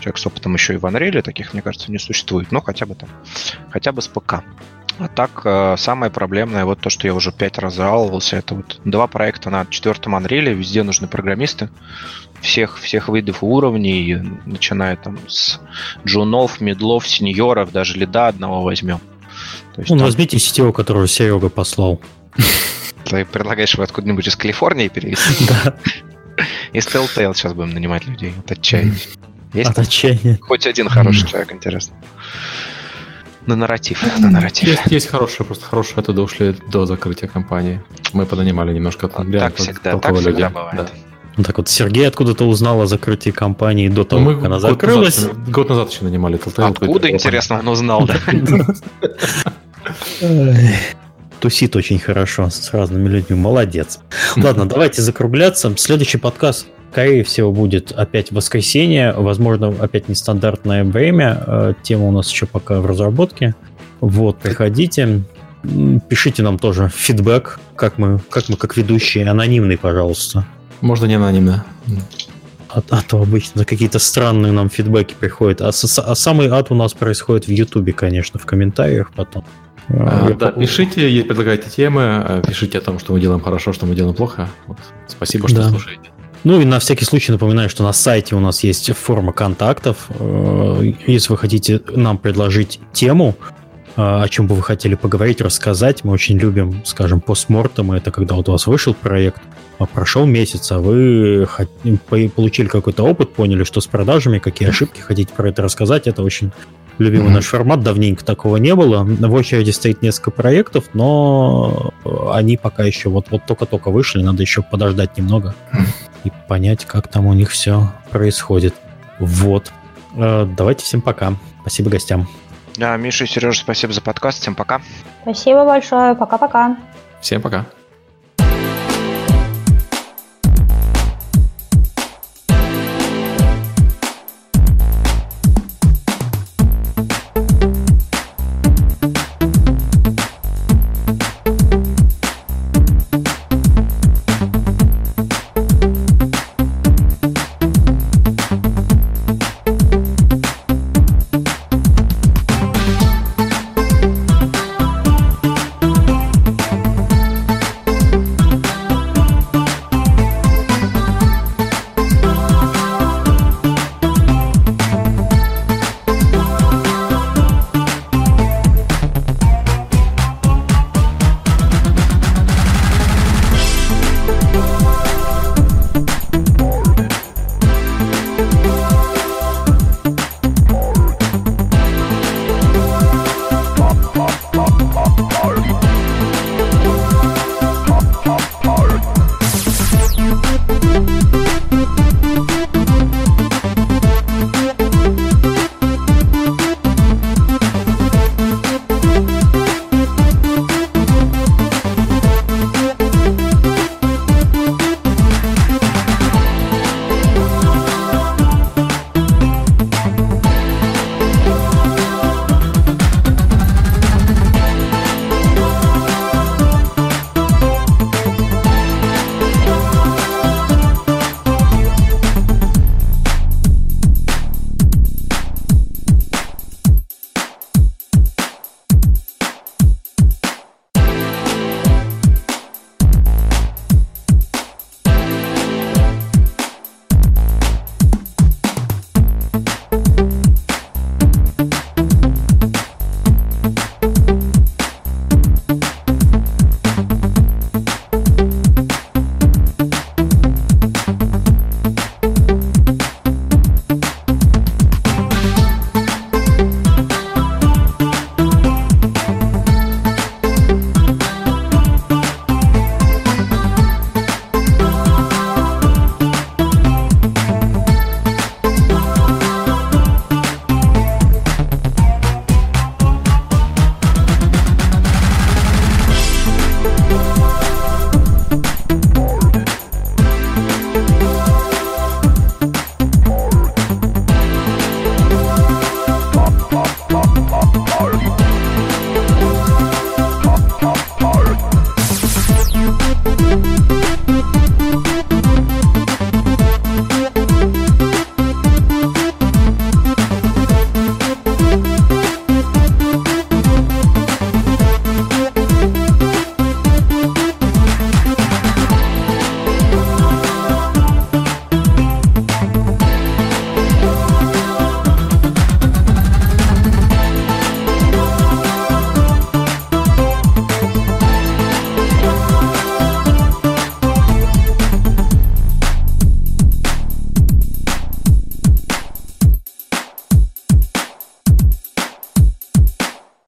[SPEAKER 3] человек с опытом еще и в Unreal, таких, мне кажется, не существует. Но хотя бы там, хотя бы с ПК. А так, э, самое проблемное, вот то, что я уже пять раз жаловался, это вот два проекта на четвертом Unreal, везде нужны программисты всех, всех видов уровней, начиная там с джунов, медлов, сеньоров, даже лида одного возьмем.
[SPEAKER 1] То есть, ну, там... возьмите сетевого, которого Серега послал.
[SPEAKER 3] Ты предлагаешь его откуда-нибудь из Калифорнии перевести? Да. Из Telltale сейчас будем нанимать людей от отчаяния.
[SPEAKER 1] Есть от отчаяния.
[SPEAKER 3] Хоть один хороший человек, интересно. На нарратив, на нарратив.
[SPEAKER 2] Есть, есть хорошие, просто хорошие оттуда ушли до закрытия компании. Мы понанимали немножко
[SPEAKER 3] там. Так всегда, так всегда бывает. Да.
[SPEAKER 1] Ну, так вот, Сергей откуда-то узнал о закрытии компании до того, ну, как она закрылась.
[SPEAKER 2] Назад, год назад еще нанимали
[SPEAKER 3] Telltale. Откуда, интересно, он узнал, да?
[SPEAKER 1] Тусит очень хорошо с разными людьми. Молодец. Ладно, давайте закругляться. Следующий подкаст, скорее всего, будет опять воскресенье. Возможно, опять нестандартное время. Э, тема у нас еще пока в разработке. Вот, приходите. Пишите нам тоже фидбэк, как мы, как мы как ведущие. Анонимный, пожалуйста.
[SPEAKER 2] Можно не анонимно.
[SPEAKER 1] А, а то обычно какие-то странные нам фидбэки приходят. А, а самый ад у нас происходит в Ютубе, конечно, в комментариях потом.
[SPEAKER 2] А, Я да, по... пишите, предлагайте темы, а, пишите о том, что мы делаем хорошо, что мы делаем плохо. Вот. Спасибо, что да. слушаете.
[SPEAKER 1] Ну и на всякий случай напоминаю, что на сайте у нас есть форма контактов. Э, если вы хотите нам предложить тему, э, о чем бы вы хотели поговорить, рассказать, мы очень любим, скажем, постмортом. Это когда вот у вас вышел проект, а прошел месяц, а вы получили какой-то опыт, поняли, что с продажами, какие ошибки, хотите про это рассказать, это очень любимый mm-hmm. наш формат, давненько такого не было. В очереди стоит несколько проектов, но они пока еще вот, вот только-только вышли, надо еще подождать немного и понять, как там у них все происходит. Вот. Э, давайте всем пока. Спасибо гостям.
[SPEAKER 3] Да, Миша и Сережа, спасибо за подкаст. Всем пока.
[SPEAKER 4] Спасибо большое. Пока-пока.
[SPEAKER 2] Всем пока.